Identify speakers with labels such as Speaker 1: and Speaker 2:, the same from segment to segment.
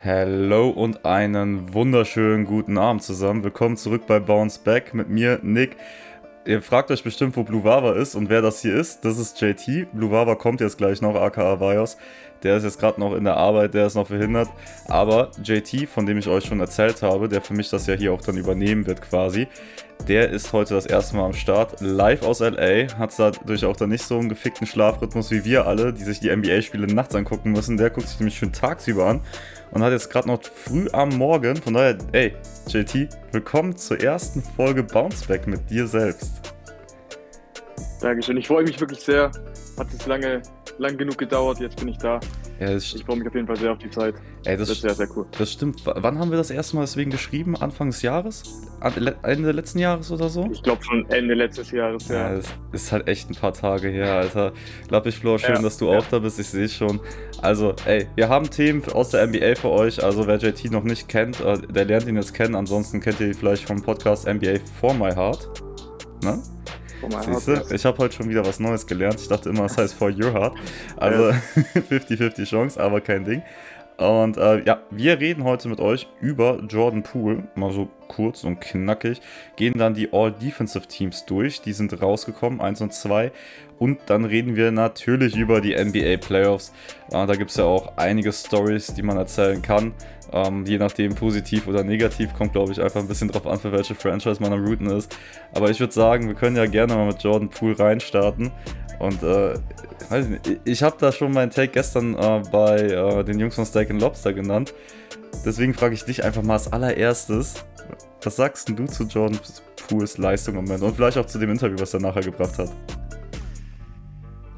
Speaker 1: Hello und einen wunderschönen guten Abend zusammen. Willkommen zurück bei Bounce Back mit mir, Nick. Ihr fragt euch bestimmt, wo Blue Vava ist und wer das hier ist. Das ist JT. Blue Vava kommt jetzt gleich noch, aka Vios. Der ist jetzt gerade noch in der Arbeit, der ist noch verhindert. Aber JT, von dem ich euch schon erzählt habe, der für mich das ja hier auch dann übernehmen wird quasi, der ist heute das erste Mal am Start, live aus LA, hat dadurch auch dann nicht so einen gefickten Schlafrhythmus wie wir alle, die sich die NBA-Spiele nachts angucken müssen. Der guckt sich nämlich schön tagsüber an und hat jetzt gerade noch früh am Morgen. Von daher, ey, JT, willkommen zur ersten Folge Bounceback mit dir selbst.
Speaker 2: Dankeschön. Ich freue mich wirklich sehr. Hat es lange, lang genug gedauert. Jetzt bin ich da. Ja, ich freue mich auf jeden Fall sehr auf die Zeit.
Speaker 1: Ey, das, das ist sehr, sehr cool. Das stimmt. Wann haben wir das erste Mal deswegen geschrieben? Anfang des Jahres? Ende letzten Jahres oder so?
Speaker 2: Ich glaube schon Ende letztes Jahres,
Speaker 1: ja. Ja, das ist halt echt ein paar Tage her, Alter. Lappichflor, schön, ja, dass du ja. auch da bist. Ich sehe schon. Also, ey, wir haben Themen aus der NBA für euch. Also, wer JT noch nicht kennt, äh, der lernt ihn jetzt kennen. Ansonsten kennt ihr ihn vielleicht vom Podcast NBA For My Heart. Ne? Siehste, ich habe heute schon wieder was Neues gelernt. Ich dachte immer, es heißt For Your Heart. Also 50-50 Chance, aber kein Ding. Und äh, ja, wir reden heute mit euch über Jordan Poole, mal so kurz und knackig, gehen dann die All-Defensive Teams durch, die sind rausgekommen, 1 und 2. Und dann reden wir natürlich über die NBA Playoffs. Äh, da gibt es ja auch einige Stories, die man erzählen kann. Ähm, je nachdem positiv oder negativ, kommt glaube ich einfach ein bisschen drauf an, für welche Franchise man am Routen ist. Aber ich würde sagen, wir können ja gerne mal mit Jordan Poole reinstarten. Und äh, nicht, ich habe da schon meinen Take gestern äh, bei äh, den Jungs von Steak and Lobster genannt. Deswegen frage ich dich einfach mal als allererstes, was sagst du zu Jordan Pools Leistung im Moment und vielleicht auch zu dem Interview, was er nachher gebracht hat?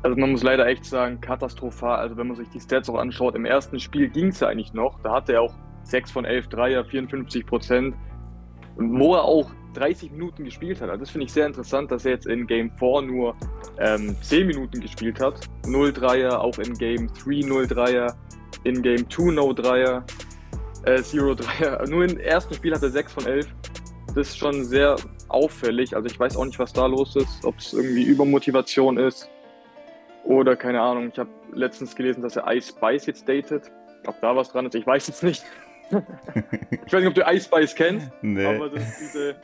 Speaker 2: Also man muss leider echt sagen, katastrophal. Also wenn man sich die Stats auch anschaut, im ersten Spiel ging es ja eigentlich noch. Da hatte er auch 6 von 11 Dreier, 54 Prozent. Wo er auch 30 Minuten gespielt hat. Also das finde ich sehr interessant, dass er jetzt in Game 4 nur ähm, 10 Minuten gespielt hat. 0 Dreier, auch in Game 3 0 Dreier, in Game 2 No Dreier, äh, 0 Dreier. Nur im ersten Spiel hat er 6 von 11. Das ist schon sehr auffällig. Also ich weiß auch nicht, was da los ist, ob es irgendwie Übermotivation ist oder keine Ahnung, ich habe letztens gelesen, dass er Ice Spice jetzt datet. Ob da was dran ist, ich weiß jetzt nicht. ich weiß nicht, ob du Ice Spice kennst. Nee. Aber das ist diese,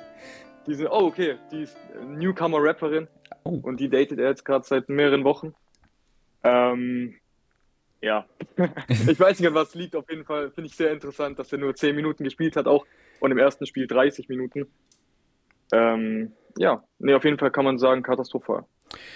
Speaker 2: diese, oh okay, die ist Newcomer-Rapperin. Oh. Und die datet er jetzt gerade seit mehreren Wochen. Ähm, ja. ich weiß nicht, an was liegt. Auf jeden Fall finde ich sehr interessant, dass er nur 10 Minuten gespielt hat, auch und im ersten Spiel 30 Minuten. Ähm, ja, nee, auf jeden Fall kann man sagen, katastrophal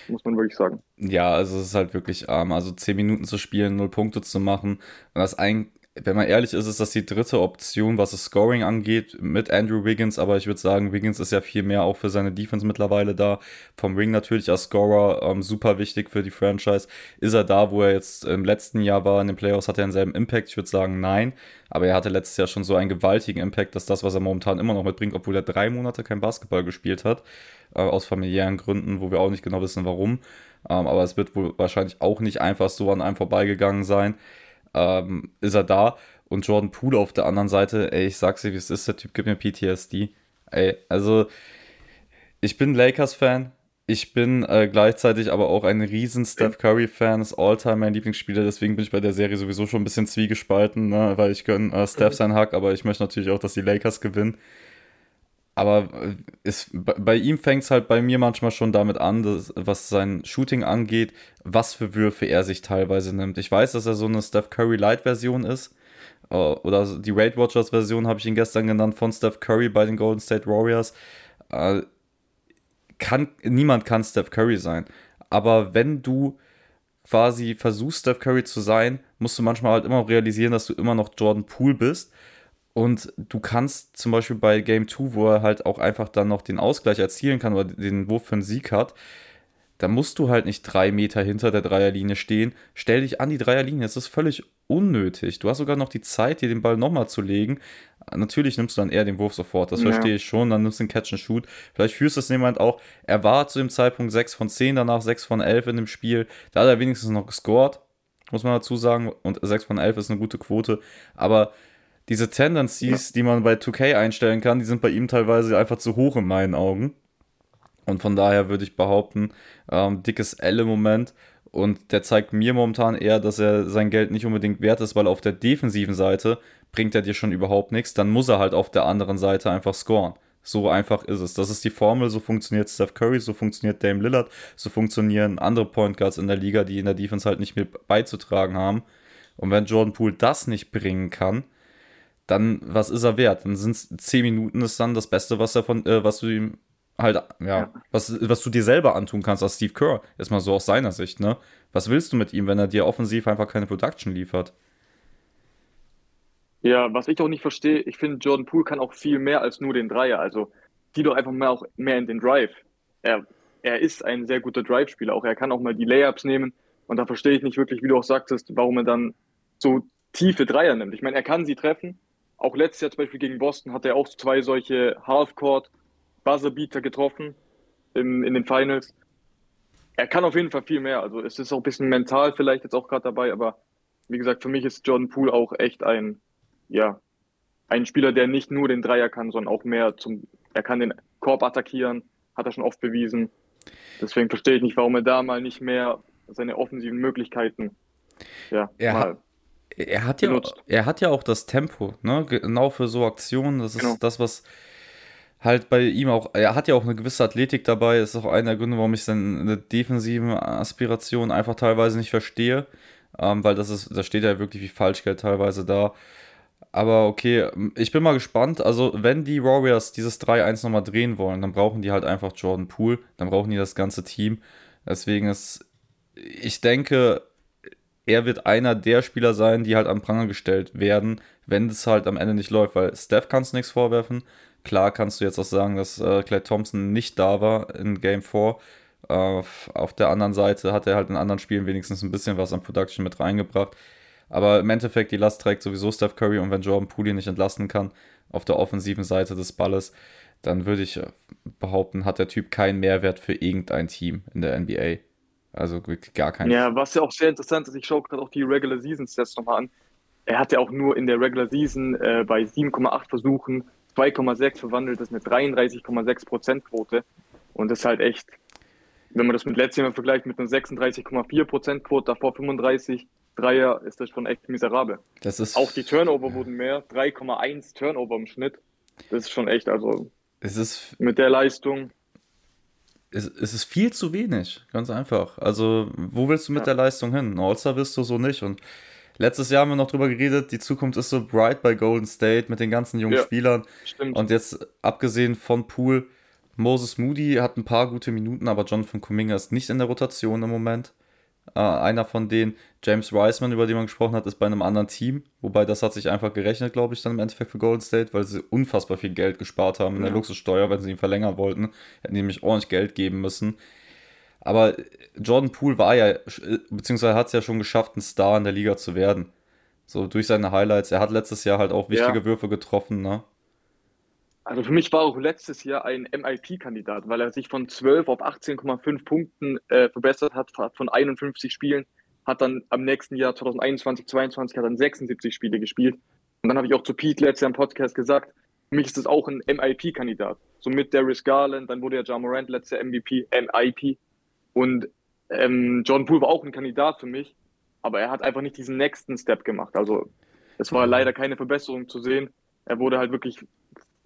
Speaker 2: muss man wirklich sagen.
Speaker 1: Ja, also es ist halt wirklich arm. Also 10 Minuten zu spielen, 0 Punkte zu machen. Und das ein, wenn man ehrlich ist, ist das die dritte Option, was das Scoring angeht, mit Andrew Wiggins. Aber ich würde sagen, Wiggins ist ja viel mehr auch für seine Defense mittlerweile da. Vom Ring natürlich als Scorer ähm, super wichtig für die Franchise. Ist er da, wo er jetzt im letzten Jahr war, in den Playoffs, hat er denselben Impact? Ich würde sagen, nein. Aber er hatte letztes Jahr schon so einen gewaltigen Impact, dass das, was er momentan immer noch mitbringt, obwohl er drei Monate kein Basketball gespielt hat, äh, aus familiären Gründen, wo wir auch nicht genau wissen, warum. Ähm, aber es wird wohl wahrscheinlich auch nicht einfach so an einem vorbeigegangen sein. Ähm, ist er da. Und Jordan Poole auf der anderen Seite, ey, ich sag's dir, wie es ist, der Typ gibt mir PTSD. Ey, also, ich bin Lakers-Fan. Ich bin äh, gleichzeitig aber auch ein riesen Steph Curry-Fan, ist Alltime mein Lieblingsspieler, deswegen bin ich bei der Serie sowieso schon ein bisschen zwiegespalten, ne? weil ich gönne äh, Steph sein Hack, aber ich möchte natürlich auch, dass die Lakers gewinnen aber äh, bei ihm fängt es halt bei mir manchmal schon damit an, dass, was sein Shooting angeht, was für Würfe er sich teilweise nimmt. Ich weiß, dass er so eine Steph Curry Light Version ist. Äh, oder die Weight Watchers Version habe ich ihn gestern genannt von Steph Curry bei den Golden State Warriors. Äh, kann, niemand kann Steph Curry sein. Aber wenn du quasi versuchst, Steph Curry zu sein, musst du manchmal halt immer realisieren, dass du immer noch Jordan Poole bist und du kannst zum Beispiel bei Game 2, wo er halt auch einfach dann noch den Ausgleich erzielen kann oder den Wurf für einen Sieg hat, da musst du halt nicht drei Meter hinter der Dreierlinie stehen. Stell dich an die Dreierlinie, das ist völlig unnötig. Du hast sogar noch die Zeit, dir den Ball nochmal zu legen. Natürlich nimmst du dann eher den Wurf sofort, das ja. verstehe ich schon. Dann nimmst du den Catch and Shoot. Vielleicht führst du es jemand auch. Er war zu dem Zeitpunkt 6 von 10, danach 6 von 11 in dem Spiel. Da hat er wenigstens noch gescored, muss man dazu sagen. Und 6 von 11 ist eine gute Quote. Aber diese Tendencies, die man bei 2K einstellen kann, die sind bei ihm teilweise einfach zu hoch in meinen Augen. Und von daher würde ich behaupten, ähm, dickes L im Moment. Und der zeigt mir momentan eher, dass er sein Geld nicht unbedingt wert ist, weil auf der defensiven Seite bringt er dir schon überhaupt nichts. Dann muss er halt auf der anderen Seite einfach scoren. So einfach ist es. Das ist die Formel, so funktioniert Steph Curry, so funktioniert Dame Lillard, so funktionieren andere Point Guards in der Liga, die in der Defense halt nicht mehr beizutragen haben. Und wenn Jordan Poole das nicht bringen kann, dann was ist er wert? Dann sind es 10 Minuten ist dann das Beste, was er von, äh, was du ihm halt, ja, ja, Was, was du dir selber antun kannst als Steve Kerr. Erstmal so aus seiner Sicht, ne? Was willst du mit ihm, wenn er dir offensiv einfach keine Production liefert?
Speaker 2: Ja, was ich auch nicht verstehe, ich finde, Jordan Poole kann auch viel mehr als nur den Dreier. Also zieh doch einfach mal auch mehr in den Drive. Er, er ist ein sehr guter Drive-Spieler. Auch er kann auch mal die Layups nehmen. Und da verstehe ich nicht wirklich, wie du auch sagtest, warum er dann so tiefe Dreier nimmt. Ich meine, er kann sie treffen. Auch letztes Jahr zum Beispiel gegen Boston hat er auch zwei solche Half-Court Buzzerbeater getroffen in, in den Finals. Er kann auf jeden Fall viel mehr. Also es ist auch ein bisschen mental vielleicht jetzt auch gerade dabei, aber wie gesagt, für mich ist Jordan Poole auch echt ein, ja, ein Spieler, der nicht nur den Dreier kann, sondern auch mehr zum, er kann den Korb attackieren, hat er schon oft bewiesen. Deswegen verstehe ich nicht, warum er da mal nicht mehr seine offensiven Möglichkeiten, ja,
Speaker 1: er mal. Hat, er hat, ja, er hat ja auch das Tempo, ne? Genau für so Aktionen. Das ist genau. das, was halt bei ihm auch, er hat ja auch eine gewisse Athletik dabei, ist auch einer der Gründe, warum ich seine defensiven Aspirationen einfach teilweise nicht verstehe, ähm, weil das ist, da steht ja wirklich wie Falschgeld teilweise da. Aber okay, ich bin mal gespannt. Also, wenn die Warriors dieses 3-1 nochmal drehen wollen, dann brauchen die halt einfach Jordan Poole, dann brauchen die das ganze Team. Deswegen ist, ich denke, er wird einer der Spieler sein, die halt am Pranger gestellt werden, wenn es halt am Ende nicht läuft, weil Steph kannst du nichts vorwerfen. Klar kannst du jetzt auch sagen, dass äh, Clay Thompson nicht da war in Game 4. Äh, auf der anderen Seite hat er halt in anderen Spielen wenigstens ein bisschen was an Production mit reingebracht. Aber im Endeffekt, die Last trägt sowieso Steph Curry und wenn Jordan Poole nicht entlasten kann auf der offensiven Seite des Balles, dann würde ich äh, behaupten, hat der Typ keinen Mehrwert für irgendein Team in der NBA. Also gar keinen.
Speaker 2: Ja, was ja auch sehr interessant ist, ich schaue gerade auch die Regular Season Stats nochmal an. Er hat ja auch nur in der Regular Season äh, bei 7,8 Versuchen 2,6 verwandelt ist eine 33,6 Prozent Quote. Und das ist halt echt, wenn man das mit letztem Jahr vergleicht, mit einer 36,4 Prozent Quote, davor 35 Dreier, ist das schon echt miserabel.
Speaker 1: Das ist
Speaker 2: Auch die Turnover wurden mehr, 3,1 Turnover im Schnitt. Das ist schon echt, also
Speaker 1: es ist,
Speaker 2: mit der Leistung.
Speaker 1: Es, es ist viel zu wenig, ganz einfach. Also, wo willst du mit ja. der Leistung hin? All-Star wirst du so nicht. Und Letztes Jahr haben wir noch drüber geredet, die Zukunft ist so bright bei Golden State mit den ganzen jungen ja, Spielern. Stimmt. Und jetzt, abgesehen von Poole, Moses Moody hat ein paar gute Minuten, aber Jonathan Kuminga ist nicht in der Rotation im Moment. Äh, einer von denen, James Wiseman, über den man gesprochen hat, ist bei einem anderen Team. Wobei das hat sich einfach gerechnet, glaube ich, dann im Endeffekt für Golden State, weil sie unfassbar viel Geld gespart haben in ja. der Luxussteuer, wenn sie ihn verlängern wollten. Hätten nämlich ordentlich Geld geben müssen. Aber Jordan Poole war ja, beziehungsweise hat es ja schon geschafft, ein Star in der Liga zu werden. So durch seine Highlights. Er hat letztes Jahr halt auch wichtige ja. Würfe getroffen, ne?
Speaker 2: Also für mich war auch letztes Jahr ein MIP-Kandidat, weil er sich von 12 auf 18,5 Punkten äh, verbessert hat, von 51 Spielen, hat dann am nächsten Jahr 2021, 2022 hat dann 76 Spiele gespielt. Und dann habe ich auch zu Pete letztes Jahr im Podcast gesagt, für mich ist das auch ein MIP-Kandidat. So mit Darius Garland, dann wurde ja John Morant letzter MVP, MIP. Und ähm, Jordan Poole war auch ein Kandidat für mich, aber er hat einfach nicht diesen nächsten Step gemacht. Also es war leider keine Verbesserung zu sehen. Er wurde halt wirklich,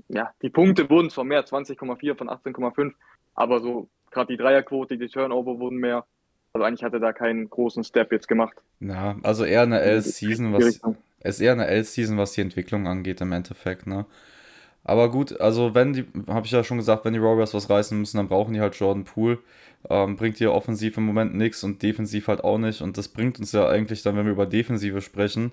Speaker 2: ja, die Punkte wurden zwar mehr, 20,4 von 18,5, aber so gerade die Dreierquote, die Turnover wurden mehr. Also eigentlich hat er da keinen großen Step jetzt gemacht.
Speaker 1: Ja, also eher eine L-Season, was ist eher eine L-Season, was die Entwicklung angeht im Endeffekt, ne? Aber gut, also wenn die, habe ich ja schon gesagt, wenn die Warriors was reißen müssen, dann brauchen die halt Jordan Poole. Ähm, bringt dir offensiv im Moment nichts und defensiv halt auch nicht. Und das bringt uns ja eigentlich dann, wenn wir über Defensive sprechen,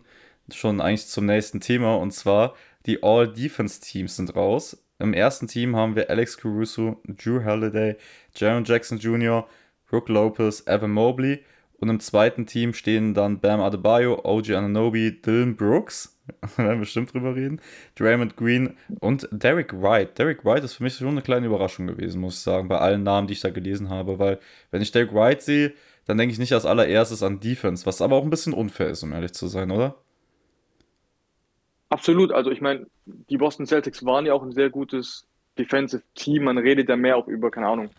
Speaker 1: schon eigentlich zum nächsten Thema. Und zwar die All-Defense-Teams sind raus. Im ersten Team haben wir Alex Caruso, Drew Halliday, Jaron Jackson Jr., Brooke Lopez, Evan Mobley. Und im zweiten Team stehen dann Bam Adebayo, OG Ananobi, Dylan Brooks werden wir bestimmt drüber reden. Draymond Green und Derek White. Derek White ist für mich schon eine kleine Überraschung gewesen, muss ich sagen, bei allen Namen, die ich da gelesen habe, weil wenn ich Derek White sehe, dann denke ich nicht als allererstes an Defense, was aber auch ein bisschen unfair ist, um ehrlich zu sein, oder?
Speaker 2: Absolut, also ich meine, die Boston Celtics waren ja auch ein sehr gutes Defensive Team, man redet ja mehr auch über, keine Ahnung,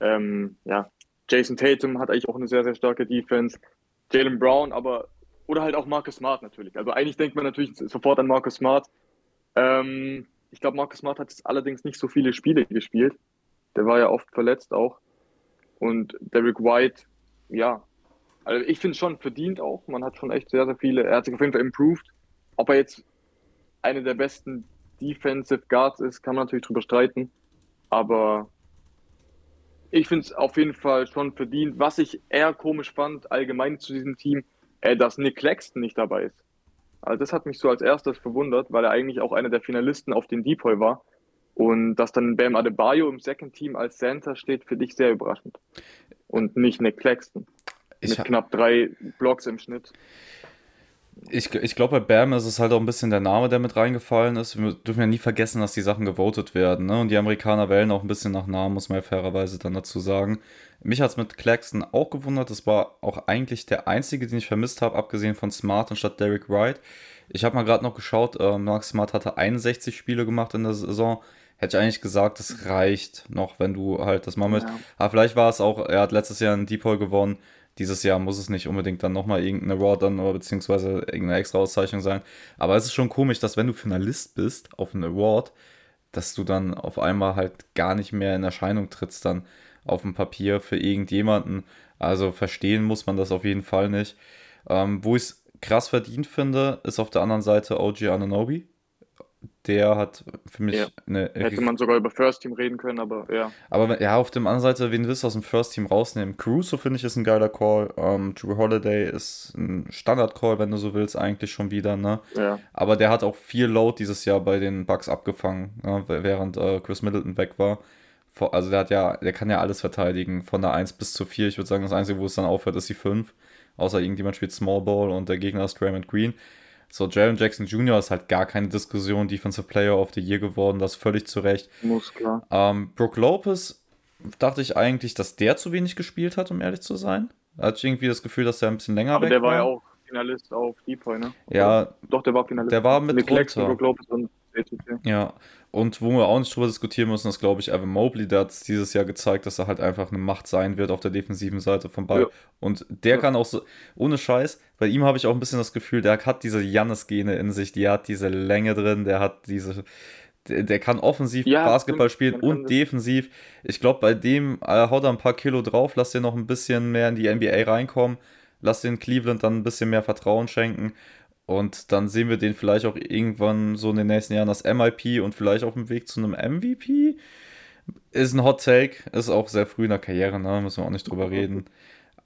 Speaker 2: ähm, ja, Jason Tatum hat eigentlich auch eine sehr, sehr starke Defense, Jalen Brown, aber oder halt auch Marcus Smart natürlich. Also eigentlich denkt man natürlich sofort an Marcus Smart. Ähm, ich glaube, Marcus Smart hat allerdings nicht so viele Spiele gespielt. Der war ja oft verletzt auch. Und Derek White, ja, also ich finde schon verdient auch. Man hat schon echt sehr, sehr viele. Er hat sich auf jeden Fall improved. Ob er jetzt eine der besten Defensive Guards ist, kann man natürlich drüber streiten. Aber ich finde es auf jeden Fall schon verdient. Was ich eher komisch fand, allgemein zu diesem Team, äh, dass Nick Claxton nicht dabei ist. Also das hat mich so als erstes verwundert, weil er eigentlich auch einer der Finalisten auf dem Depoy war. Und dass dann Bam Adebayo im Second Team als Center steht, finde ich sehr überraschend. Und nicht Nick Claxton. Ich mit knapp drei Blocks im Schnitt.
Speaker 1: Ich, ich glaube, bei Bam ist es halt auch ein bisschen der Name, der mit reingefallen ist. Wir dürfen ja nie vergessen, dass die Sachen gewotet werden. Ne? Und die Amerikaner wählen auch ein bisschen nach Namen, muss man ja fairerweise dann dazu sagen. Mich hat es mit Claxton auch gewundert. Das war auch eigentlich der einzige, den ich vermisst habe, abgesehen von Smart anstatt Derek Wright. Ich habe mal gerade noch geschaut, äh, Mark Smart hatte 61 Spiele gemacht in der Saison. Hätte ich eigentlich gesagt, das reicht noch, wenn du halt das mal mit. Ja. Aber vielleicht war es auch, er hat letztes Jahr einen Deep Hole gewonnen dieses Jahr muss es nicht unbedingt dann nochmal irgendeine Award dann oder beziehungsweise irgendeine extra Auszeichnung sein. Aber es ist schon komisch, dass wenn du Finalist bist auf einen Award, dass du dann auf einmal halt gar nicht mehr in Erscheinung trittst dann auf dem Papier für irgendjemanden. Also verstehen muss man das auf jeden Fall nicht. Ähm, wo ich es krass verdient finde, ist auf der anderen Seite OG Ananobi der hat für mich
Speaker 2: ja. eine. Hätte man sogar über First Team reden können, aber ja.
Speaker 1: Aber ja, auf der anderen Seite, wen willst du aus dem First Team rausnehmen? Caruso finde ich ist ein geiler Call. Ähm, Drew Holiday ist ein Standard-Call, wenn du so willst, eigentlich schon wieder, ne?
Speaker 2: Ja.
Speaker 1: Aber der hat auch viel Load dieses Jahr bei den Bucks abgefangen, ne? während äh, Chris Middleton weg war. Also der hat ja, der kann ja alles verteidigen, von der 1 bis zur 4. Ich würde sagen, das Einzige, wo es dann aufhört, ist die 5. Außer irgendjemand spielt Small Ball und der Gegner ist Draymond Green. So, Jaron Jackson Jr. ist halt gar keine Diskussion, Defensive Player of the Year geworden, das völlig zu Recht.
Speaker 2: Muss klar.
Speaker 1: Ähm, Brook Lopez dachte ich eigentlich, dass der zu wenig gespielt hat, um ehrlich zu sein. Da hatte ich irgendwie das Gefühl, dass er ein bisschen länger
Speaker 2: Aber
Speaker 1: weg
Speaker 2: der war. ja auch Finalist auf Depoy, ne?
Speaker 1: Ja.
Speaker 2: Doch, der war Finalist.
Speaker 1: Der war mit,
Speaker 2: mit Lex, Brook Lopez und
Speaker 1: ja, und wo wir auch nicht drüber diskutieren müssen, ist, glaube ich, Evan Mobley, der hat dieses Jahr gezeigt, dass er halt einfach eine Macht sein wird auf der defensiven Seite vom Ball. Ja. Und der ja. kann auch so, ohne Scheiß, bei ihm habe ich auch ein bisschen das Gefühl, der hat diese Jannis-Gene in sich, die hat diese Länge drin, der hat diese, der, kann offensiv ja, Basketball spielen und defensiv. Ich glaube, bei dem äh, haut er ein paar Kilo drauf, lass den noch ein bisschen mehr in die NBA reinkommen, lass den Cleveland dann ein bisschen mehr Vertrauen schenken. Und dann sehen wir den vielleicht auch irgendwann so in den nächsten Jahren als MIP und vielleicht auf dem Weg zu einem MVP. Ist ein Hot Take, ist auch sehr früh in der Karriere, ne? müssen wir auch nicht drüber reden.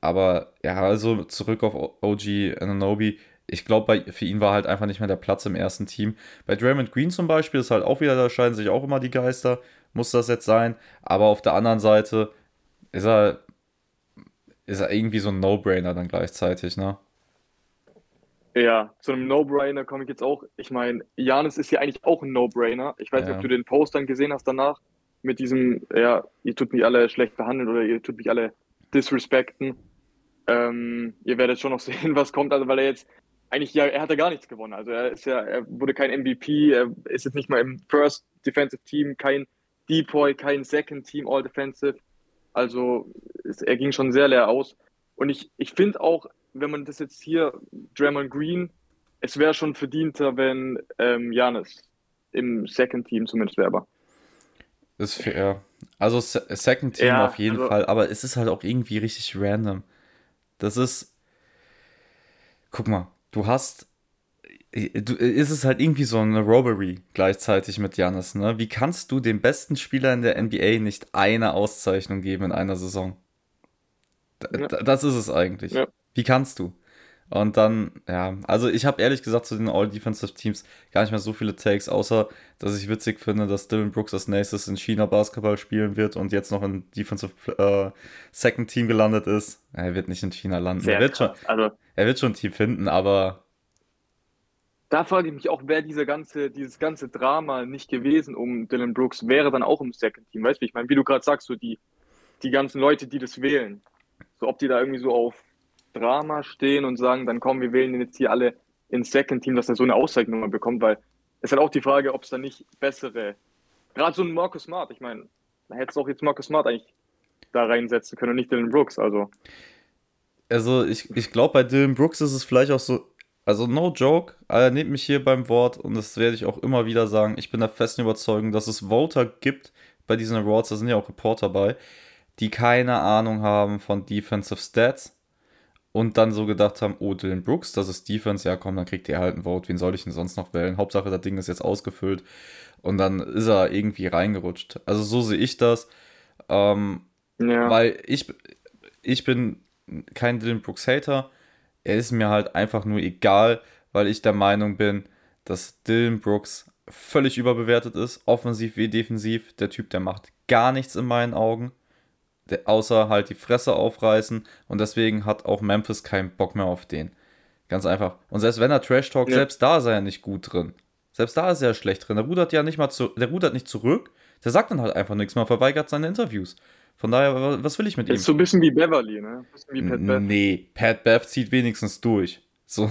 Speaker 1: Aber ja, also zurück auf OG Ananobi. Ich glaube, für ihn war halt einfach nicht mehr der Platz im ersten Team. Bei Draymond Green zum Beispiel ist halt auch wieder, da scheiden sich auch immer die Geister. Muss das jetzt sein? Aber auf der anderen Seite ist er, ist er irgendwie so ein No-Brainer dann gleichzeitig, ne?
Speaker 2: Ja, zu einem No-Brainer komme ich jetzt auch. Ich meine, Janis ist ja eigentlich auch ein No-Brainer. Ich weiß ja. nicht, ob du den Post dann gesehen hast danach mit diesem, ja, ihr tut mich alle schlecht behandeln oder ihr tut mich alle disrespekten. Ähm, ihr werdet schon noch sehen, was kommt, also weil er jetzt eigentlich ja, er hat ja gar nichts gewonnen. Also er ist ja, er wurde kein MVP, er ist jetzt nicht mal im First Defensive Team, kein Depoy, kein Second Team All Defensive. Also es, er ging schon sehr leer aus. Und ich, ich finde auch, wenn man das jetzt hier, Draymond Green, es wäre schon verdienter, wenn ähm, Janis im Second Team zumindest wäre.
Speaker 1: Ist fair. Also Second Team ja, auf jeden also, Fall, aber es ist halt auch irgendwie richtig random. Das ist. Guck mal, du hast. Du, ist es halt irgendwie so eine Robbery gleichzeitig mit Janis, ne? Wie kannst du dem besten Spieler in der NBA nicht eine Auszeichnung geben in einer Saison? Ja. Das ist es eigentlich. Ja. Wie kannst du? Und dann, ja, also ich habe ehrlich gesagt zu den All-Defensive Teams gar nicht mehr so viele Takes, außer dass ich witzig finde, dass Dylan Brooks als nächstes in China Basketball spielen wird und jetzt noch in Defensive äh, Second Team gelandet ist. Er wird nicht in China landen. er wird, schon, also, er wird schon ein Team finden, aber.
Speaker 2: Da frage ich mich auch, wäre diese ganze, dieses ganze Drama nicht gewesen um Dylan Brooks, wäre dann auch im Second Team. Weißt du, ich meine, wie du gerade sagst, so die, die ganzen Leute, die das wählen, so ob die da irgendwie so auf Drama stehen und sagen, dann kommen wir wählen den jetzt hier alle ins Second Team, dass er so eine Auszeichnung bekommt, weil es halt auch die Frage, ob es da nicht bessere, gerade so ein Marcus Smart, ich meine, da hättest du auch jetzt Marcus Smart eigentlich da reinsetzen können und nicht Dylan Brooks, also.
Speaker 1: Also ich, ich glaube, bei Dylan Brooks ist es vielleicht auch so, also no joke, äh, nehmt mich hier beim Wort und das werde ich auch immer wieder sagen. Ich bin der festen Überzeugung, dass es Voter gibt bei diesen Awards, da sind ja auch Reporter bei, die keine Ahnung haben von Defensive Stats und dann so gedacht haben, oh, Dylan Brooks, das ist Defense, ja komm, dann kriegt ihr halt ein Vote, wen soll ich denn sonst noch wählen? Hauptsache, das Ding ist jetzt ausgefüllt und dann ist er irgendwie reingerutscht. Also so sehe ich das, ähm, ja. weil ich, ich bin kein Dylan Brooks Hater, er ist mir halt einfach nur egal, weil ich der Meinung bin, dass Dylan Brooks völlig überbewertet ist, offensiv wie defensiv. Der Typ, der macht gar nichts in meinen Augen, außer halt die Fresse aufreißen und deswegen hat auch Memphis keinen Bock mehr auf den. Ganz einfach. Und selbst wenn er Trash Talk, ja. selbst da ist er nicht gut drin. Selbst da ist er schlecht drin. Der rudert ja nicht mal zu, der rudert nicht zurück. Der sagt dann halt einfach nichts mehr, verweigert seine Interviews. Von daher, was will ich mit
Speaker 2: ihm?
Speaker 1: Ist
Speaker 2: so ein bisschen wie Beverly, ne? Wie
Speaker 1: Pat Bev. Nee, Pat Bev zieht wenigstens durch. So,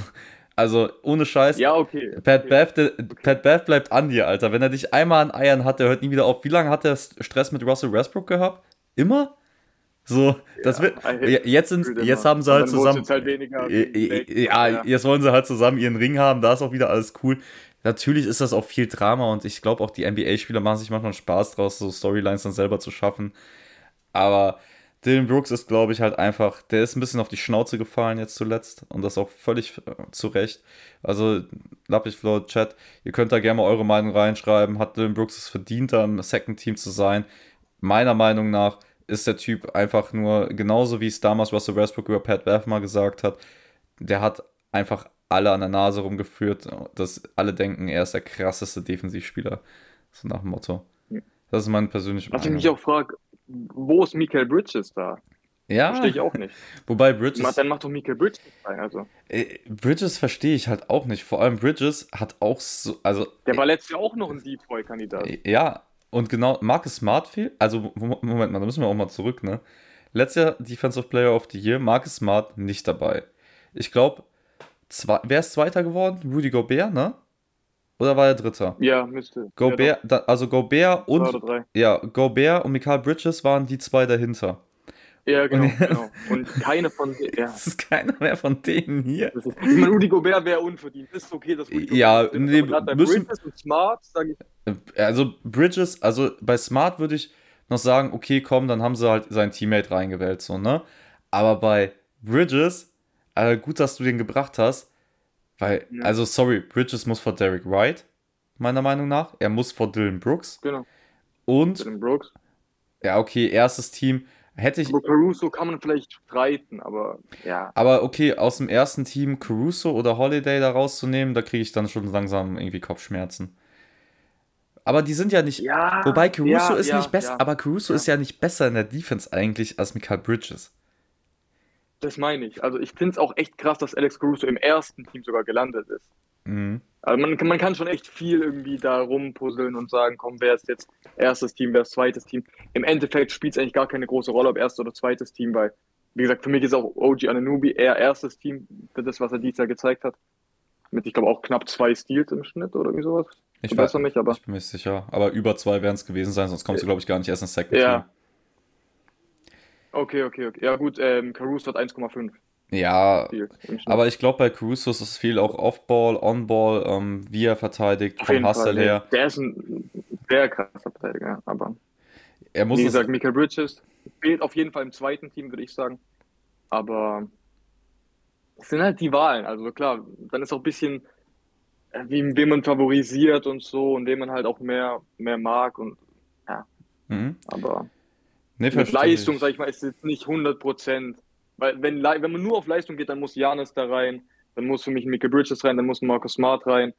Speaker 1: also ohne Scheiß.
Speaker 2: Ja, okay.
Speaker 1: Pat,
Speaker 2: okay.
Speaker 1: Bev, der, okay. Pat Bev bleibt an dir, Alter. Wenn er dich einmal an Eiern hat, der hört nie wieder auf. Wie lange hat er Stress mit Russell Westbrook gehabt? Immer? So, das wird. Jetzt, sind, jetzt haben sie halt zusammen. Halt ja, jetzt wollen sie halt zusammen ihren Ring haben, da ist auch wieder alles cool. Natürlich ist das auch viel Drama und ich glaube auch die NBA-Spieler machen sich manchmal Spaß draus, so Storylines dann selber zu schaffen. Aber Dylan Brooks ist, glaube ich, halt einfach, der ist ein bisschen auf die Schnauze gefallen jetzt zuletzt und das auch völlig äh, zu Recht. Also, Lappich Flow Chat, ihr könnt da gerne mal eure Meinung reinschreiben. Hat Dylan Brooks es verdient, da im Second Team zu sein? Meiner Meinung nach ist der Typ einfach nur, genauso wie es damals Russell Westbrook über Pat Bev mal gesagt hat, der hat einfach alle an der Nase rumgeführt, dass alle denken, er ist der krasseste Defensivspieler. So nach dem Motto. Das ist mein persönlicher
Speaker 2: Was ich mich auch frage, wo ist Michael Bridges da?
Speaker 1: Ja.
Speaker 2: Verstehe ich auch nicht.
Speaker 1: Wobei Bridges.
Speaker 2: Dann macht doch Michael Bridges rein, also.
Speaker 1: Äh, Bridges verstehe ich halt auch nicht. Vor allem Bridges hat auch so. Also,
Speaker 2: Der war letztes Jahr auch noch ein Deep-Boy-Kandidat.
Speaker 1: Äh, ja, und genau, Marcus Smart fehlt. Also, Moment mal, da müssen wir auch mal zurück, ne? Letztes Jahr Defensive Player of the Year, Marcus Smart nicht dabei. Ich glaube, wer ist Zweiter geworden? Rudy Gobert, ne? Oder war er Dritter?
Speaker 2: Ja, müsste.
Speaker 1: Gobert, ja, also Gobert und ja, Gobert und Michael Bridges waren die zwei dahinter.
Speaker 2: Ja, genau. Und, genau. und keine von denen. Ja.
Speaker 1: Das ist keiner mehr von denen hier.
Speaker 2: Ist, ich meine, Rudy Gobert wäre unverdient. Ist okay, dass Rudy
Speaker 1: Ja, nee, müssen,
Speaker 2: Bridges und Smart, sage ich.
Speaker 1: Also Bridges, also bei Smart würde ich noch sagen, okay, komm, dann haben sie halt seinen Teammate reingewählt, so, ne? Aber bei Bridges, äh, gut, dass du den gebracht hast, weil, ja. also sorry, Bridges muss vor Derek Wright, meiner Meinung nach. Er muss vor Dylan Brooks.
Speaker 2: Genau.
Speaker 1: Und.
Speaker 2: Dylan Brooks.
Speaker 1: Ja, okay, erstes Team. Hätte ich.
Speaker 2: Aber Caruso kann man vielleicht streiten, aber ja.
Speaker 1: Aber okay, aus dem ersten Team Caruso oder Holiday da rauszunehmen, da kriege ich dann schon langsam irgendwie Kopfschmerzen. Aber die sind ja nicht.
Speaker 2: Ja,
Speaker 1: wobei Caruso ja, ist ja, nicht besser, aber Caruso ist ja nicht besser in der Defense eigentlich als Michael Bridges.
Speaker 2: Das meine ich. Also ich finde es auch echt krass, dass Alex Caruso im ersten Team sogar gelandet ist.
Speaker 1: Mhm.
Speaker 2: Also man, man kann schon echt viel irgendwie da rumpuzzeln und sagen, komm, wer ist jetzt erstes Team, wer ist zweites Team. Im Endeffekt spielt es eigentlich gar keine große Rolle, ob erstes oder zweites Team, weil, wie gesagt, für mich ist auch OG Ananubi eher erstes Team für das, was er dieses Jahr gezeigt hat. Mit, ich glaube, auch knapp zwei Steals im Schnitt oder irgendwie sowas.
Speaker 1: Ich weiß nicht, aber. Ich bin mir sicher. Aber über zwei werden es gewesen sein, sonst kommst du, glaube ich, gar nicht erst ins Second
Speaker 2: ja. Team. Okay, okay, okay. Ja, gut, ähm, Caruso hat 1,5.
Speaker 1: Ja, aber ich glaube, bei Caruso ist es viel auch Off-Ball, On-Ball, ähm, wie er verteidigt,
Speaker 2: Auf vom Hustle her. Der ist ein sehr krasser Verteidiger, aber
Speaker 1: er muss
Speaker 2: wie gesagt, Michael Bridges fehlt auf jeden Fall im zweiten Team, würde ich sagen. Aber es sind halt die Wahlen. Also klar, dann ist auch ein bisschen, äh, wie, wen man favorisiert und so und wen man halt auch mehr, mehr mag und ja.
Speaker 1: Mhm.
Speaker 2: Aber
Speaker 1: Nee,
Speaker 2: mit Leistung, ich. sag ich mal, ist jetzt nicht 100 Prozent. Weil, wenn, wenn man nur auf Leistung geht, dann muss Janis da rein, dann muss für mich Michael Bridges rein, dann muss Marcus Smart rein.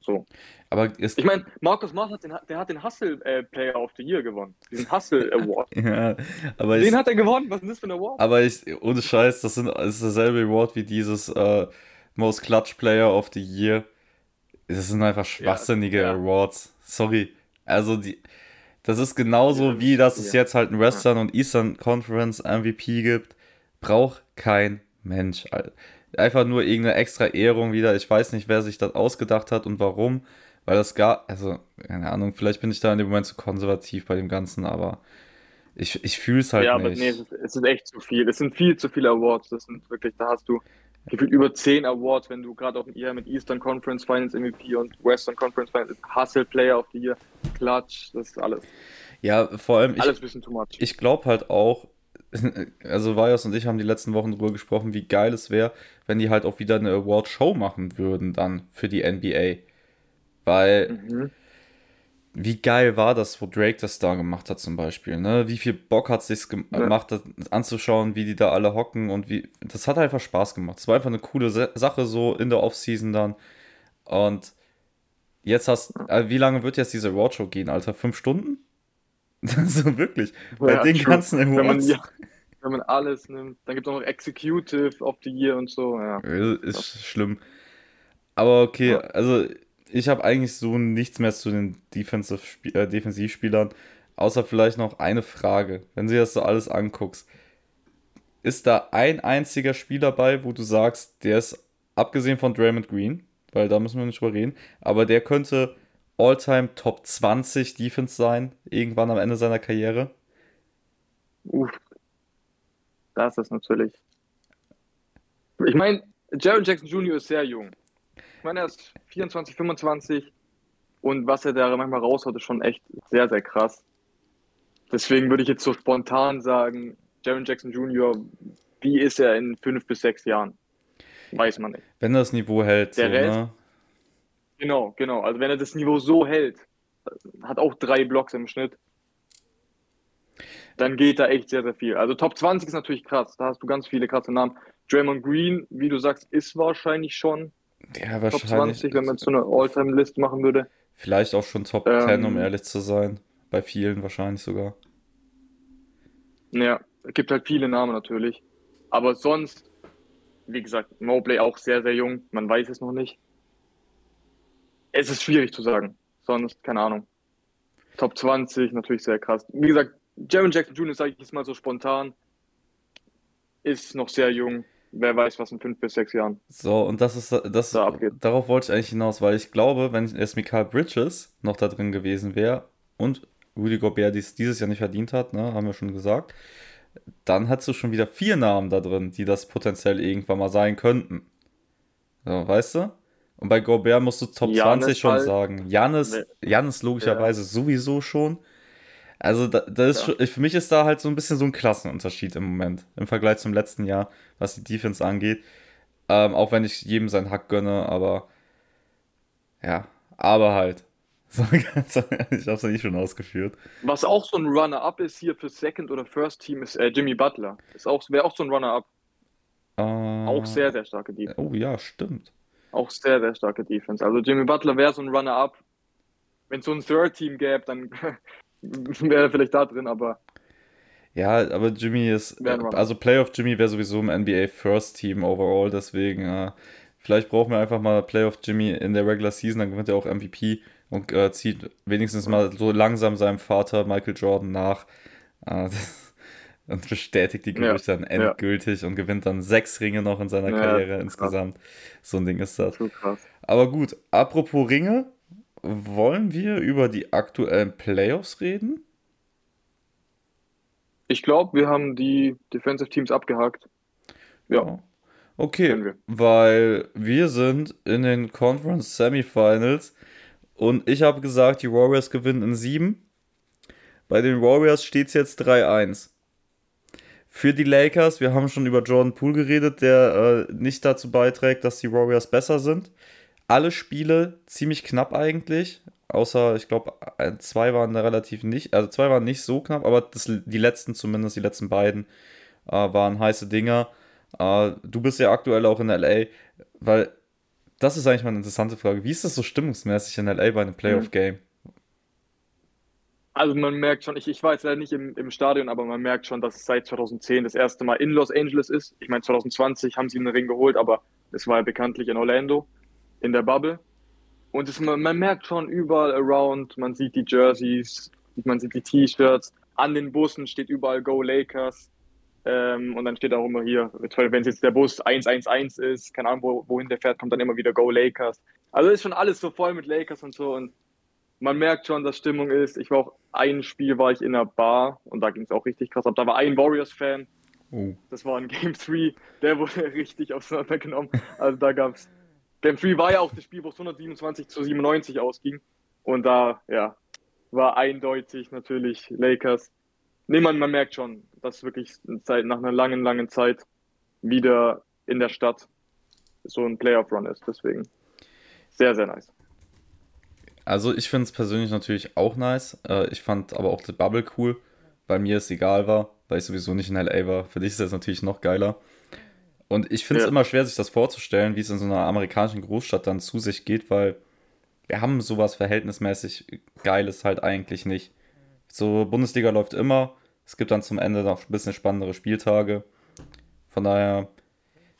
Speaker 2: So.
Speaker 1: Aber
Speaker 2: ich meine, Marcus Smart hat den, der hat den Hustle äh, Player of the Year gewonnen. Diesen Hustle Award.
Speaker 1: ja, aber
Speaker 2: den
Speaker 1: ich,
Speaker 2: hat er gewonnen. Was ist das für ein Award?
Speaker 1: Aber ich, ohne Scheiß, das, sind, das ist derselbe Award wie dieses äh, Most Clutch Player of the Year. Das sind einfach schwachsinnige ja, ja. Awards. Sorry. Also die, das ist genauso wie, dass es jetzt halt einen Western und Eastern Conference MVP gibt. Braucht kein Mensch. Einfach nur irgendeine extra Ehrung wieder. Ich weiß nicht, wer sich das ausgedacht hat und warum. Weil das gar, also, keine Ahnung, vielleicht bin ich da in dem Moment zu konservativ bei dem Ganzen, aber ich, ich fühle es halt ja, nicht. Ja, aber nee,
Speaker 2: es ist, echt zu viel. Es sind viel zu viele Awards. Das sind wirklich, da hast du gefühlt über 10 Awards, wenn du gerade auch eher mit Eastern Conference Finals MVP und Western Conference Finals, Hustle Player of the Year, Clutch, das ist alles.
Speaker 1: Ja, vor allem,
Speaker 2: Alles
Speaker 1: ich,
Speaker 2: ein bisschen too much.
Speaker 1: ich glaube halt auch, also Vajos und ich haben die letzten Wochen darüber gesprochen, wie geil es wäre, wenn die halt auch wieder eine Award-Show machen würden dann für die NBA. Weil,
Speaker 2: Mhm.
Speaker 1: wie geil war das, wo Drake das da gemacht hat zum Beispiel, ne? Wie viel Bock hat es sich
Speaker 2: Ja.
Speaker 1: gemacht, das anzuschauen, wie die da alle hocken und wie, das hat einfach Spaß gemacht. Es war einfach eine coole Sa- Sache so in der Offseason dann und jetzt hast, äh, wie lange wird jetzt diese Awardshow gehen, Alter? Fünf Stunden? Also wirklich, bei
Speaker 2: Ja,
Speaker 1: den
Speaker 2: true.
Speaker 1: ganzen
Speaker 2: Wenn man,
Speaker 1: Awards
Speaker 2: ja, wenn man alles nimmt, dann gibt es auch noch Executive of the Year und so, ja.
Speaker 1: ist schlimm. Aber okay, also ich habe eigentlich so nichts mehr zu den Defensive äh, Defensivspielern, außer vielleicht noch eine Frage. Wenn du das so alles anguckst, ist da ein einziger Spieler bei, wo du sagst, der ist, abgesehen von Draymond Green, weil da müssen wir nicht drüber reden, aber der könnte All-Time Top 20 Defense sein, irgendwann am Ende seiner Karriere?
Speaker 2: Uff, das ist natürlich. Ich meine, Jared Jackson Jr. ist sehr jung. Ich meine, er ist 24, 25 und was er da manchmal raushaut, ist schon echt sehr, sehr krass. Deswegen würde ich jetzt so spontan sagen, Jared Jackson Jr., wie ist er in fünf bis sechs Jahren? Weiß man nicht.
Speaker 1: Wenn er das Niveau hält, so,
Speaker 2: Der Rest-
Speaker 1: ne?
Speaker 2: Genau, genau. Also wenn er das Niveau so hält, hat auch drei Blocks im Schnitt, dann geht da echt sehr, sehr viel. Also Top 20 ist natürlich krass. Da hast du ganz viele krasse Namen. Draymond Green, wie du sagst, ist wahrscheinlich schon
Speaker 1: Ja,
Speaker 2: Top
Speaker 1: wahrscheinlich.
Speaker 2: 20, wenn man so eine All-Time-List machen würde.
Speaker 1: Vielleicht auch schon Top
Speaker 2: Ähm,
Speaker 1: 10, um ehrlich zu sein. Bei vielen wahrscheinlich sogar.
Speaker 2: Ja, es gibt halt viele Namen natürlich. Aber sonst, wie gesagt, Mobley auch sehr, sehr jung. Man weiß es noch nicht. Es ist schwierig zu sagen. Sonst, keine Ahnung. Top 20, natürlich sehr krass. Wie gesagt, Jaron Jackson Jr., sage ich jetzt mal so spontan, ist noch sehr jung. Wer weiß, was in fünf bis sechs Jahren.
Speaker 1: So, und das ist das,
Speaker 2: Da
Speaker 1: darauf wollte ich eigentlich hinaus, weil ich glaube, wenn es Mikael Bridges noch da drin gewesen wäre und Rudy Gobert dies dieses Jahr nicht verdient hat, ne, haben wir schon gesagt, dann hättest du schon wieder vier Namen da drin, die das potenziell irgendwann mal sein könnten. So, weißt du? Und bei Gobert musst du Top
Speaker 2: Giannis
Speaker 1: 20 schon
Speaker 2: halt.
Speaker 1: sagen. Janis. Janis logischerweise sowieso schon. Also da, das ist
Speaker 2: Ja.
Speaker 1: für mich ist da halt so ein bisschen so ein Klassenunterschied im Moment im Vergleich zum letzten Jahr, was die Defense angeht. Ähm, auch wenn ich jedem seinen Hack gönne, aber ja, aber halt. So ganz ich hab's ja nicht schon ausgeführt.
Speaker 2: Was auch so ein Runner-up ist hier für Second oder First Team, ist äh, Jimmy Butler. Ist auch, wäre auch so ein Runner-up.
Speaker 1: Äh,
Speaker 2: Auch sehr, sehr starke Defense.
Speaker 1: Oh ja, stimmt.
Speaker 2: Auch sehr, sehr starke Defense. Also Jimmy Butler wäre so ein Runner-up. Wenn es so ein Third-Team gäbe, dann wäre er vielleicht da drin, aber
Speaker 1: Ja, aber Jimmy ist, also Playoff Jimmy wäre sowieso im NBA First Team overall, deswegen äh, vielleicht brauchen wir einfach mal Playoff Jimmy in der Regular Season, dann gewinnt er auch MVP und äh, zieht wenigstens mal so langsam seinem Vater Michael Jordan nach äh, das, und bestätigt die
Speaker 2: Ja,
Speaker 1: Gerüchte dann
Speaker 2: ja.
Speaker 1: endgültig und gewinnt dann sechs Ringe noch in seiner
Speaker 2: Ja,
Speaker 1: Karriere insgesamt. So ein Ding ist das.
Speaker 2: so.
Speaker 1: Aber gut, apropos Ringe, wollen wir über die aktuellen Playoffs reden?
Speaker 2: Ich glaube, wir haben die Defensive Teams abgehakt. Ja,
Speaker 1: Okay,
Speaker 2: wir.
Speaker 1: weil wir sind in den Conference Semifinals und ich habe gesagt, die Warriors gewinnen in 7. Bei den Warriors steht es jetzt 3-1. Für die Lakers, wir haben schon über Jordan Poole geredet, der äh, nicht dazu beiträgt, dass die Warriors besser sind. Alle Spiele ziemlich knapp eigentlich, außer ich glaube, zwei waren da relativ nicht, also zwei waren nicht so knapp, aber das, die letzten zumindest, die letzten beiden äh, waren heiße Dinger. Äh, du bist ja aktuell auch in LA, weil das ist eigentlich mal eine interessante Frage. Wie ist das so stimmungsmäßig in LA bei einem Playoff-Game?
Speaker 2: Also man merkt schon, ich, ich war jetzt leider nicht im, im Stadion, aber man merkt schon, dass es seit 2010 das erste Mal in Los Angeles ist. Ich meine, 2020 haben sie einen Ring geholt, aber es war ja bekanntlich in Orlando, in der Bubble. Und es, man, man merkt schon überall around, man sieht die Jerseys, man sieht die T-Shirts, an den Bussen steht überall Go Lakers. Ähm, und dann steht auch immer hier, wenn es jetzt der Bus 111 ist, keine Ahnung, wo, wohin der fährt, kommt dann immer wieder Go Lakers. Also ist schon alles so voll mit Lakers und so und man merkt schon, dass Stimmung ist. Ich war auch ein Spiel war ich in einer Bar und da ging es auch richtig krass ab. Da war ein Warriors-Fan Oh. Das war in Game 3, der wurde richtig auseinandergenommen. Also da gab es. Game 3 war ja auch das Spiel, wo es 127 zu 97 ausging. Und da, ja, war eindeutig natürlich Lakers. Nee, man, man merkt schon, dass wirklich Zeit, nach einer langen, langen Zeit wieder in der Stadt so ein Playoff-Run ist. Deswegen sehr, sehr nice.
Speaker 1: Also ich finde es persönlich natürlich auch nice. Äh, ich fand aber auch die Bubble cool, weil mir es egal war, weil ich sowieso nicht in LA war. Für dich ist das natürlich noch geiler. Und ich finde es ja. immer schwer, sich das vorzustellen, wie es in so einer amerikanischen Großstadt dann zu sich geht, weil wir haben sowas verhältnismäßig Geiles halt eigentlich nicht. So, Bundesliga läuft immer. Es gibt dann zum Ende noch ein bisschen spannendere Spieltage. Von daher,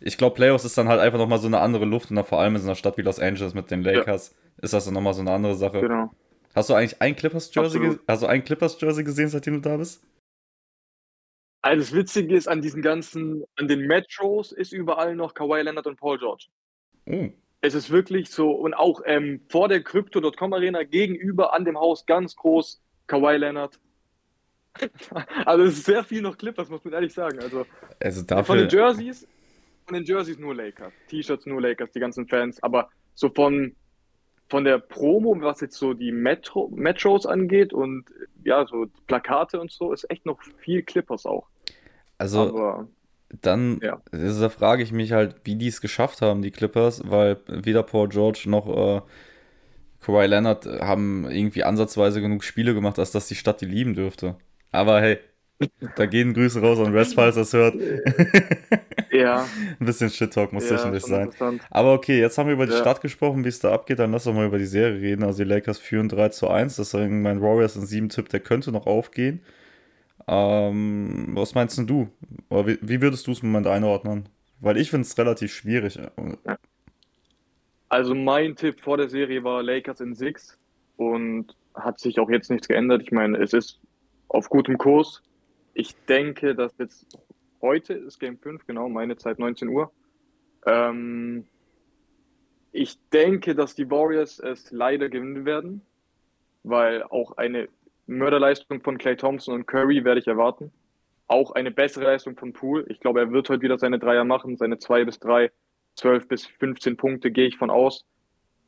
Speaker 1: ich glaube, Playoffs ist dann halt einfach nochmal so eine andere Luft und dann vor allem in so einer Stadt wie Los Angeles mit den Lakers ja. Ist das dann nochmal so eine andere Sache. Genau. Hast du eigentlich ein Clippers Jersey, also ein Clippers Jersey gesehen, seitdem du da bist?
Speaker 2: Also das Witzige ist an diesen ganzen, an den Metros ist überall noch Kawhi Leonard und Paul George. Oh. Es ist wirklich so, und auch ähm, vor der Crypto.com Arena gegenüber an dem Haus ganz groß Kawhi Leonard. also es ist sehr viel noch Clippers, muss man ehrlich sagen. Also,
Speaker 1: also dafür...
Speaker 2: von den Jerseys, von den Jerseys nur Lakers. T-Shirts nur Lakers, die ganzen Fans. Aber so von, von der Promo, was jetzt so die Metro, Metros angeht und ja, so Plakate und so, ist echt noch viel Clippers auch.
Speaker 1: Also Aber, dann ja. also da frage ich mich halt, wie die es geschafft haben, die Clippers, weil weder Paul George noch äh, Kawhi Leonard haben irgendwie ansatzweise genug Spiele gemacht, als dass die Stadt die lieben dürfte. Aber hey, da gehen Grüße raus an Rest, falls das hört.
Speaker 2: ja.
Speaker 1: Ein bisschen Shit-Talk muss ja, sicherlich sein. Aber okay, jetzt haben wir über die ja. Stadt gesprochen, wie es da abgeht. Dann lass doch mal über die Serie reden. Also die Lakers führen 3 zu 1. Das ist mein Warriors in 7 Tipp, der könnte noch aufgehen. Ähm, was meinst du? Oder wie, wie würdest du es im Moment einordnen? Weil ich finde es relativ schwierig.
Speaker 2: Also mein Tipp vor der Serie war Lakers in 6 und hat sich auch jetzt nichts geändert. Ich meine, es ist auf gutem Kurs. Ich denke, dass jetzt heute ist Game 5, genau, meine Zeit 19 Uhr. Ähm, ich denke, dass die Warriors es leider gewinnen werden, weil auch eine Mörderleistung von Clay Thompson und Curry werde ich erwarten. Auch eine bessere Leistung von Poole. Ich glaube, er wird heute wieder seine Dreier machen, seine 2 bis 3, 12 bis 15 Punkte, gehe ich von aus.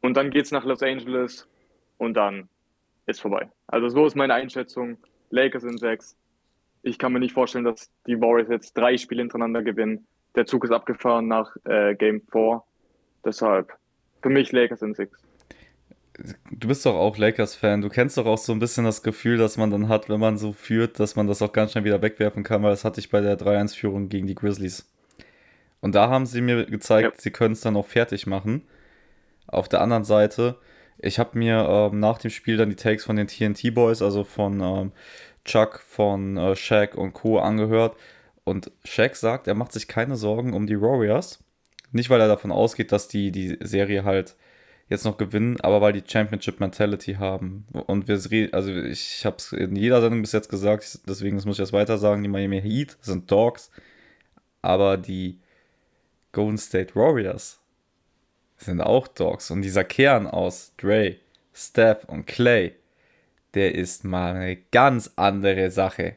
Speaker 2: Und dann geht es nach Los Angeles und dann ist vorbei. Also so ist meine Einschätzung. Lakers in 6. Ich kann mir nicht vorstellen, dass die Warriors jetzt drei Spiele hintereinander gewinnen. Der Zug ist abgefahren nach äh, Game 4. Deshalb für mich Lakers in 6
Speaker 1: du bist doch auch Lakers-Fan. Du kennst doch auch so ein bisschen das Gefühl, dass man dann hat, wenn man so führt, dass man das auch ganz schnell wieder wegwerfen kann, weil das hatte ich bei der 3-1-Führung gegen die Grizzlies. Und da haben sie mir gezeigt, ja. sie können es dann auch fertig machen. Auf der anderen Seite, ich habe mir ähm, nach dem Spiel dann die Takes von den TNT Boys, also von ähm, Chuck, von äh, Shaq und Co. angehört. Und Shaq sagt, er macht sich keine Sorgen um die Warriors. Nicht, weil er davon ausgeht, dass die die Serie halt jetzt noch gewinnen, aber weil die Championship Mentality haben. Und wir, also ich habe es in jeder Sendung bis jetzt gesagt, deswegen muss ich das weiter sagen, die Miami Heat sind Dogs, aber die Golden State Warriors sind auch Dogs. Und dieser Kern aus Dre, Steph und Clay, der ist mal eine ganz andere Sache.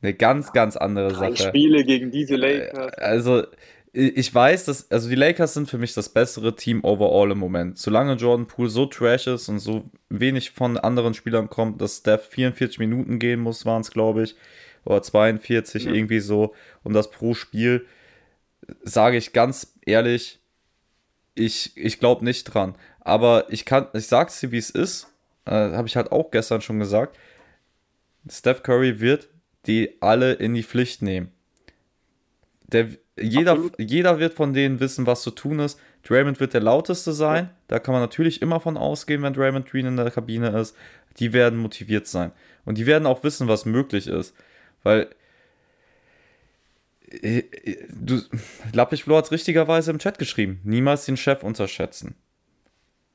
Speaker 1: Eine ganz, ganz andere Drei Sache.
Speaker 2: Spiele gegen diese Lakers.
Speaker 1: Also, ich weiß, dass, also die Lakers sind für mich das bessere Team overall im Moment. Solange Jordan Poole so trash ist und so wenig von anderen Spielern kommt, dass Steph 44 Minuten gehen muss, waren es, glaube ich, oder 42, ja. irgendwie so, und das pro Spiel, sage ich ganz ehrlich, ich, ich glaube nicht dran. Aber ich kann, ich sag's dir, wie es ist, äh, habe ich halt auch gestern schon gesagt, Steph Curry wird die alle in die Pflicht nehmen. Der, jeder, jeder wird von denen wissen, was zu tun ist. Draymond wird der lauteste sein. Da kann man natürlich immer von ausgehen, wenn Draymond Green in der Kabine ist. Die werden motiviert sein. Und die werden auch wissen, was möglich ist. Weil äh, äh, du, Lappich Flo hat es richtigerweise im Chat geschrieben. Niemals den Chef unterschätzen.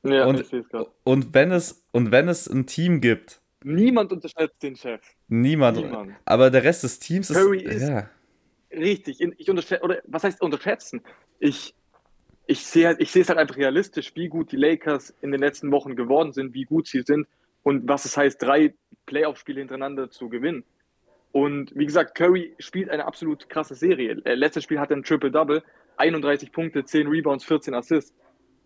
Speaker 1: Ja, und, ich sehe es gerade. Und wenn es und wenn es ein Team gibt.
Speaker 2: Niemand unterschätzt den Chef.
Speaker 1: Niemand. Niemand. Aber der Rest des Teams
Speaker 2: Curry ist, ist ja. Richtig, ich unterschätze, oder was heißt unterschätzen? Ich, ich sehe ich sehe es halt einfach realistisch, wie gut die Lakers in den letzten Wochen geworden sind, wie gut sie sind und was es heißt, drei Playoff-Spiele hintereinander zu gewinnen. Und wie gesagt, Curry spielt eine absolut krasse Serie. Äh, letztes Spiel hat er ein Triple-Double, 31 Punkte, 10 Rebounds, 14 Assists.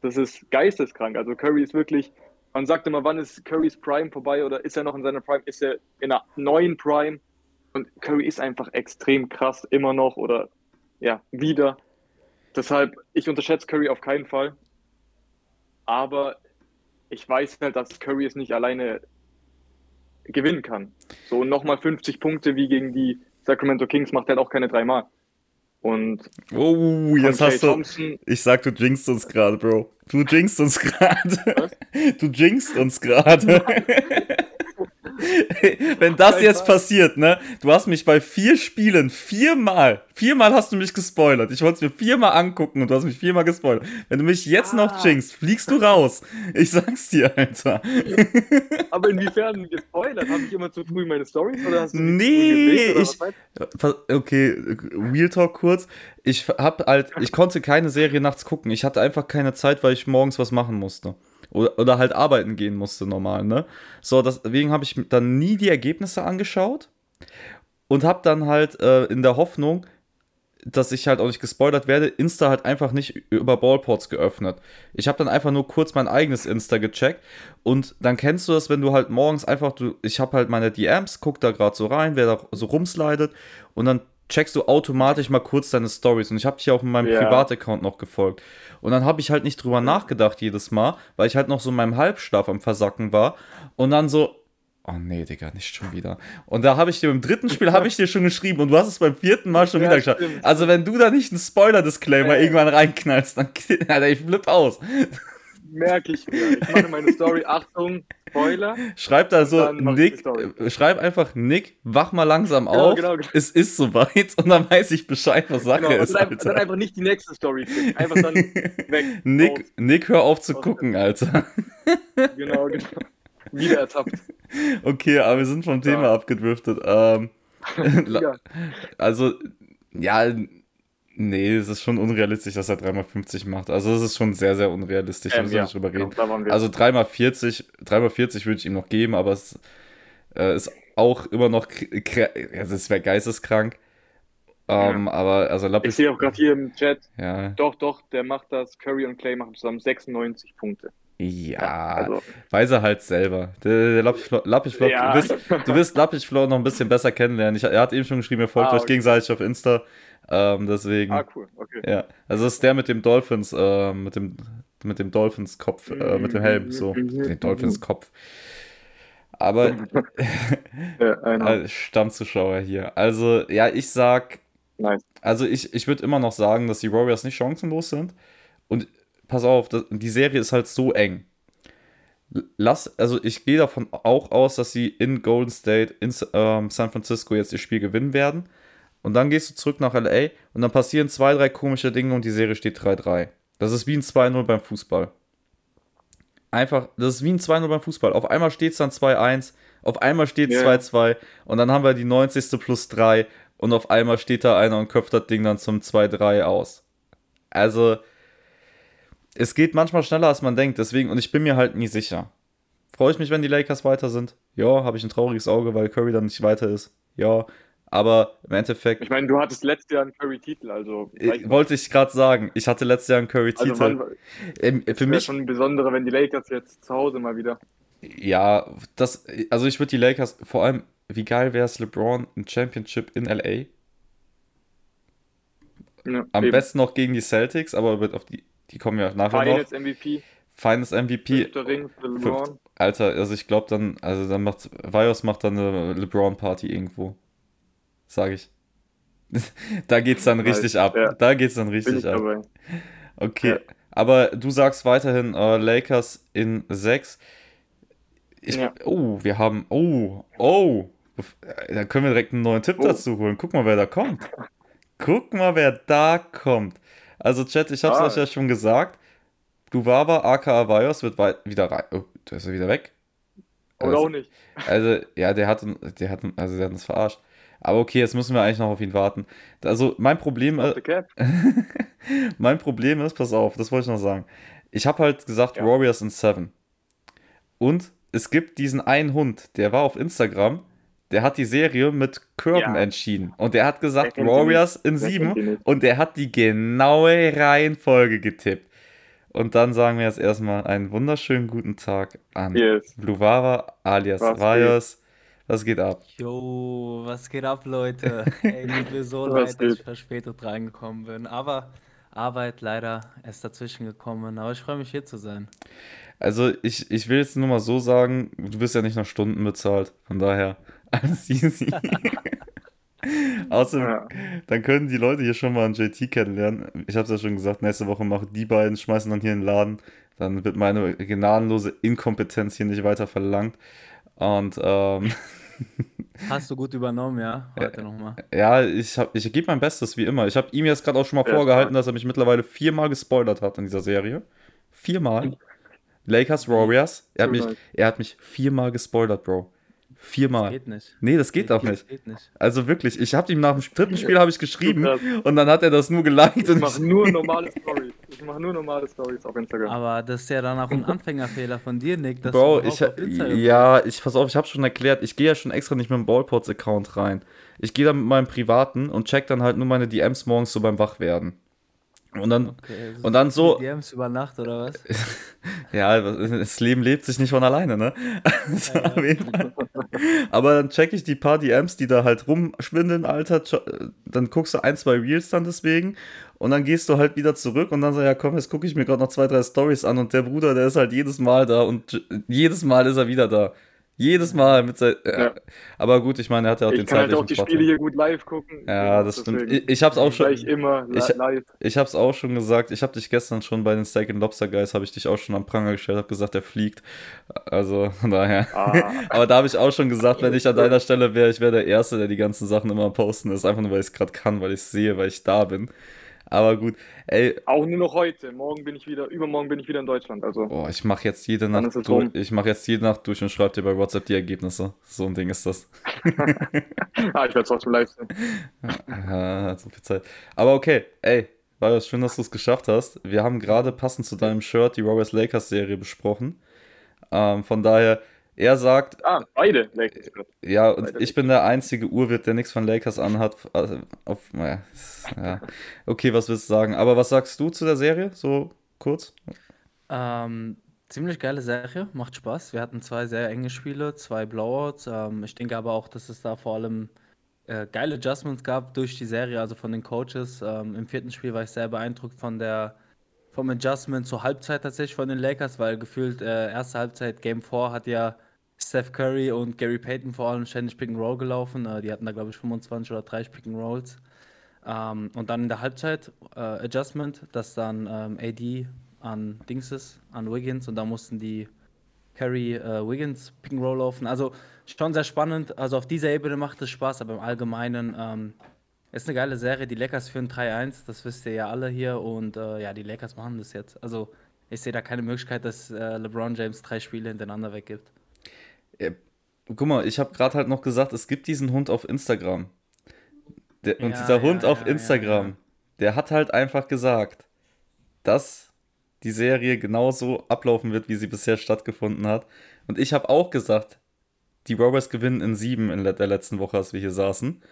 Speaker 2: Das ist geisteskrank. Also Curry ist wirklich, man sagt immer, wann ist Currys Prime vorbei oder ist er noch in seiner Prime? Ist er in einer neuen Prime? Und Curry ist einfach extrem krass immer noch oder ja, wieder. Deshalb, ich unterschätze Curry auf keinen Fall. Aber ich weiß halt, dass Curry es nicht alleine gewinnen kann. So nochmal 50 Punkte wie gegen die Sacramento Kings macht er halt auch keine dreimal. Und
Speaker 1: oh, jetzt hast du. Ich sag, du jinxst uns gerade, Bro. Du jinxst uns gerade. Du jinxst uns gerade. Wenn das jetzt passiert, ne? Du hast mich bei vier Spielen viermal, viermal hast du mich gespoilert. Ich wollte es mir viermal angucken und du hast mich viermal gespoilert. Wenn du mich jetzt ah. noch jinxst, fliegst du raus. Ich sag's dir, Alter.
Speaker 2: Aber inwiefern gespoilert? Habe ich immer zu früh meine Stories oder hast du
Speaker 1: Nee, ich. Okay, Real Talk kurz. Ich hab halt, ich konnte keine Serie nachts gucken. Ich hatte einfach keine Zeit, weil ich morgens was machen musste. Oder, oder halt arbeiten gehen musste normal, ne? So, deswegen habe ich dann nie die Ergebnisse angeschaut und habe dann halt äh, in der Hoffnung, dass ich halt auch nicht gespoilert werde, Insta halt einfach nicht über Ballports geöffnet. Ich habe dann einfach nur kurz mein eigenes Insta gecheckt und dann kennst du das, wenn du halt morgens einfach, du, ich habe halt meine DMs, guck da gerade so rein, wer da so rumslidet und dann checkst du automatisch mal kurz deine Stories und ich habe dich auch in meinem ja. Privataccount noch gefolgt. Und dann habe ich halt nicht drüber nachgedacht jedes Mal, weil ich halt noch so in meinem Halbschlaf am Versacken war. Und dann so, oh nee, Digga, nicht schon wieder. Und da habe ich dir im dritten Spiel habe ich dir schon geschrieben und du hast es beim vierten Mal schon ja, wieder geschaut. Also wenn du da nicht einen Spoiler-Disclaimer äh. irgendwann reinknallst, dann, Alter, ich flipp aus
Speaker 2: merke ich mir. Ich mache meine Story, Achtung, Spoiler.
Speaker 1: Schreib da so, Nick, schreib einfach, Nick, wach mal langsam genau, auf. Genau, genau. Es ist soweit und dann weiß ich Bescheid, was Sache genau, ist.
Speaker 2: Dann, dann einfach nicht die nächste Story. Einfach dann weg.
Speaker 1: Nick, Nick, hör auf zu gucken, Alter.
Speaker 2: Genau, genau. Wieder ertappt.
Speaker 1: Okay, aber wir sind vom Thema ja. abgedriftet. Ähm. Also, ja, Nee, es ist schon unrealistisch, dass er 3x50 macht. Also es ist schon sehr, sehr unrealistisch, ähm, da müssen wir nicht drüber reden. Genau, also 3x40, 3x40 würde ich ihm noch geben, aber es äh, ist auch immer noch, also es wäre geisteskrank. Ähm, ja. Aber also
Speaker 2: Lapis, Ich sehe auch gerade hier im Chat, ja. doch, doch, der macht das, Curry und Clay machen zusammen 96 Punkte.
Speaker 1: Ja, also. weiß er halt selber. Der, der Lappischflop, ja. du, wirst, du wirst Lappischflop noch ein bisschen besser kennenlernen. Ich, er hat eben schon geschrieben, er folgt ah, euch gegenseitig auf Insta. Ähm, deswegen. Ah, cool, okay. Ja, also das ist der mit dem Dolphins, äh, mit dem, mit dem Dolphins-Kopf, äh, mit dem Helm, so. den Dolphins-Kopf. Aber ja, Stammzuschauer hier. Also, ja, ich sag. Nice. Also, ich, ich würde immer noch sagen, dass die Warriors nicht chancenlos sind. Und pass auf, das, die Serie ist halt so eng. Lass, also ich gehe davon auch aus, dass sie in Golden State, in ähm, San Francisco jetzt ihr Spiel gewinnen werden. Und dann gehst du zurück nach LA und dann passieren zwei, drei komische Dinge und die Serie steht 3-3. Das ist wie ein 2-0 beim Fußball. Einfach, das ist wie ein 2-0 beim Fußball. Auf einmal steht es dann 2-1, auf einmal steht 2-2 yeah. und dann haben wir die 90. plus 3 und auf einmal steht da einer und köpft das Ding dann zum 2-3 aus. Also, es geht manchmal schneller, als man denkt, deswegen, und ich bin mir halt nie sicher. Freue ich mich, wenn die Lakers weiter sind? Ja, habe ich ein trauriges Auge, weil Curry dann nicht weiter ist. Ja, aber im Endeffekt.
Speaker 2: Ich meine, du hattest letztes Jahr einen Curry-Titel, also.
Speaker 1: Wollte ich gerade sagen. Ich hatte letztes Jahr einen Curry-Titel. Also
Speaker 2: ähm, für mich schon besondere, wenn die Lakers jetzt zu Hause mal wieder.
Speaker 1: Ja, das, also ich würde die Lakers, vor allem, wie geil wäre es, LeBron ein Championship in LA? Ja, Am eben. besten noch gegen die Celtics, aber auf die, die kommen ja nachher Finals noch. MVP. Finals MVP. Ring für LeBron. Alter, also ich glaube dann, also dann macht, Vios macht dann eine LeBron-Party irgendwo sage ich. da geht's dann richtig ab. Ja. Da geht's dann richtig ab. Dabei. Okay, ja. aber du sagst weiterhin äh, Lakers in 6. Ich, ja. Oh, wir haben. Oh, oh. Da können wir direkt einen neuen Tipp oh. dazu holen. Guck mal, wer da kommt. Guck mal, wer da kommt. Also, Chat, ich hab's ah. euch ja schon gesagt. Duvava aka Avaios wird wieder rein. Oh, der ist wieder weg.
Speaker 2: Oder also, auch nicht.
Speaker 1: Also, ja, der hat, der hat, also der hat uns verarscht. Aber okay, jetzt müssen wir eigentlich noch auf ihn warten. Also mein Problem, äh, mein Problem ist, pass auf, das wollte ich noch sagen. Ich habe halt gesagt ja. Warriors in Seven. Und es gibt diesen einen Hund, der war auf Instagram, der hat die Serie mit Kirben
Speaker 2: Ja.
Speaker 1: entschieden. Und der hat gesagt,
Speaker 2: die
Speaker 1: Warriors in sieben. Und der hat die genaue Reihenfolge getippt. Und dann sagen wir jetzt erstmal einen wunderschönen guten Tag an
Speaker 2: Yes.
Speaker 1: Bluvara alias? Rayos. Was geht ab?
Speaker 3: Jo, was geht ab, Leute? Ey, tut mir so leid, dass ich verspätet reingekommen bin. Aber Arbeit leider ist dazwischen gekommen. Aber ich freue mich hier zu sein.
Speaker 1: Also ich, ich will jetzt nur mal so sagen, du bist ja nicht nach Stunden bezahlt. Von daher, alles easy. Außerdem,
Speaker 2: Ja.
Speaker 1: dann können die Leute hier schon mal einen JT kennenlernen. Ich habe es ja schon gesagt, nächste Woche machen die beiden, schmeißen dann hier in den Laden. Dann wird meine gnadenlose Inkompetenz hier nicht weiter verlangt. Und ähm,
Speaker 3: Hast du gut übernommen, ja? Heute nochmal.
Speaker 1: ja, ich, hab- ich gebe mein Bestes, wie immer. Ich habe ihm jetzt gerade auch schon mal
Speaker 2: Ja,
Speaker 1: vorgehalten, dass er mich mittlerweile viermal gespoilert hat in dieser Serie. Viermal. Lakers Warriors. Er hat, mich, er hat mich viermal gespoilert, Bro. Viermal.
Speaker 3: Geht nicht.
Speaker 1: Nee, das geht auch nicht.
Speaker 3: Geht nicht.
Speaker 1: Also wirklich, ich habe ihm nach dem dritten Spiel habe ich geschrieben und dann hat er das nur geliked
Speaker 2: Ich
Speaker 1: und
Speaker 2: mache nur normale Stories. Ich mache nur normale Stories auf Instagram.
Speaker 3: Aber das ist ja dann auch ein Anfängerfehler von dir, Nick. Dass
Speaker 1: Bro,
Speaker 3: du
Speaker 1: ich
Speaker 3: überhaupt auf Instagram
Speaker 1: ja, ich pass auf, ich habe schon erklärt, ich gehe ja schon extra nicht mit dem Ballpots Account rein. Ich gehe da mit meinem privaten und check dann halt nur meine DMs morgens so beim Wachwerden. Und dann
Speaker 3: Okay, das
Speaker 1: Und dann so-
Speaker 3: DMs über Nacht oder was?
Speaker 1: Ja, das Leben lebt sich nicht von alleine, ne? Also, auf jeden Fall. Aber dann check ich die paar DMs, die da halt rumschwindeln, Alter. ch- Dann guckst du ein, zwei Reels dann deswegen. Und dann gehst du halt wieder zurück und dann so, ja komm, jetzt gucke ich mir gerade noch zwei, drei Stories an. Und der Bruder, der ist halt jedes Mal da und j- jedes Mal ist er wieder da. Jedes Mal mit sein,
Speaker 2: Ja.
Speaker 1: Aber gut, ich meine, er hat ja auch
Speaker 2: ich
Speaker 1: den
Speaker 2: kann halt auch die
Speaker 1: Vorteil.
Speaker 2: Spiele hier gut live gucken.
Speaker 1: Ja, das stimmt.
Speaker 2: Deswegen
Speaker 1: Ich, ich hab's auch schon. Ich-. Ich habe es auch schon gesagt. Ich habe dich gestern schon bei den Steak and Lobster Guys habe ich dich auch schon am Pranger gestellt, habe gesagt, er fliegt. Also von daher.
Speaker 2: Ah.
Speaker 1: Aber da habe ich auch schon gesagt, wenn ich an deiner Stelle wäre, ich wäre der Erste, der die ganzen Sachen immer posten ist, einfach nur weil ich es gerade kann, weil ich es sehe, weil ich da bin. Aber gut, ey,
Speaker 2: Auch nur noch heute. Morgen bin ich wieder, übermorgen bin ich wieder in Deutschland. Also
Speaker 1: oh, ich mache jetzt jede Nacht durch, ich mache jetzt jede Nacht durch und schreibe dir bei WhatsApp die Ergebnisse. So ein Ding ist das.
Speaker 2: ah, ich werde es auch zum Livestream.
Speaker 1: Ja, hat so viel Zeit. Aber okay, ey, war das schön, dass du es geschafft hast. Wir haben gerade passend zu deinem Shirt die Warriors Lakers Serie besprochen. Ähm, von daher, er sagt,
Speaker 2: Ah, beide. Lakers.
Speaker 1: ja, und
Speaker 2: Beide
Speaker 1: ich bin der einzige Urwirt, der nichts von Lakers anhat. Also, auf, naja, ja. Okay, was willst du sagen? Aber was sagst du zu der Serie? So kurz?
Speaker 3: Ähm, ziemlich geile Serie, macht Spaß. Wir hatten zwei sehr enge Spiele, zwei Blowouts. Ähm, ich denke aber auch, dass es da vor allem äh, geile Adjustments gab durch die Serie, also von den Coaches. Ähm, Im vierten Spiel war ich sehr beeindruckt von der vom Adjustment zur Halbzeit tatsächlich von den Lakers, weil gefühlt äh, erste Halbzeit Game 4 hat ja Steph Curry und Gary Payton vor allem ständig Pick and Roll gelaufen. Äh, die hatten da glaube ich 25 oder 30 Pick and Rolls. Ähm, und dann in der Halbzeit äh, Adjustment, dass dann ähm, AD an Dings ist, an Wiggins und da mussten die Curry äh, Wiggins Pick and Roll laufen. Also schon sehr spannend. Also auf dieser Ebene macht es Spaß, aber im Allgemeinen ähm, ist eine geile Serie. Die Lakers führen 3-1, das wisst ihr ja alle hier und äh, ja, die Lakers machen das jetzt. Also ich sehe da keine Möglichkeit, dass äh, LeBron James drei Spiele hintereinander weggibt.
Speaker 1: Guck mal, ich habe gerade halt noch gesagt, es gibt diesen Hund auf Instagram. Der, und
Speaker 3: Ja,
Speaker 1: dieser Hund
Speaker 3: ja,
Speaker 1: auf
Speaker 3: ja, ja,
Speaker 1: Instagram,
Speaker 3: ja.
Speaker 1: der hat halt einfach gesagt, dass die Serie genauso ablaufen wird, wie sie bisher stattgefunden hat. Und ich habe auch gesagt, die Warriors gewinnen in sieben in der letzten Woche, als wir hier saßen.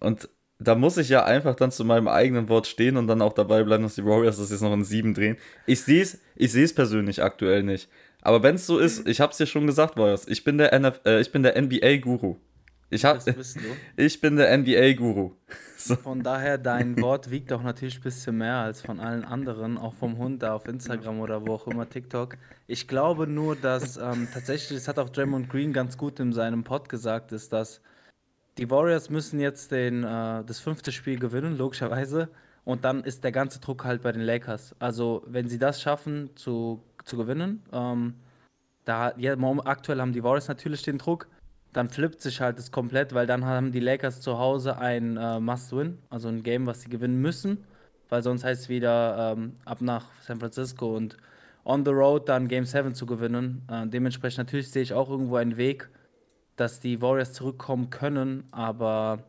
Speaker 1: Und da muss ich ja einfach dann zu meinem eigenen Wort stehen und dann auch dabei bleiben, dass die Warriors das jetzt noch in sieben drehen. Ich sehe es ich seh's persönlich aktuell nicht. Aber wenn es so ist, ich habe es dir schon gesagt, Warriors, ich bin der, NF äh, ich bin der NBA-Guru. Ich, hab, ich bin der NBA-Guru. So.
Speaker 3: Von daher, dein Wort wiegt auch natürlich ein bisschen mehr als von allen anderen, auch vom Hund da auf Instagram oder wo auch immer, TikTok. Ich glaube nur, dass ähm, tatsächlich, das hat auch Draymond Green ganz gut in seinem Pod gesagt, ist, dass die Warriors müssen jetzt den, äh, das fünfte Spiel gewinnen, logischerweise. Und dann ist der ganze Druck halt bei den Lakers. Also, wenn sie das schaffen zu, zu gewinnen, ähm, da ja, aktuell haben die Warriors natürlich den Druck, dann flippt sich halt das komplett, weil dann haben die Lakers zu Hause ein äh, Must-Win, also ein Game, was sie gewinnen müssen, weil sonst heißt es wieder ähm, ab nach San Francisco und on the road dann Game 7 zu gewinnen. Äh, dementsprechend natürlich sehe ich auch irgendwo einen Weg, dass die Warriors zurückkommen können, aber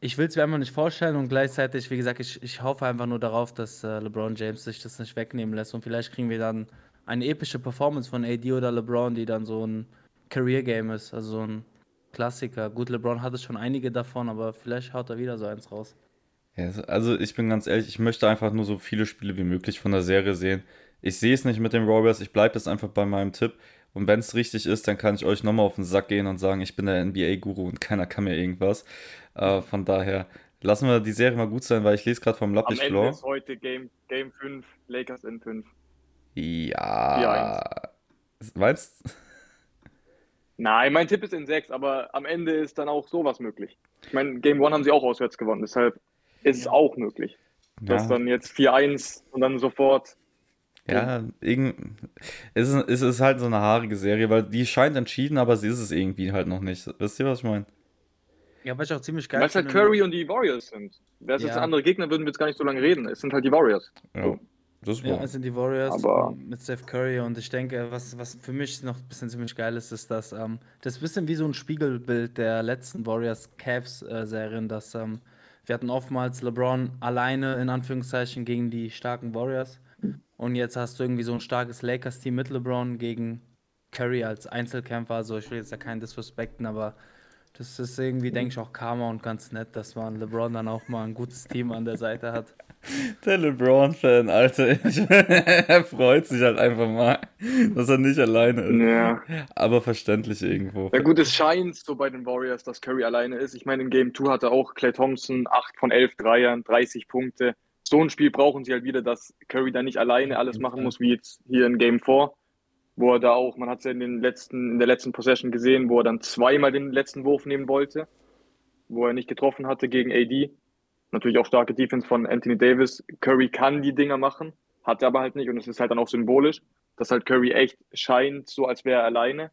Speaker 3: ich will es mir einfach nicht vorstellen und gleichzeitig, wie gesagt, ich, ich hoffe einfach nur darauf, dass äh, LeBron James sich das nicht wegnehmen lässt und vielleicht kriegen wir dann eine epische Performance von AD oder LeBron, die dann so ein Career Game ist, also so ein Klassiker. Gut, LeBron hatte schon einige davon, aber vielleicht haut er wieder so eins raus.
Speaker 1: Ja, also ich bin ganz ehrlich, ich möchte einfach nur so viele Spiele wie möglich von der Serie sehen. Ich sehe es nicht mit den Warriors, ich bleibe jetzt einfach bei meinem Tipp. Und wenn es richtig ist, dann kann ich euch nochmal auf den Sack gehen und sagen, ich bin der NBA-Guru und keiner kann mir irgendwas. Äh, von daher lassen wir die Serie mal gut sein, weil ich lese gerade vom
Speaker 2: Am Ende ist heute Game, Game 5, Lakers in 5.
Speaker 1: Ja. Meinst
Speaker 2: Nein, mein Tipp ist in 6, aber am Ende ist dann auch sowas möglich. Ich meine, Game 1 haben sie auch auswärts gewonnen, deshalb ist es auch möglich. Dass
Speaker 1: Ja.
Speaker 2: dann jetzt 4-1 und dann sofort.
Speaker 1: Ja, irgend, es, ist, es ist halt so eine haarige Serie, weil die scheint entschieden, aber sie ist es irgendwie halt noch nicht. Wisst ihr, was ich meine?
Speaker 3: Ja, was ich auch ziemlich geil
Speaker 2: Weil es halt Curry und die Warriors sind. Wäre es jetzt
Speaker 3: Ja.
Speaker 2: andere Gegner, würden wir jetzt gar nicht so lange reden. Es sind halt die Warriors.
Speaker 1: Ja, das ist
Speaker 3: Ja, es sind die Warriors
Speaker 2: Aber-
Speaker 3: mit Steph Curry und ich denke, was, was für mich noch ein bisschen ziemlich geil ist, ist, dass ähm, das ist ein bisschen wie so ein Spiegelbild der letzten Warriors-Cavs-Serien, dass ähm, wir hatten oftmals LeBron alleine in Anführungszeichen gegen die starken Warriors und jetzt hast du irgendwie so ein starkes Lakers-Team mit LeBron gegen Curry als Einzelkämpfer, also ich will jetzt ja keinen disrespekten, aber das ist irgendwie, denke ich, auch Karma und ganz nett, dass man LeBron dann auch mal ein gutes Team an der Seite hat.
Speaker 1: Der LeBron-Fan, Alter. Ich, er freut sich halt einfach mal, dass er nicht alleine ist.
Speaker 2: Ja.
Speaker 1: Aber verständlich irgendwo.
Speaker 2: Ja gut, es scheint so bei den Warriors, dass Curry alleine ist. Ich meine, in Game 2 hatte auch Clay Thompson 8 von 11 Dreiern, 30 Punkte. So ein Spiel brauchen sie halt wieder, dass Curry da nicht alleine alles machen muss, wie jetzt hier in Game 4, wo er da auch, man hat es ja in, den letzten, in der letzten Possession gesehen, wo er dann zweimal den letzten Wurf nehmen wollte, wo er nicht getroffen hatte gegen AD. Natürlich auch starke Defense von Anthony Davis. Curry kann die Dinger machen, hat er aber halt nicht und es ist halt dann auch symbolisch, dass halt Curry echt scheint, so als wäre er alleine.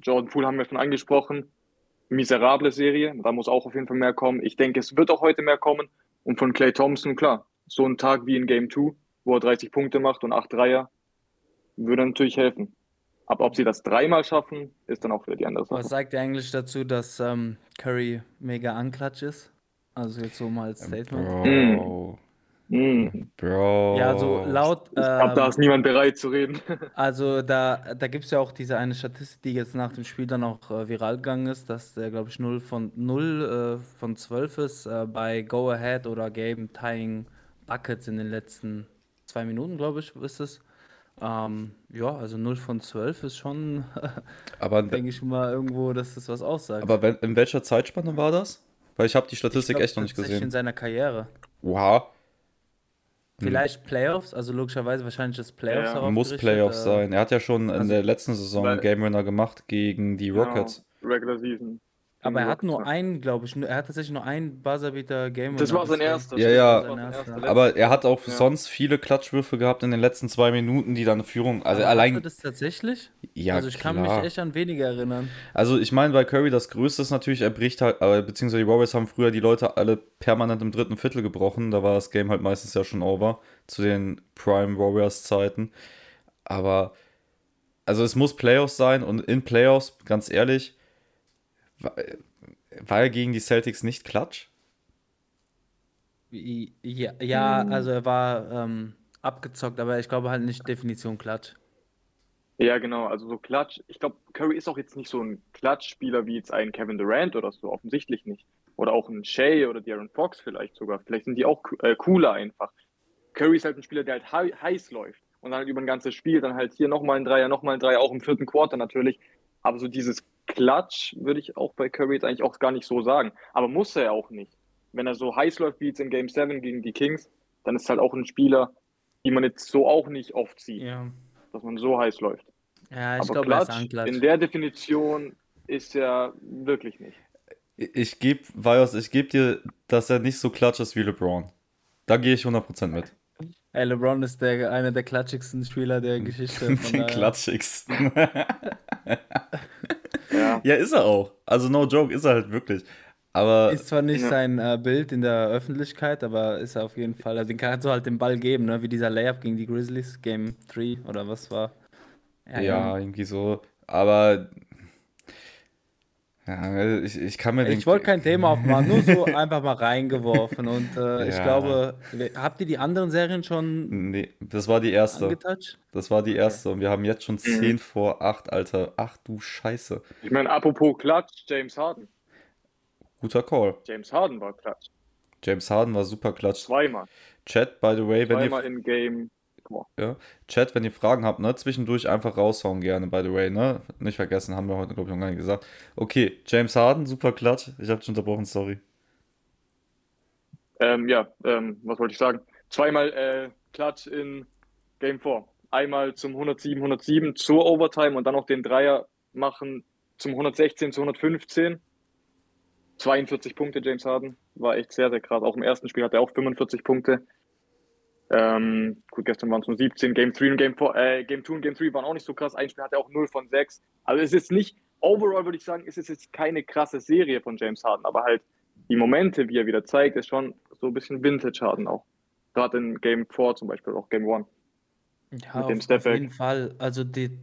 Speaker 2: Jordan Poole haben wir schon angesprochen. Miserable Serie, da muss auch auf jeden Fall mehr kommen. Ich denke, es wird auch heute mehr kommen. Und von Clay Thompson, klar, so ein Tag wie in Game 2, wo er 30 Punkte macht und 8 Dreier, würde natürlich helfen. Aber ob sie das dreimal schaffen, ist dann auch wieder die andere
Speaker 3: Was
Speaker 2: Sache.
Speaker 3: sagt ihr eigentlich dazu, dass ähm, Curry mega unklatsch ist? Also jetzt so mal als Statement.
Speaker 1: Bro.
Speaker 2: Hm.
Speaker 1: Bro.
Speaker 3: Ja, so laut.
Speaker 2: Ich glaube, da
Speaker 3: ähm,
Speaker 2: ist niemand bereit zu reden.
Speaker 3: also da, da gibt es ja auch diese eine Statistik, die jetzt nach dem Spiel dann auch äh, viral gegangen ist, dass der, glaube ich, 0 von 0 äh, von 12 ist äh, bei Go Ahead oder Game Tying Buckets in den letzten zwei Minuten, glaube ich, ist es. Ähm, ja, also 0 von 12 ist schon,
Speaker 1: aber,
Speaker 3: denke ich mal, irgendwo, dass das was aussagt.
Speaker 1: aber wenn, in welcher Zeitspanne war das? Weil ich habe die
Speaker 3: Ich
Speaker 1: Statistik
Speaker 3: glaub,
Speaker 1: echt noch nicht
Speaker 3: tatsächlich in
Speaker 1: gesehen.
Speaker 3: seiner Karriere.
Speaker 1: Oha.
Speaker 3: Vielleicht Playoffs, also logischerweise wahrscheinlich das Playoffs
Speaker 2: Ja.
Speaker 1: Muss Playoffs
Speaker 3: äh,
Speaker 1: sein. Er hat ja schon in
Speaker 3: also-
Speaker 1: der letzten Saison einen
Speaker 2: Weil-
Speaker 1: Game Winner gemacht gegen die Rockets.
Speaker 2: Genau, Regular Season.
Speaker 3: Aber er hat nur einen, glaube ich, er hat tatsächlich nur einen Buzzerbeater Game
Speaker 2: Das war sein erster.
Speaker 1: Ja,
Speaker 2: das
Speaker 1: ja.
Speaker 2: war sein
Speaker 3: Aber-
Speaker 2: erster.
Speaker 1: Aber er hat auch
Speaker 2: Ja.
Speaker 1: sonst viele Klatschwürfe gehabt in den letzten zwei Minuten, die dann eine Führung. Also
Speaker 3: Aber hat er
Speaker 1: allein.
Speaker 3: das tatsächlich?
Speaker 1: Ja,
Speaker 3: also ich kann mich
Speaker 1: klar.
Speaker 3: echt an wenige erinnern.
Speaker 1: Also ich meine, bei Curry das Größte ist natürlich, er bricht halt, beziehungsweise die Warriors haben früher die Leute alle permanent im dritten Viertel gebrochen. Da war das Game halt meistens ja schon over zu den Prime Warriors Zeiten. Aber also es muss Playoffs sein und in Playoffs, ganz ehrlich, war, er gegen die Celtics nicht klatsch?
Speaker 3: Ja, ja also er war ähm, abgezockt, aber ich glaube halt nicht Definition Klatsch.
Speaker 2: Ja, genau, also so Klatsch. Ich glaube, Curry ist auch jetzt nicht so ein Klatschspieler wie jetzt ein Kevin Durant oder so, offensichtlich nicht. Oder auch ein Shea oder De'Aaron Fox vielleicht sogar. Vielleicht sind die auch äh, cooler einfach. Curry ist halt ein Spieler, der halt hei- heiß läuft und dann halt über ein ganzes Spiel dann halt hier nochmal ein Dreier, nochmal ein Dreier, auch im vierten Quarter natürlich. Aber so dieses Klatsch würde ich auch bei Curry jetzt eigentlich auch gar nicht so sagen. Aber muss er ja auch nicht. Wenn er so heiß läuft wie jetzt in Game 7 gegen die Kings, dann ist halt auch ein Spieler, die man jetzt so auch nicht oft sieht,
Speaker 3: Ja,
Speaker 2: dass man so heiß läuft.
Speaker 3: ja ich
Speaker 2: Aber
Speaker 3: glaube, er
Speaker 2: in der Definition ist er wirklich nicht.
Speaker 1: Ich gebe, Vajos, ich gebe dir, dass er nicht so klatsch ist wie LeBron. Da gehe ich 100% mit.
Speaker 3: Ey, LeBron ist der, einer der klatschigsten Spieler der Geschichte.
Speaker 1: Den klatschigsten.
Speaker 2: Ja.
Speaker 1: ja, ist er auch. Also no joke, ist er halt wirklich. Aber
Speaker 3: Ist zwar nicht
Speaker 2: Ja.
Speaker 3: sein äh, Bild in der Öffentlichkeit, aber ist er auf jeden Fall. Also den kannst du halt den Ball geben, ne? Wie dieser Layup gegen die Grizzlies, Game 3 oder was war.
Speaker 1: Ja, irgendwie so. Aber Ja, ich, ich kann mir.
Speaker 3: Ich wollte kein Thema aufmachen, nur so einfach mal reingeworfen. Und äh, ja. ich glaube, habt ihr die anderen Serien schon.
Speaker 1: Nee, das war die erste. Angetouched? Das war die erste. Okay. Und wir haben jetzt schon 10 mhm. vor 8, Alter. Ach du Scheiße.
Speaker 2: Ich meine, apropos Klatsch, James Harden.
Speaker 1: Guter Call.
Speaker 2: James Harden war Klatsch.
Speaker 1: James Harden war super Klatsch.
Speaker 2: Zweimal.
Speaker 1: Chat, by the way,
Speaker 2: wenn Zweimal ihr. in Game
Speaker 1: ja. Chat, wenn ihr Fragen habt, ne, zwischendurch einfach raushauen gerne, by the way, ne? Nicht vergessen, haben wir heute, glaube ich, noch gar nicht gesagt. Okay, James Harden, super Klatsch. Ich habe schon unterbrochen, sorry.
Speaker 2: Ähm, ja, ähm, was wollte ich sagen? Zweimal äh, Klatsch in Game 4. Einmal zum 107, 107 zur Overtime und dann noch den Dreier machen zum 116 zu 115. 42 Punkte, James Harden. War echt sehr, sehr krass. Auch im ersten Spiel hat er auch 45 Punkte. Ähm, gut, gestern waren es nur 17. Game 3 und Game 4, äh, Game 2 und Game 3 waren auch nicht so krass. Ein Spiel hatte auch 0 von 6. Also es ist nicht, overall würde ich sagen, ist es jetzt keine krasse Serie von James Harden, aber halt die Momente, wie er wieder zeigt, ist schon so ein bisschen Vintage Harden auch. Gerade in Game 4 zum Beispiel, auch Game 1.
Speaker 3: Ja, auf, auf jeden Fall. Also die,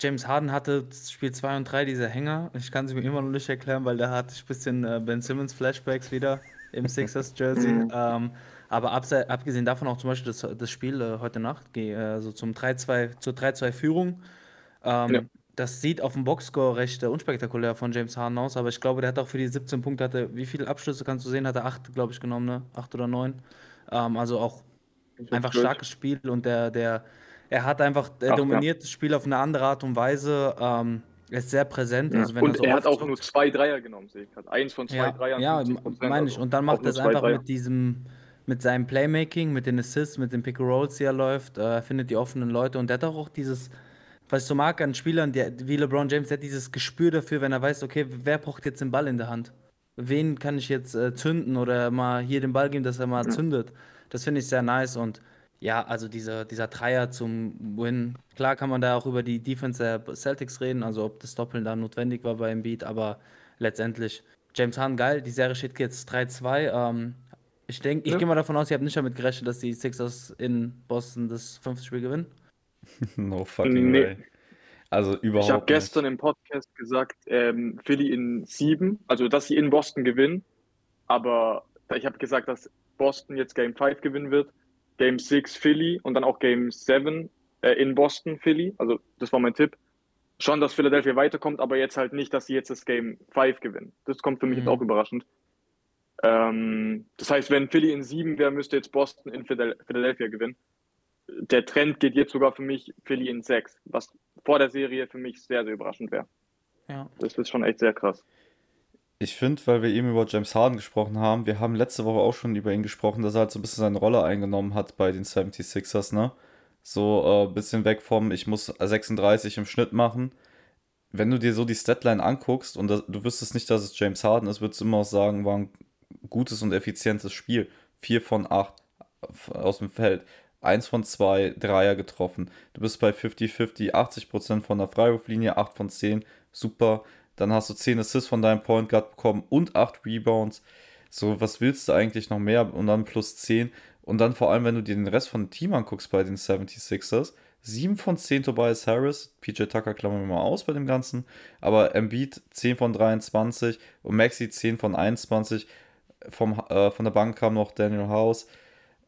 Speaker 3: James Harden hatte Spiel 2 und 3 diese Hänger. Ich kann sie mir immer noch nicht erklären, weil da hatte ich ein bisschen äh, Ben Simmons Flashbacks wieder im Sixers Jersey. Mhm. ähm, aber abgesehen davon auch zum Beispiel das, das Spiel äh, heute Nacht, also zum 3-2, zur 3-2-Führung. Ähm, ja. Das sieht auf dem Boxscore recht äh, unspektakulär von James Harden aus, aber ich glaube, der hat auch für die 17 Punkte, hatte, wie viele Abschlüsse kannst du sehen? Hat er 8, glaube ich, genommen, ne? 8 oder 9. Ähm, also auch einfach blöd. starkes Spiel und der, der, er hat einfach, er Ach, dominiert ja. das Spiel auf eine andere Art und Weise. Ähm, er ist sehr präsent.
Speaker 2: Ja. Also und er, so er hat auch nur zwei Dreier genommen, sehe ich gerade. Eins von zwei
Speaker 3: ja,
Speaker 2: Dreiern.
Speaker 3: Ja, meine ich. Und dann macht er es einfach mit diesem mit seinem Playmaking, mit den Assists, mit den Pick and Rolls, die er läuft, äh, findet die offenen Leute und der hat auch dieses, was ich so mag an Spielern, der, wie LeBron James, der hat dieses Gespür dafür, wenn er weiß, okay, wer braucht jetzt den Ball in der Hand? Wen kann ich jetzt äh, zünden oder mal hier den Ball geben, dass er mal zündet? Das finde ich sehr nice und ja, also dieser, dieser Dreier zum Win. Klar kann man da auch über die Defense der Celtics reden, also ob das Doppeln da notwendig war bei Embiid, aber letztendlich James Harden geil. Die Serie steht jetzt 3-2. Ähm, ich denke, ich ja. gehe mal davon aus, ihr habt nicht damit gerechnet, dass die Sixers in Boston das fünfte Spiel gewinnen.
Speaker 1: no fucking nee. way. Also überhaupt
Speaker 2: Ich habe gestern im Podcast gesagt, ähm, Philly in sieben, also dass sie in Boston gewinnen. Aber ich habe gesagt, dass Boston jetzt Game 5 gewinnen wird, Game 6 Philly und dann auch Game 7 äh, in Boston Philly. Also das war mein Tipp. Schon, dass Philadelphia weiterkommt, aber jetzt halt nicht, dass sie jetzt das Game 5 gewinnen. Das kommt für mich mhm. jetzt auch überraschend. Ähm, das heißt, wenn Philly in sieben wäre, müsste jetzt Boston in Philadelphia gewinnen. Der Trend geht jetzt sogar für mich Philly in sechs, was vor der Serie für mich sehr, sehr überraschend wäre. Ja. Das ist schon echt sehr krass.
Speaker 1: Ich finde, weil wir eben über James Harden gesprochen haben, wir haben letzte Woche auch schon über ihn gesprochen, dass er halt so ein bisschen seine Rolle eingenommen hat bei den 76ers, ne? So ein äh, bisschen weg vom, ich muss 36 im Schnitt machen. Wenn du dir so die Statline anguckst und das, du wüsstest nicht, dass es James Harden ist, würdest du immer auch sagen, war ein gutes und effizientes Spiel. 4 von 8 aus dem Feld. 1 von 2 Dreier getroffen. Du bist bei 50-50, 80% von der Freiwurflinie, 8 von 10. Super. Dann hast du 10 Assists von deinem Point Guard bekommen und 8 Rebounds. So, was willst du eigentlich noch mehr? Und dann plus 10. Und dann vor allem, wenn du dir den Rest von dem Team anguckst bei den 76ers, 7 von 10 Tobias Harris, PJ Tucker klammern wir mal aus bei dem Ganzen, aber Embiid 10 von 23 und Maxi 10 von 21 vom, äh, von der Bank kam noch Daniel House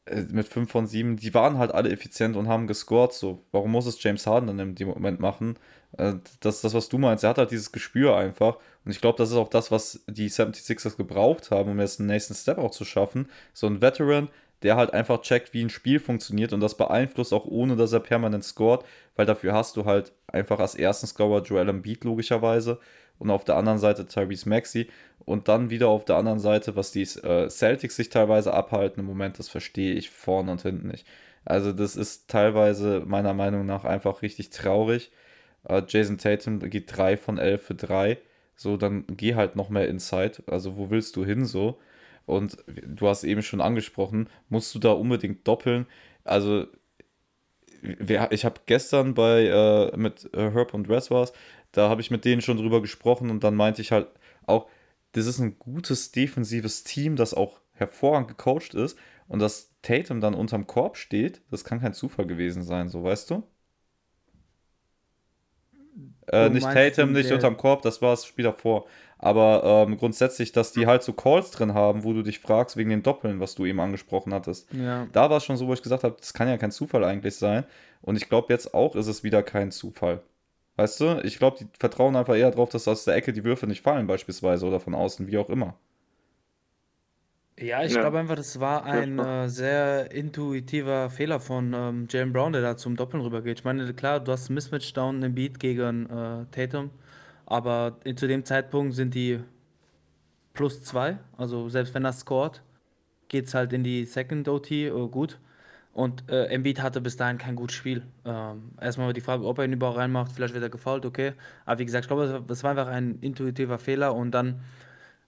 Speaker 1: äh, mit 5 von 7. Die waren halt alle effizient und haben gescored. So, warum muss es James Harden dann in dem Moment machen? Äh, das ist das, was du meinst. Er hat halt dieses Gespür einfach. Und ich glaube, das ist auch das, was die 76ers gebraucht haben, um jetzt einen nächsten Step auch zu schaffen. So ein Veteran, der halt einfach checkt, wie ein Spiel funktioniert und das beeinflusst auch ohne, dass er permanent scored, weil dafür hast du halt einfach als ersten Scorer Joel Embiid logischerweise und auf der anderen Seite Tyrese Maxey und dann wieder auf der anderen Seite, was die äh, Celtics sich teilweise abhalten im Moment, das verstehe ich vorne und hinten nicht. Also das ist teilweise meiner Meinung nach einfach richtig traurig. Äh, Jason Tatum geht 3 von 11 für 3. So, dann geh halt noch mehr Inside. Also wo willst du hin so? Und du hast eben schon angesprochen, musst du da unbedingt doppeln. Also ich habe gestern bei äh, mit äh, Herb und war da habe ich mit denen schon drüber gesprochen und dann meinte ich halt auch, das ist ein gutes defensives Team, das auch hervorragend gecoacht ist und dass Tatum dann unterm Korb steht, das kann kein Zufall gewesen sein, so weißt du? Äh, nicht Tatum, nicht unterm Korb, das war das Spiel davor. Aber ähm, grundsätzlich, dass die halt so Calls drin haben, wo du dich fragst wegen den Doppeln, was du eben angesprochen hattest.
Speaker 3: Ja.
Speaker 1: Da war es schon so, wo ich gesagt habe, das kann ja kein Zufall eigentlich sein. Und ich glaube, jetzt auch ist es wieder kein Zufall. Weißt du, ich glaube, die vertrauen einfach eher darauf, dass aus der Ecke die Würfe nicht fallen, beispielsweise, oder von außen, wie auch immer.
Speaker 3: Ja, ich
Speaker 2: Ja.
Speaker 3: glaube einfach, das war ein äh, sehr intuitiver Fehler von ähm, Jalen Brown, der da zum Doppeln rübergeht. Ich meine, klar, du hast ein Mismatch down im Beat gegen äh, Tatum, aber zu dem Zeitpunkt sind die plus zwei. Also selbst wenn er scored, geht es halt in die Second OT äh, gut. Und äh, Embiid hatte bis dahin kein gutes Spiel. Ähm, erstmal die Frage, ob er ihn überhaupt reinmacht, vielleicht wird er gefault, okay. Aber wie gesagt, ich glaube, das war einfach ein intuitiver Fehler und dann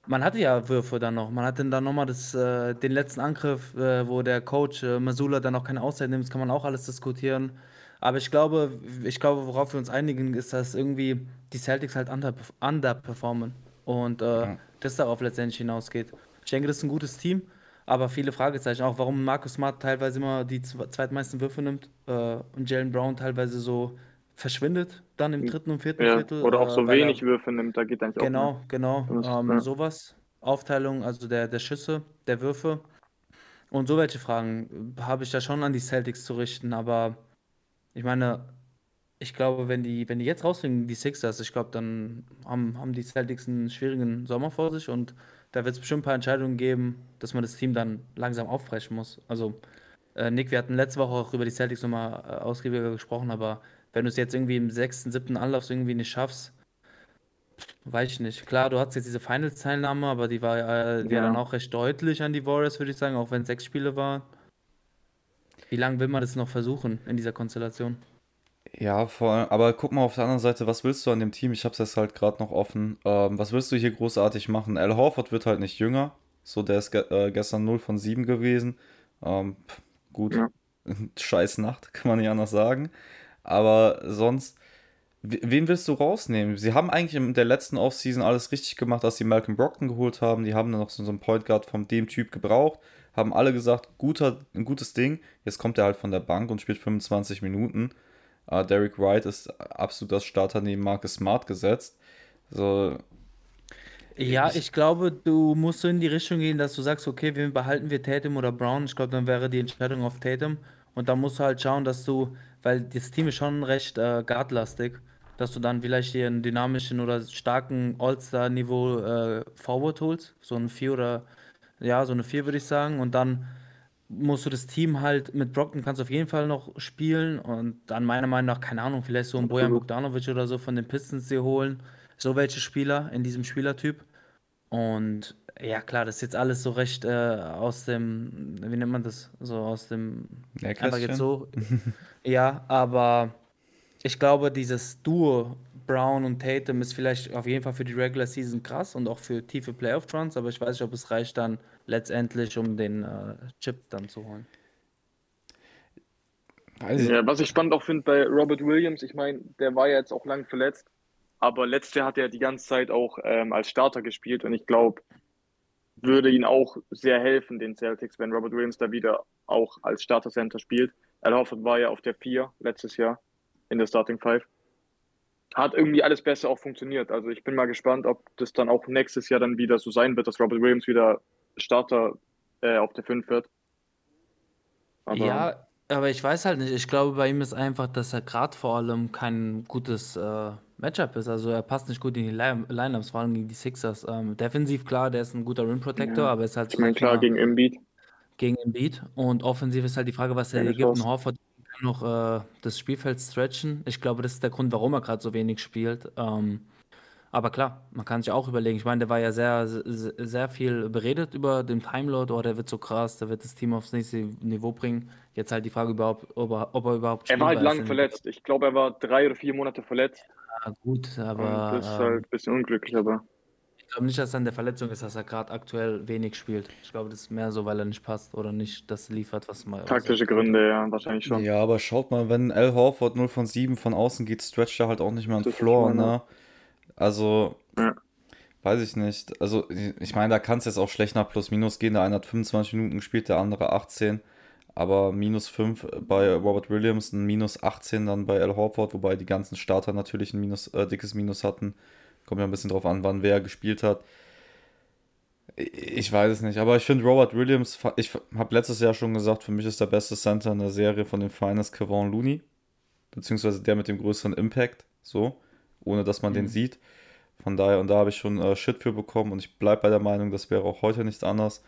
Speaker 3: man hatte ja Würfe dann noch. Man hatte dann nochmal das, äh, den letzten Angriff, äh, wo der Coach äh, Masula dann auch keine Auszeit nimmt. Das kann man auch alles diskutieren. Aber ich glaube, ich glaube, worauf wir uns einigen, ist, dass irgendwie die Celtics halt under, underperformen. Und äh,
Speaker 1: Ja.
Speaker 3: das darauf letztendlich hinausgeht. Ich denke, das ist ein gutes Team, aber viele Fragezeichen. Auch warum Marcus Smart teilweise immer die zwe- zweitmeisten Würfe nimmt äh, und Jalen Brown teilweise so verschwindet dann im dritten und vierten
Speaker 2: Ja,
Speaker 3: Viertel.
Speaker 2: oder auch
Speaker 3: äh,
Speaker 2: so
Speaker 3: weil er-
Speaker 2: wenig Würfe nimmt, da geht eigentlich auch.
Speaker 3: Genau, genau. Ähm,
Speaker 2: ja.
Speaker 3: sowas. Aufteilung, also der, der Schüsse, der Würfe. Und so welche Fragen habe ich da schon an die Celtics zu richten, aber ich meine, ich glaube, wenn die, wenn die jetzt rausfliegen, die Sixers, ich glaube, dann haben, haben die Celtics einen schwierigen Sommer vor sich und da wird es bestimmt ein paar Entscheidungen geben, dass man das Team dann langsam aufbrechen muss. Also, äh, Nick, wir hatten letzte Woche auch über die Celtics nochmal äh, ausgiebiger gesprochen, aber wenn du es jetzt irgendwie im sechsten, siebten Anlauf irgendwie nicht schaffst, Weiß ich nicht. Klar, du hattest jetzt diese Finals-Teilnahme, aber die war äh, die war
Speaker 2: Ja.
Speaker 3: dann auch recht deutlich an die Warriors, würde ich sagen, auch wenn es sechs Spiele waren. Wie lange will man das noch versuchen in dieser Konstellation?
Speaker 1: Ja, vor allem, aber guck mal auf der anderen Seite, was willst du an dem Team? Ich hab's jetzt halt gerade noch offen. Ähm, was willst du hier großartig machen? Al Horford wird halt nicht jünger. So, der ist ge äh, gestern 0 von 7 gewesen. Ähm, pff, gut,
Speaker 2: Ja.
Speaker 1: scheiß Nacht, kann man nicht anders sagen. Aber sonst, we- wen willst du rausnehmen? Sie haben eigentlich in der letzten Offseason alles richtig gemacht, dass sie Malcolm Brogdon geholt haben. Die haben dann noch so, so einen Point Guard von dem Typ gebraucht. Haben alle gesagt, guter, ein gutes Ding. Jetzt kommt er halt von der Bank und spielt 25 Minuten. Uh, Derek Wright ist absolut das Starter neben Marcus Smart gesetzt. So,
Speaker 3: Ja,
Speaker 1: Ich-
Speaker 3: ich glaube, du musst so in die Richtung gehen, dass du sagst, okay, wen behalten wir Tatum oder Brown? Ich glaube, dann wäre die Entscheidung auf Tatum. Und dann musst du halt schauen, dass du, weil das Team ist schon recht äh, guardlastig, dass du dann vielleicht hier einen dynamischen oder starken All-Star-Niveau äh, Forward holst. So ein 4 oder, ja, so eine 4 würde ich sagen. Und dann musst du das Team halt mit Brockton kannst du auf jeden Fall noch spielen und dann meiner Meinung nach, keine Ahnung, vielleicht so einen Bojan. Bogdanovic oder so von den Pistons dir holen. So welche Spieler in diesem Spielertyp. Und ja, klar, das ist jetzt alles so recht äh, aus dem, wie nennt man das? So aus dem, einfach
Speaker 1: Nähkästchen?
Speaker 3: jetzt so. Ja, aber ich glaube, dieses Duo Brown und Tatum ist vielleicht auf jeden Fall für die Regular Season krass und auch für tiefe Playoff-Runs, aber ich weiß nicht, ob es reicht dann letztendlich, um den äh, Chip dann zu holen.
Speaker 1: ich,
Speaker 2: Ja, was ich spannend auch finde bei Robert Williams, ich meine, der war ja jetzt auch lang verletzt, aber letztes Jahr hat er die ganze Zeit auch ähm, als Starter gespielt und ich glaube, würde ihn auch sehr helfen, den Celtics, wenn Robert Williams da wieder auch als Starter Center spielt. Al Horford war ja auf der 4 letztes Jahr in der Starting Five. Hat irgendwie alles besser auch funktioniert. Also ich bin mal gespannt, ob das dann auch nächstes Jahr dann wieder so sein wird, dass Robert Williams wieder Starter äh, auf der 5 wird. Aber
Speaker 3: Ja, aber ich weiß halt nicht. Ich glaube, bei ihm ist einfach, dass er gerade vor allem kein gutes äh, Matchup ist. Also er passt nicht gut in die Line Lineups, vor allem gegen die Sixers. Ähm, defensiv, klar, der ist ein guter Rim Protector,
Speaker 2: Ja.
Speaker 3: aber ist halt
Speaker 2: ich meine, klar, gegen Embiid.
Speaker 3: gegen Embiid. Und offensiv ist halt die Frage, was er
Speaker 2: Ja,
Speaker 3: gibt. Ein Horford kann noch äh, das Spielfeld stretchen. Ich glaube, das ist der Grund, warum er gerade so wenig spielt. Ähm, aber klar, man kann sich auch überlegen. Ich meine, der war ja sehr, sehr, sehr viel beredet über den Timeload. Oh, der wird so krass, der wird das Team aufs nächste Niveau bringen. Jetzt halt die Frage überhaupt, ob er, ob er überhaupt
Speaker 2: Er war halt lang verletzt. Ich glaube, er war drei oder vier Monate verletzt.
Speaker 3: Ja, gut,
Speaker 2: Und
Speaker 3: aber
Speaker 2: das ist halt ein bisschen unglücklich, aber
Speaker 3: ich glaube nicht, dass es an der Verletzung ist, dass er gerade aktuell wenig spielt. Ich glaube, das ist mehr so, weil er nicht passt oder nicht das liefert, was man.
Speaker 2: taktische. Gründe, ja, wahrscheinlich schon.
Speaker 1: Ja, aber schaut mal, wenn Al Horford 0 von 7 von außen geht, stretcht er halt auch nicht mehr an
Speaker 2: ist
Speaker 1: Floor, ne? Also,
Speaker 2: Ja.
Speaker 1: weiß ich nicht. Also, ich meine, da kann es jetzt auch schlecht nach Plus-Minus gehen. Der eine hat 25 Minuten gespielt, der andere 18. aber minus 5 bei Robert Williams, ein minus 18 dann bei Al Horford, wobei die ganzen Starter natürlich ein minus, äh, dickes Minus hatten. Kommt ja ein bisschen drauf an, wann wer gespielt hat. Ich weiß es nicht, aber ich finde Robert Williams, ich habe letztes Jahr schon gesagt, für mich ist der beste Center in der Serie von den Finals Kevon Looney, beziehungsweise der mit dem größeren Impact, so, ohne dass man mhm. den sieht. Von daher, und da habe ich schon äh, Shit für bekommen und ich bleibe bei der Meinung, das wäre auch heute nichts anders.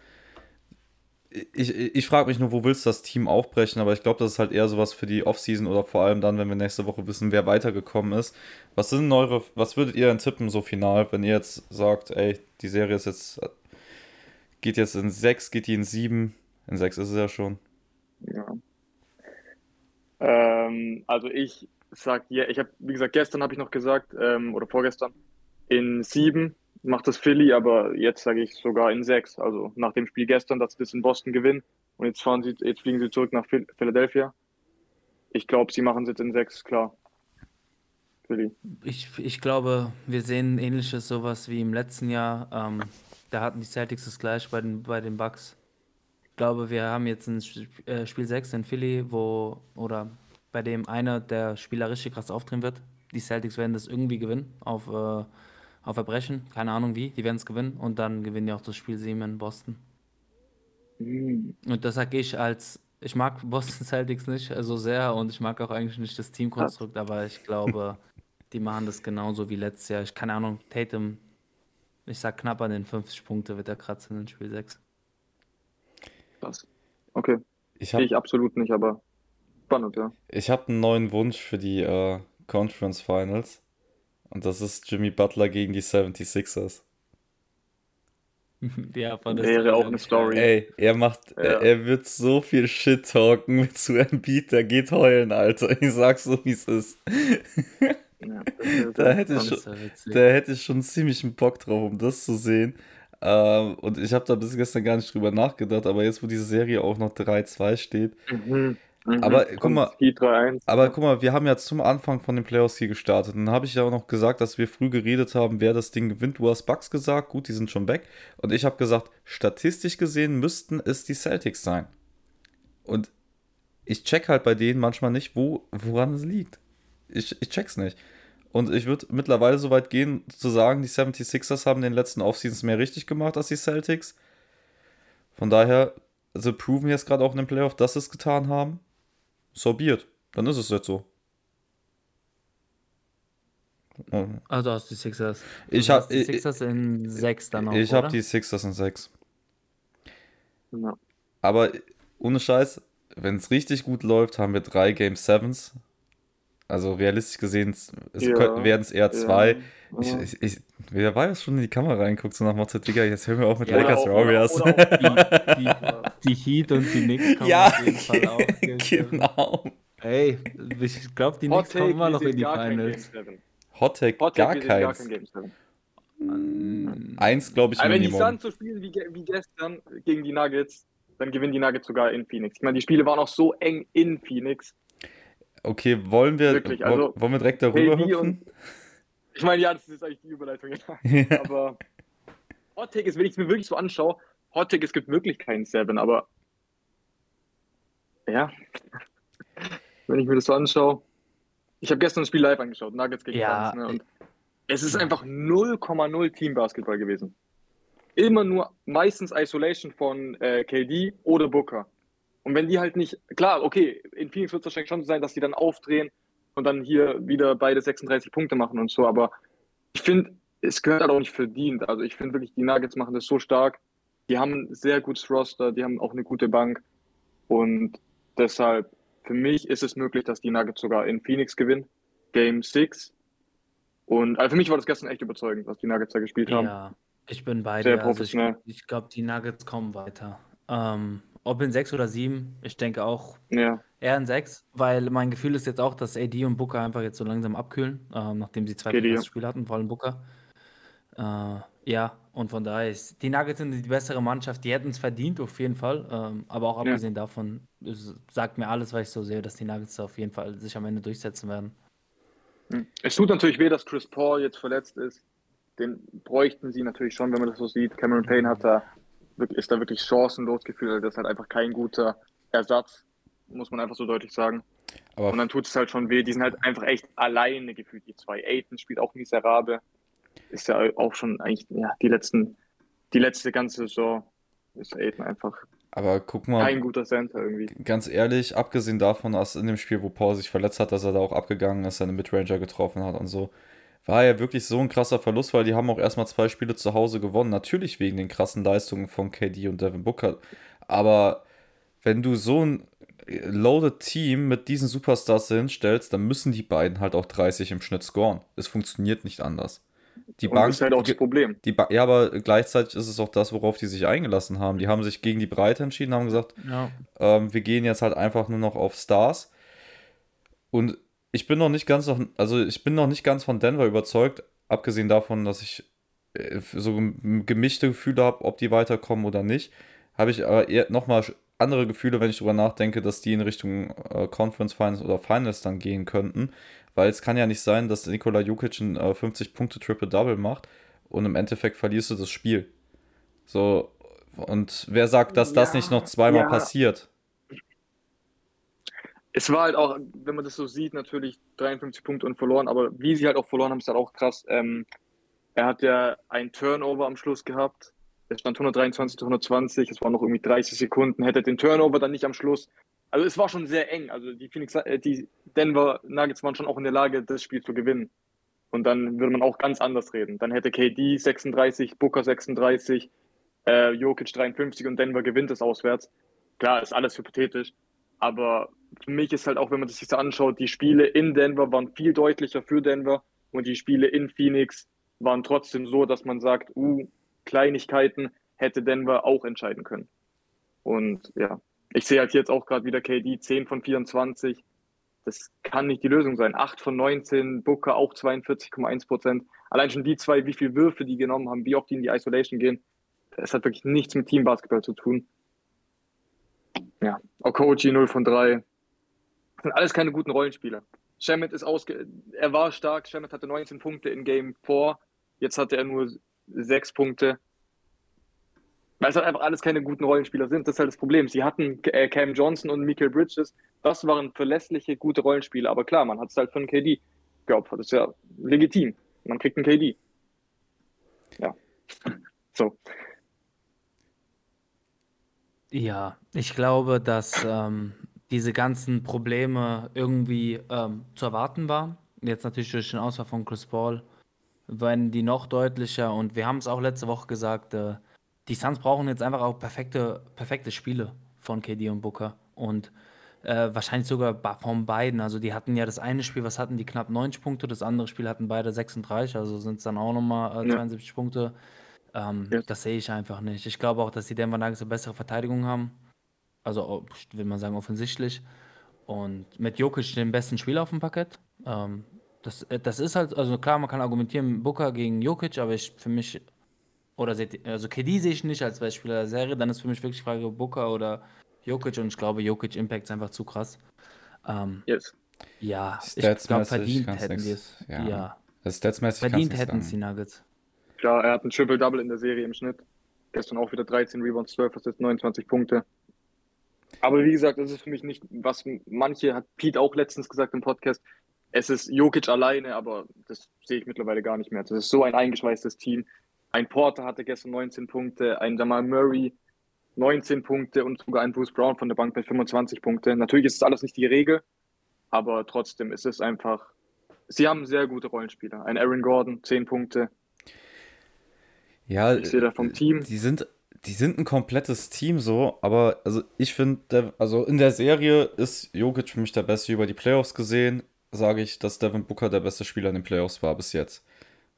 Speaker 1: Ich, ich frage mich nur, wo willst du das Team aufbrechen, aber ich glaube, das ist halt eher sowas für die Offseason oder vor allem dann, wenn wir nächste Woche wissen, wer weitergekommen ist. Was sind eure, was würdet ihr denn tippen, so final, wenn ihr jetzt sagt, ey, die Serie ist jetzt Geht jetzt in 6, geht die in 7. In 6 ist es ja schon.
Speaker 2: Ja. Ähm, also ich sag ja, ich habe, wie gesagt, gestern habe ich noch gesagt, ähm, oder vorgestern, in 7 macht das Philly, aber jetzt sage ich sogar in 6. Also nach dem Spiel gestern, dass sie das in Boston gewinnen und jetzt fahren sie, jetzt fliegen sie zurück nach Philadelphia. Ich glaube, sie machen es jetzt in 6, klar.
Speaker 3: Philly. Ich, ich glaube, wir sehen ähnliches sowas wie im letzten Jahr. Ähm, da hatten die Celtics das gleich bei den, bei den Bucks. Ich glaube, wir haben jetzt ein äh, Spiel 6 in Philly, wo, oder bei dem einer der Spieler richtig krass aufdrehen wird. Die Celtics werden das irgendwie gewinnen, auf, äh, auf Erbrechen. Keine Ahnung wie, die werden es gewinnen. Und dann gewinnen die auch das Spiel 7 in Boston. Mhm. Und das sage ich als, ich mag Boston Celtics nicht so also sehr und ich mag auch eigentlich nicht das Teamkonstrukt, aber ich glaube, die machen das genauso wie letztes Jahr. Ich keine Ahnung, Tatum ich sag knapp an den 50 Punkte wird er kratzen in Spiel 6.
Speaker 2: Was? Okay.
Speaker 1: Ich hab,
Speaker 2: ich absolut nicht, aber spannend, ja.
Speaker 1: Ich habe einen neuen Wunsch für die äh, Conference Finals. Und das ist Jimmy Butler gegen die 76ers.
Speaker 2: ja, von der Wäre auch eine Story.
Speaker 1: Ey, er macht, ja. er, er, wird so viel Shit talken mit zu Embiid, der geht heulen, Alter. Ich sag's so, wie es ist. Ja, da, hätte ich schon, da hätte ich schon ziemlich einen Bock drauf, um das zu sehen. Ähm, und ich habe da bis gestern gar nicht drüber nachgedacht, aber jetzt, wo diese Serie auch noch 3-2 steht. Mhm. Mhm. Aber guck mal, aber guck mal, wir haben ja zum Anfang von den Playoffs hier gestartet. Dann habe ich ja auch noch gesagt, dass wir früh geredet haben, wer das Ding gewinnt. Du hast Bucks gesagt, gut, die sind schon weg. Und ich habe gesagt, statistisch gesehen müssten es die Celtics sein. Und ich check halt bei denen manchmal nicht, wo, woran es liegt. Ich, ich check's nicht. Und ich würde mittlerweile so weit gehen, zu sagen, die 76ers haben in den letzten Offseasons mehr richtig gemacht als die Celtics. Von daher, sie proven jetzt gerade auch in den Playoff, dass sie es getan haben. So be it. Dann ist es jetzt so.
Speaker 3: Also hast du die Sixers.
Speaker 1: Ich habe
Speaker 3: die Sixers in 6 dann auch.
Speaker 1: Ich habe die Sixers in 6. Ja. Aber ohne Scheiß, wenn es richtig gut läuft, haben wir drei Game Sevens also realistisch gesehen ja, werden es eher zwei. Ja, ich, ich, ich, wer war das schon in die Kamera reinguckt, so nach Motto, Digga, jetzt hören wir auf mit ja, Lakers Warriors.
Speaker 3: Die, die, die, Heat und die Knicks kommen
Speaker 1: ja, auf jeden Fall auch. genau.
Speaker 3: Ey, ich glaube, die Knicks kommen immer noch in die Finals.
Speaker 1: Hot Take, Hot gar keins. Kein Eins, glaube ich,
Speaker 2: Aber Minimum. wenn die Suns so spielen wie, wie gestern gegen die Nuggets, dann gewinnen die Nuggets sogar in Phoenix. Ich meine, die Spiele waren auch so eng in Phoenix.
Speaker 1: Okay, wollen wir, Wirklich, also, wollen wir direkt darüber hüpfen? Und,
Speaker 2: ich meine, ja, das ist eigentlich die Überleitung. Ja. Aber Hot Take ist, wenn ich es mir wirklich so anschaue, Hot Take, es gibt wirklich keinen Seven, aber ja, wenn ich mir das so anschaue, ich habe gestern das Spiel live angeschaut, Nuggets gegen ja. Suns, ne, und es ist einfach 0,0 Team-Basketball gewesen. Immer nur meistens Isolation von äh, KD oder Booker. Und wenn die halt nicht, klar, okay, in Phoenix wird es wahrscheinlich schon so sein, dass die dann aufdrehen und dann hier wieder beide 36 Punkte machen und so, aber ich finde, es gehört halt auch nicht verdient. Also ich finde wirklich, die Nuggets machen das so stark. Die haben ein sehr gutes Roster, die haben auch eine gute Bank und deshalb, für mich ist es möglich, dass die Nuggets sogar in Phoenix gewinnen. Game 6. Und also für mich war das gestern echt überzeugend, was die Nuggets da gespielt haben. Ja,
Speaker 3: ich bin bei dir. Also ich, ich glaube, die Nuggets kommen weiter. Ähm, ob in 6 oder 7, ich denke auch
Speaker 2: ja.
Speaker 3: eher in 6, weil mein Gefühl ist jetzt auch, dass AD und Booker einfach jetzt so langsam abkühlen, äh, nachdem sie zwei. Spiele hatten, vor allem Booker. Äh, ja, und von daher ist die Nuggets sind die bessere Mannschaft, die hätten es verdient, auf jeden Fall. Ähm, aber auch abgesehen ja. davon, sagt mir alles, was ich so sehe, dass die Nuggets auf jeden Fall sich am Ende durchsetzen werden.
Speaker 2: Hm. Es tut natürlich weh, dass Chris Paul jetzt verletzt ist. Den bräuchten sie natürlich schon, wenn man das so sieht. Cameron Payne hat da ist da wirklich chancenlos gefühlt. Das ist halt einfach kein guter Ersatz, muss man einfach so deutlich sagen. Aber und dann tut es halt schon weh. Die sind halt einfach echt alleine gefühlt, die zwei. Aiden spielt auch miserabel. Ist ja auch schon eigentlich, ja, die letzten, die letzte ganze Saison ist Aiden einfach
Speaker 1: aber guck mal.
Speaker 2: Kein guter Center irgendwie.
Speaker 1: Ganz ehrlich, abgesehen davon, dass in dem Spiel, wo Paul sich verletzt hat, dass er da auch abgegangen ist, seine Midranger getroffen hat und so, war ja wirklich so ein krasser Verlust, weil die haben auch erstmal zwei Spiele zu Hause gewonnen. Natürlich wegen den krassen Leistungen von KD und Devin Booker. Aber wenn du so ein loaded Team mit diesen Superstars hinstellst, dann müssen die beiden halt auch 30 im Schnitt scoren. Es funktioniert nicht anders.
Speaker 2: Die Bank, das ist halt auch das Problem.
Speaker 1: Die ba ja, aber gleichzeitig ist es auch das, worauf die sich eingelassen haben. Die haben sich gegen die Breite entschieden, haben gesagt, ja. ähm, wir gehen jetzt halt einfach nur noch auf Stars. Und ich bin noch nicht ganz, noch, also ich bin noch nicht ganz von Denver überzeugt, abgesehen davon, dass ich äh, so gemischte Gefühle habe, ob die weiterkommen oder nicht, habe ich aber eher nochmal andere Gefühle, wenn ich darüber nachdenke, dass die in Richtung äh, Conference Finals oder Finals dann gehen könnten. Weil es kann ja nicht sein, dass Nikola Jukic ein äh, 50 Punkte Triple-Double macht und im Endeffekt verlierst du das Spiel. So, und wer sagt, dass ja, das nicht noch zweimal ja. passiert?
Speaker 2: Es war halt auch, wenn man das so sieht, natürlich 53 Punkte und verloren, aber wie sie halt auch verloren haben, ist halt auch krass. Ähm, er hat ja ein Turnover am Schluss gehabt. Es stand 123 zu 120, es waren noch irgendwie 30 Sekunden, hätte den Turnover dann nicht am Schluss. Also es war schon sehr eng. Also die Phoenix, äh, die Denver Nuggets waren schon auch in der Lage, das Spiel zu gewinnen. Und dann würde man auch ganz anders reden. Dann hätte KD 36, Booker 36, äh, Jokic 53 und Denver gewinnt es auswärts. Klar, ist alles hypothetisch. Aber für mich ist halt auch, wenn man sich das anschaut, die Spiele in Denver waren viel deutlicher für Denver und die Spiele in Phoenix waren trotzdem so, dass man sagt, uh, Kleinigkeiten hätte Denver auch entscheiden können. Und ja, ich sehe halt jetzt auch gerade wieder KD 10 von 24. Das kann nicht die Lösung sein. 8 von 19, Booker auch 42,1 Prozent. Allein schon die zwei, wie viele Würfe die genommen haben, wie oft die in die Isolation gehen. Es hat wirklich nichts mit Teambasketball zu tun. Ja, Okochi 0 von 3. Sind alles keine guten Rollenspieler. Shemet ist ausge er war stark, Shemet hatte 19 Punkte in Game 4, jetzt hatte er nur 6 Punkte. Weil es halt einfach alles keine guten Rollenspieler sind. Das ist halt das Problem. Sie hatten äh, Cam Johnson und Michael Bridges. Das waren verlässliche, gute Rollenspieler. Aber klar, man hat es halt für einen KD geopfert. Das ist ja legitim. Man kriegt einen KD. Ja. So.
Speaker 3: Ja, ich glaube, dass ähm, diese ganzen Probleme irgendwie ähm, zu erwarten waren. Jetzt natürlich durch den Ausfall von Chris Paul werden die noch deutlicher. Und wir haben es auch letzte Woche gesagt, äh, die Suns brauchen jetzt einfach auch perfekte, perfekte Spiele von KD und Booker. Und äh, wahrscheinlich sogar von beiden. Also die hatten ja das eine Spiel, was hatten die knapp 90 Punkte, das andere Spiel hatten beide 36, also sind es dann auch nochmal äh, 72 ja. Punkte. Ähm, ja. Das sehe ich einfach nicht. Ich glaube auch, dass die Denver Nuggets eine bessere Verteidigung haben. Also will man sagen offensichtlich. Und mit Jokic den besten Spieler auf dem Parkett. Ähm, das, äh, das ist halt, also klar, man kann argumentieren, Booker gegen Jokic, aber ich für mich oder seht also KD sehe ich nicht als Beispiel der Serie, dann ist für mich wirklich die Frage Booker oder Jokic und ich glaube, Jokic Impact ist einfach zu krass. Ähm, yes. Ja, ich glaube, verdient hätten die es. Ja. ja. verdient hätten es die Nuggets.
Speaker 2: Klar, er hat ein Triple-Double in der Serie im Schnitt. Gestern auch wieder 13 Rebounds, 12 Assists, 29 Punkte. Aber wie gesagt, das ist für mich nicht, was manche, hat Pete auch letztens gesagt im Podcast, es ist Jokic alleine, aber das sehe ich mittlerweile gar nicht mehr. Das ist so ein eingeschweißtes Team. Ein Porter hatte gestern 19 Punkte, ein Jamal Murray 19 Punkte und sogar ein Bruce Brown von der Bank mit 25 Punkte. Natürlich ist es alles nicht die Regel, aber trotzdem ist es einfach. Sie haben sehr gute Rollenspieler. Ein Aaron Gordon, 10 Punkte.
Speaker 1: Ja, ich sehe da vom Team. Die sind, die sind ein komplettes Team so, aber also ich finde, also in der Serie ist Jokic für mich der Beste über die Playoffs gesehen. Sage ich, dass Devin Booker der beste Spieler in den Playoffs war bis jetzt.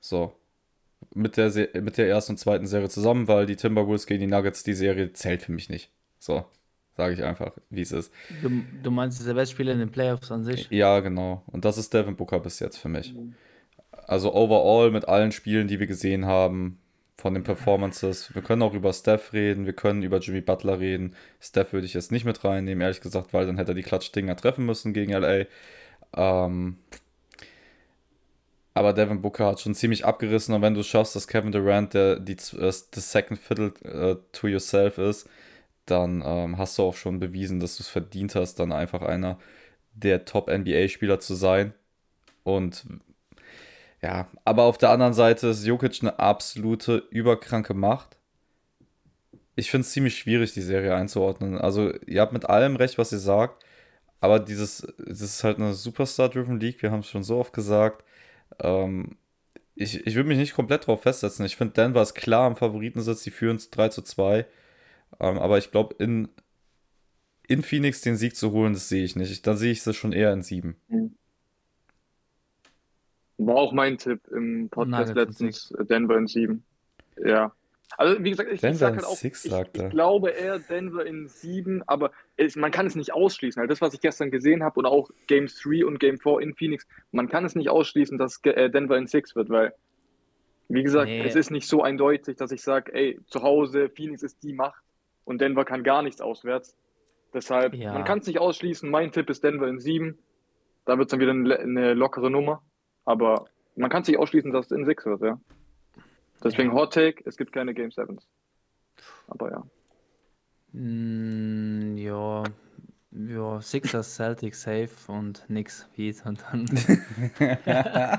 Speaker 1: So mit der, Se mit der ersten und zweiten Serie zusammen, weil die Timberwolves gegen die Nuggets, die Serie zählt für mich nicht. So, sage ich einfach, wie es ist.
Speaker 3: Du, du meinst, der beste Spieler in den Playoffs an sich?
Speaker 1: Ja, genau. Und das ist Devin Booker bis jetzt für mich. Also overall mit allen Spielen, die wir gesehen haben, von den Performances. Wir können auch über Steph reden, wir können über Jimmy Butler reden. Steph würde ich jetzt nicht mit reinnehmen, ehrlich gesagt, weil dann hätte er die Klatschdinger treffen müssen gegen LA. Ähm, aber Devin Booker hat schon ziemlich abgerissen und wenn du schaust, dass Kevin Durant der die, das Second Fiddle uh, to yourself ist, dann ähm, hast du auch schon bewiesen, dass du es verdient hast, dann einfach einer der Top-NBA-Spieler zu sein. Und ja, aber auf der anderen Seite ist Jokic eine absolute überkranke Macht. Ich finde es ziemlich schwierig, die Serie einzuordnen. Also, ihr habt mit allem recht, was ihr sagt, aber dieses, das ist halt eine Superstar-Driven League, wir haben es schon so oft gesagt. Ähm, ich, ich will mich nicht komplett drauf festsetzen. Ich finde, Denver ist klar am Favoritensitz, die führen es 3 zu 2. Ähm, aber ich glaube, in, in Phoenix den Sieg zu holen, das sehe ich nicht. Da sehe ich es schon eher in 7.
Speaker 2: Mhm. War auch mein Tipp im Podcast letztens, Denver in 7. Ja. Also, wie gesagt, ich, ich sage halt auch, ich, ich, glaube eher Denver in 7, aber es, man kann es nicht ausschließen. Also das, was ich gestern gesehen habe und auch Game 3 und Game 4 in Phoenix, man kann es nicht ausschließen, dass äh, Denver in 6 wird, weil, wie gesagt, nee. es ist nicht so eindeutig, dass ich sage, ey, zu Hause, Phoenix ist die Macht und Denver kann gar nichts auswärts. Deshalb, ja. man kann es nicht ausschließen. Mein Tipp ist Denver in 7. Da wird es dann wieder eine, eine, lockere Nummer. Aber man kann es nicht ausschließen, dass es in 6 wird, ja. Deswegen ja. Hot Take, es gibt keine Game 7s. Aber ja.
Speaker 3: Mm, ja, ja, Sixers, Celtics safe und nix Heat und dann.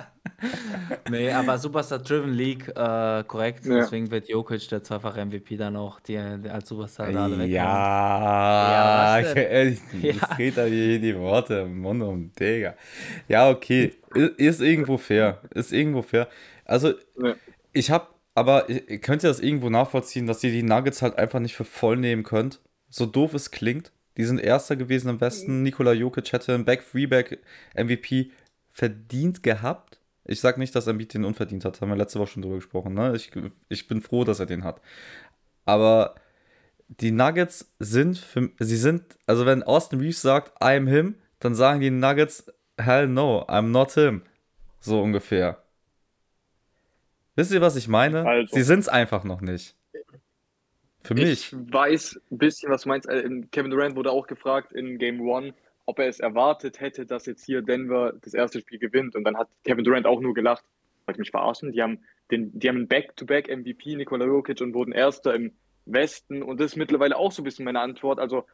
Speaker 3: nee, aber Superstar-Driven League, äh, korrekt. Ja. Deswegen wird Jokic der zweifache MVP dann auch die, die als Superstar da alle
Speaker 1: weg. Ja, ja ich, ja. dreht da hier die Worte im Mund um, Digga. Ja, okay. Ist, ist irgendwo fair. Ist irgendwo fair. Also, ja. ich hab, aber könnt ihr das irgendwo nachvollziehen, dass ihr die Nuggets halt einfach nicht für voll nehmen könnt? So doof es klingt. Die sind Erster gewesen im Westen. Nikola Jokic hätte einen Back-Freeback-MVP verdient gehabt. Ich sage nicht, dass Embiid den unverdient hat, haben wir letzte Woche schon drüber gesprochen. Ne? Ich, ich bin froh, dass er den hat. Aber die Nuggets sind, für, sie sind, also wenn Austin Reeves sagt, I'm him, dann sagen die Nuggets, hell no, I'm not him. So ungefähr. Wisst ihr, was ich meine? Also. Sie sind es einfach noch nicht. Für mich.
Speaker 2: Ich weiß ein bisschen, was du meinst. Äh, Kevin Durant wurde auch gefragt in Game One, ob er es erwartet hätte, dass jetzt hier Denver das erste Spiel gewinnt. Und dann hat Kevin Durant auch nur gelacht. Wollte ich mich verarschen? Die haben den, die haben Back-to-Back MVP Nikola Jokic und wurden Erster im Westen. Und das ist mittlerweile auch so ein bisschen meine Antwort. Also,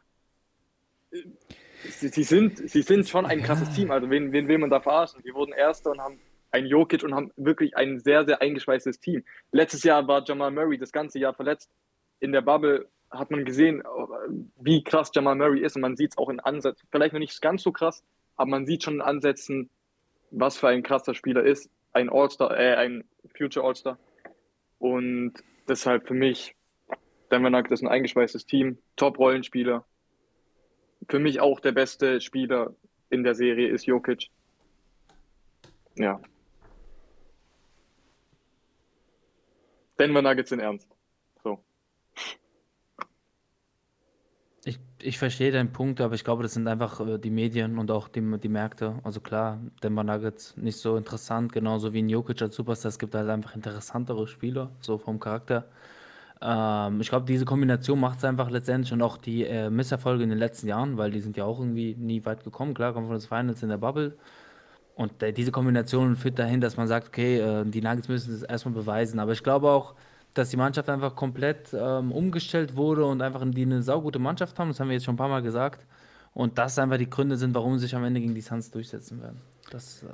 Speaker 2: sie, sie sind, sie sind schon ein krasses. Team. Also, wen, wen will man da verarschen? Die wurden Erster und haben ein Jokic und haben wirklich ein sehr, sehr eingeschweißtes Team. Letztes Jahr war Jamal Murray das ganze Jahr verletzt in der Bubble hat man gesehen, wie krass Jamal Murray ist und man sieht es auch in Ansätzen, vielleicht noch nicht ganz so krass, aber man sieht schon in Ansätzen, was für ein krasser Spieler ist, ein All-Star, äh, ein Future All-Star und deshalb für mich Denver Nuggets ist ein eingeschweißtes Team, Top-Rollenspieler, für mich auch der beste Spieler in der Serie ist Jokic. Ja. Denver Nuggets in Ernst.
Speaker 3: Ich, verstehe deinen Punkt, aber ich glaube, das sind einfach äh, die Medien und auch die, die Märkte. Also klar, Denver Nuggets nicht so interessant, genauso wie ein Jokic als Superstar. Es gibt halt einfach interessantere Spieler, so vom Charakter. Ähm, ich glaube, diese Kombination macht es einfach letztendlich und auch die äh, Misserfolge in den letzten Jahren, weil die sind ja auch irgendwie nie weit gekommen. Klar, kommen von den Finals in der Bubble. Und äh, diese Kombination führt dahin, dass man sagt, okay, äh, die Nuggets müssen es erstmal beweisen. Aber ich glaube auch, dass die Mannschaft einfach komplett ähm, umgestellt wurde und einfach die eine saugute Mannschaft haben. Das haben wir jetzt schon ein paar Mal gesagt. Und das einfach die Gründe sind, warum sie sich am Ende gegen die Suns durchsetzen werden. Das. Äh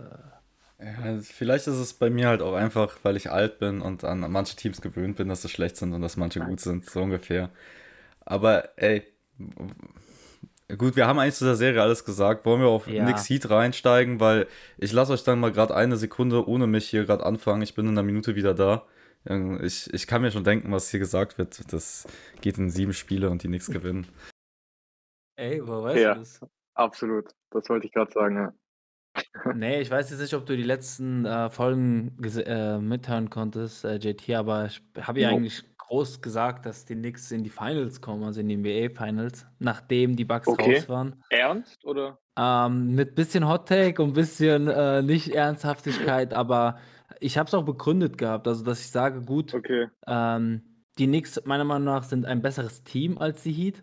Speaker 1: ja, vielleicht ist es bei mir halt auch einfach, weil ich alt bin und an manche Teams gewöhnt bin, dass sie schlecht sind und dass manche gut sind, so ungefähr. Aber ey, gut, wir haben eigentlich zu der Serie alles gesagt. Wollen wir auf ja. Nix Heat reinsteigen, weil ich lasse euch dann mal gerade eine Sekunde ohne mich hier gerade anfangen. Ich bin in einer Minute wieder da. Ich, ich kann mir schon denken, was hier gesagt wird. Das geht in sieben Spiele und die nichts gewinnen.
Speaker 3: Ey, wo weißt
Speaker 2: ja,
Speaker 3: du das?
Speaker 2: Absolut. Das wollte ich gerade sagen, ja.
Speaker 3: Nee, ich weiß jetzt nicht, ob du die letzten äh, Folgen äh, mithören konntest, äh, JT, aber ich habe ja eigentlich groß gesagt, dass die Knicks in die Finals kommen, also in die NBA Finals, nachdem die Bucks okay. raus waren.
Speaker 2: Ernst oder?
Speaker 3: Ähm, mit bisschen Hot Take und bisschen äh, nicht Ernsthaftigkeit, aber ich habe es auch begründet gehabt, also dass ich sage, gut,
Speaker 2: okay.
Speaker 3: ähm, die Knicks meiner Meinung nach sind ein besseres Team als die Heat.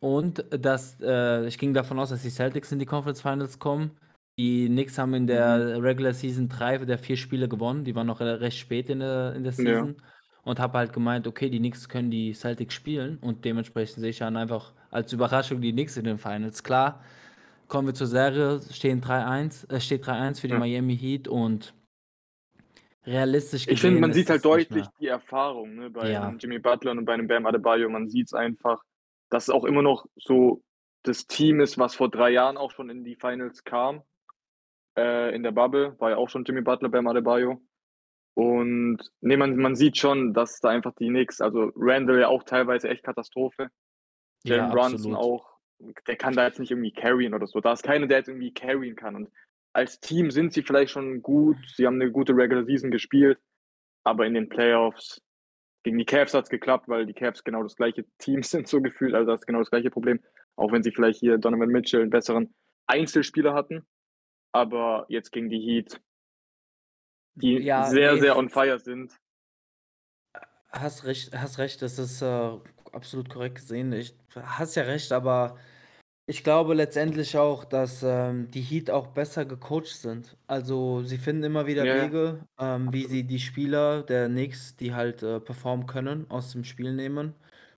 Speaker 3: Und dass äh, ich ging davon aus, dass die Celtics in die Conference Finals kommen. Die Knicks haben in der mhm. Regular Season drei der vier Spiele gewonnen. Die waren noch recht spät in der, in der Season. Ja. und habe halt gemeint, okay, die Knicks können die Celtics spielen und dementsprechend sehe ich dann einfach als Überraschung die Knicks in den Finals. Klar, kommen wir zur Serie, stehen 3-1, äh, steht 3-1 für die
Speaker 2: Ja.
Speaker 3: Miami Heat und realistisch
Speaker 2: Ich finde,
Speaker 3: gesehen
Speaker 2: man sieht halt deutlich die Erfahrung ne, bei
Speaker 3: Ja.
Speaker 2: Jimmy Butler und bei einem Bam Adebayo. Man sieht es einfach, dass es auch immer noch so das Team ist, was vor drei Jahren auch schon in die Finals kam. Äh, in der Bubble war ja auch schon Jimmy Butler, Bam Adebayo. Und nee, man, man sieht schon, dass da einfach die Knicks, also Randall ja auch teilweise echt Katastrophe.
Speaker 3: Ja,
Speaker 2: Jalen Brunson auch, der kann da jetzt nicht irgendwie carryen oder so. Da ist keiner, der jetzt irgendwie carryen kann. Und als Team sind sie vielleicht schon gut, sie haben eine gute Regular Season gespielt, aber in den Playoffs gegen die Cavs hat es geklappt, weil die Cavs genau das gleiche Team sind, so gefühlt. Also das ist genau das gleiche Problem. Auch wenn sie vielleicht hier Donovan Mitchell einen besseren Einzelspieler hatten. Aber jetzt gegen die Heat, die
Speaker 3: Ja,
Speaker 2: sehr,
Speaker 3: nee,
Speaker 2: sehr on fire sind.
Speaker 3: Hast recht, hast recht, das ist äh, absolut korrekt gesehen. Ich hast ja recht, aber ich glaube letztendlich auch, dass ähm, die Heat auch besser gecoacht sind. Also sie finden immer wieder
Speaker 2: Ja, ja.
Speaker 3: Wege, ähm, wie sie die Spieler der Knicks, die halt äh, performen können, aus dem Spiel nehmen.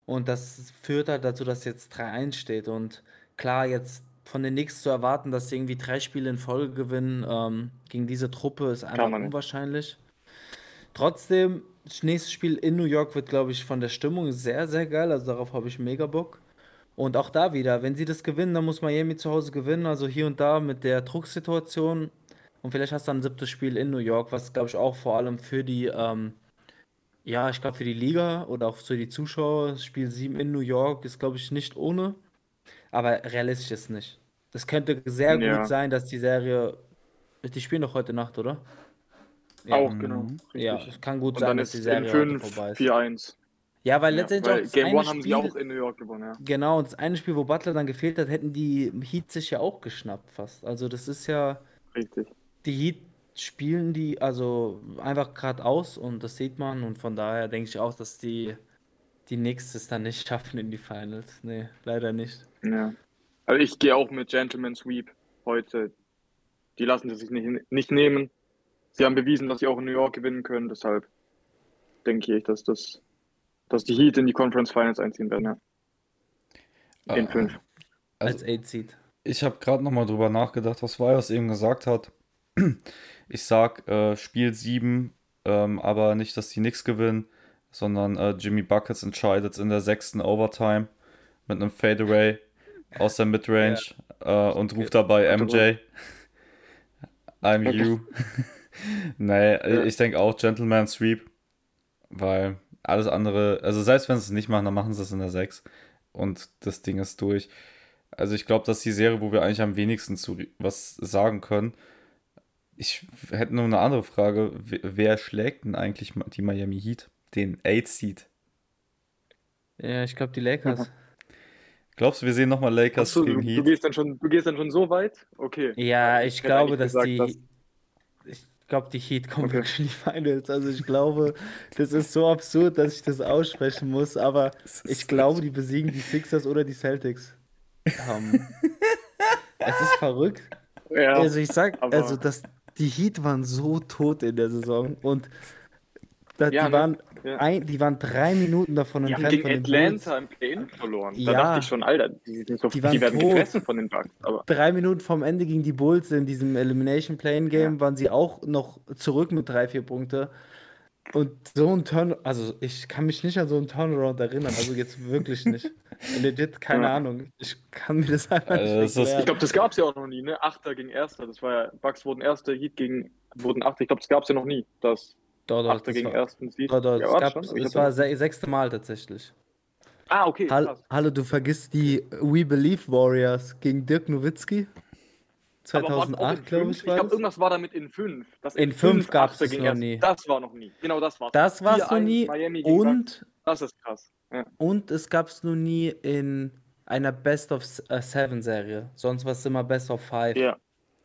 Speaker 3: Und das führt halt dazu, dass jetzt 3-1 steht. Und klar, jetzt von den Knicks zu erwarten, dass sie irgendwie drei Spiele in Folge gewinnen, ähm, gegen diese Truppe ist einfach
Speaker 2: man nicht.
Speaker 3: unwahrscheinlich. Trotzdem, das nächste Spiel in New York wird, glaube ich, von der Stimmung sehr, sehr geil. Also darauf habe ich mega Bock. Und auch da wieder, wenn sie das gewinnen, dann muss Miami zu Hause gewinnen. Also hier und da mit der Drucksituation. Und vielleicht hast du dann ein siebtes Spiel in New York, was, glaube ich, auch vor allem für die, ähm, ja, ich glaube, für die Liga oder auch für die Zuschauer, Spiel 7 in New York ist, glaube ich, nicht ohne. Aber realistisch ist nicht. Das könnte sehr
Speaker 2: Ja.
Speaker 3: gut sein, dass die Serie. Die spielen doch heute Nacht, oder? Ja.
Speaker 2: Auch, genau.
Speaker 3: Ja,
Speaker 2: richtig.
Speaker 3: es kann gut
Speaker 2: Und
Speaker 3: sein, dass die Serie heute
Speaker 2: 5
Speaker 3: vorbei ist.
Speaker 2: 4-1.
Speaker 3: Ja, weil letztendlich
Speaker 2: weil Game 1 haben sie
Speaker 3: Spiel,
Speaker 2: auch in New York gewonnen, ja.
Speaker 3: genau, und das eine Spiel, wo Butler dann gefehlt hat, hätten die Heat sich ja auch geschnappt fast. Also das ist ja,
Speaker 2: Richtig.
Speaker 3: die Heat spielen die also einfach gerade aus und das sieht man und von daher denke ich auch, dass die die Knicks es dann nicht schaffen in die Finals. Nee, leider nicht.
Speaker 2: Ja. Also ich gehe auch mit Gentleman Sweep heute. Die lassen sie sich nicht, nicht nehmen. Sie haben bewiesen, dass sie auch in New York gewinnen können. Deshalb denke ich, dass das, dass die Heat in die Conference Finals einziehen werden. Ja. In
Speaker 1: Ah,
Speaker 2: fünf.
Speaker 1: Also,
Speaker 3: Als Eight Seed.
Speaker 1: ich habe gerade nochmal drüber nachgedacht, was Vios eben gesagt hat. Ich sag äh, Spiel 7, ähm, aber nicht, dass die Knicks gewinnen, sondern äh, Jimmy Buckets entscheidet in der sechsten Overtime mit einem Fadeaway aus der Midrange äh, und ruft dabei MJ. I'm you. nee,
Speaker 2: Ja.
Speaker 1: ich denke auch Gentleman Sweep, weil alles andere, also selbst wenn sie es nicht machen, dann machen sie es in der 6 und das Ding ist durch. Also ich glaube, das ist die Serie, wo wir eigentlich am wenigsten zu was sagen können. Ich hätte nur eine andere Frage. Wer, schlägt denn eigentlich die Miami Heat? Den 8 Seed.
Speaker 3: Ja, ich glaube die Lakers.
Speaker 1: Glaubst du, wir sehen nochmal Lakers
Speaker 2: Achso, du,
Speaker 1: gegen
Speaker 2: du,
Speaker 1: Heat?
Speaker 2: gehst dann schon, du gehst dann schon so weit? Okay.
Speaker 3: Ja, ich
Speaker 2: hätte
Speaker 3: glaube, dass
Speaker 2: gesagt,
Speaker 3: die.
Speaker 2: dass-
Speaker 3: Ich glaube, die Heat kommen
Speaker 2: Okay.
Speaker 3: wirklich in die Finals. Also ich glaube, das ist so absurd, dass ich das aussprechen muss, aber ich glaube, die besiegen die Sixers oder die Celtics. Ähm, es ist verrückt.
Speaker 2: Ja,
Speaker 3: Also ich sag, also das, die Heat waren so tot in der Saison und da,
Speaker 2: Ja,
Speaker 3: die,
Speaker 2: ne? Ja.
Speaker 3: ein, die waren drei Minuten davon
Speaker 2: die haben
Speaker 3: entfernt
Speaker 2: gegen
Speaker 3: von den
Speaker 2: Atlanta
Speaker 3: Bulls.
Speaker 2: im Play-In verloren. Da
Speaker 3: Ja.
Speaker 2: dachte ich schon, Alter, die, sind so,
Speaker 3: Die
Speaker 2: die,
Speaker 3: waren
Speaker 2: werden
Speaker 3: tot.
Speaker 2: gefressen von den Bugs. Aber
Speaker 3: Drei Minuten vom Ende gegen die Bulls in diesem Elimination Playing Game
Speaker 2: Ja.
Speaker 3: waren sie auch noch zurück mit drei, vier Punkte. Und so ein Turn, also ich kann mich nicht an so einen Turnaround erinnern, also jetzt wirklich nicht. Legit, keine
Speaker 2: Ja.
Speaker 3: Ahnung. Ich kann mir das einfach
Speaker 1: Also
Speaker 3: nicht
Speaker 1: das
Speaker 2: ich glaube, das gab es ja auch noch nie, ne? Achter gegen Erster. Das war ja, Bugs wurden Erster, Heat gegen, wurden Achter. Ich glaube, das gab es ja noch nie. Das
Speaker 3: Doch, doch,
Speaker 2: Achter
Speaker 3: das
Speaker 2: gegen
Speaker 3: war,
Speaker 2: Ersten Seed.
Speaker 3: doch, doch,
Speaker 2: Ja,
Speaker 3: es
Speaker 2: war
Speaker 3: gab, es war
Speaker 2: das-
Speaker 3: se sechste Mal tatsächlich.
Speaker 2: Ah, okay,
Speaker 3: Hall, hallo, du vergisst die We Believe Warriors gegen Dirk Nowitzki?
Speaker 2: Aber auch- auch in
Speaker 3: 2008, glaube ich,
Speaker 2: Ich
Speaker 3: war
Speaker 2: glaube, irgendwas war damit in fünf. Das
Speaker 3: In fünf gab's
Speaker 2: Achter
Speaker 3: es noch nie.
Speaker 2: Das war noch nie. Genau, das war's.
Speaker 3: Das war's noch
Speaker 2: 4-1
Speaker 3: nie. Und,
Speaker 2: Das ist krass. Ja.
Speaker 3: und es gab es noch nie in einer Best of äh, Seven Serie. Sonst war es immer Best of Five.
Speaker 2: Ja.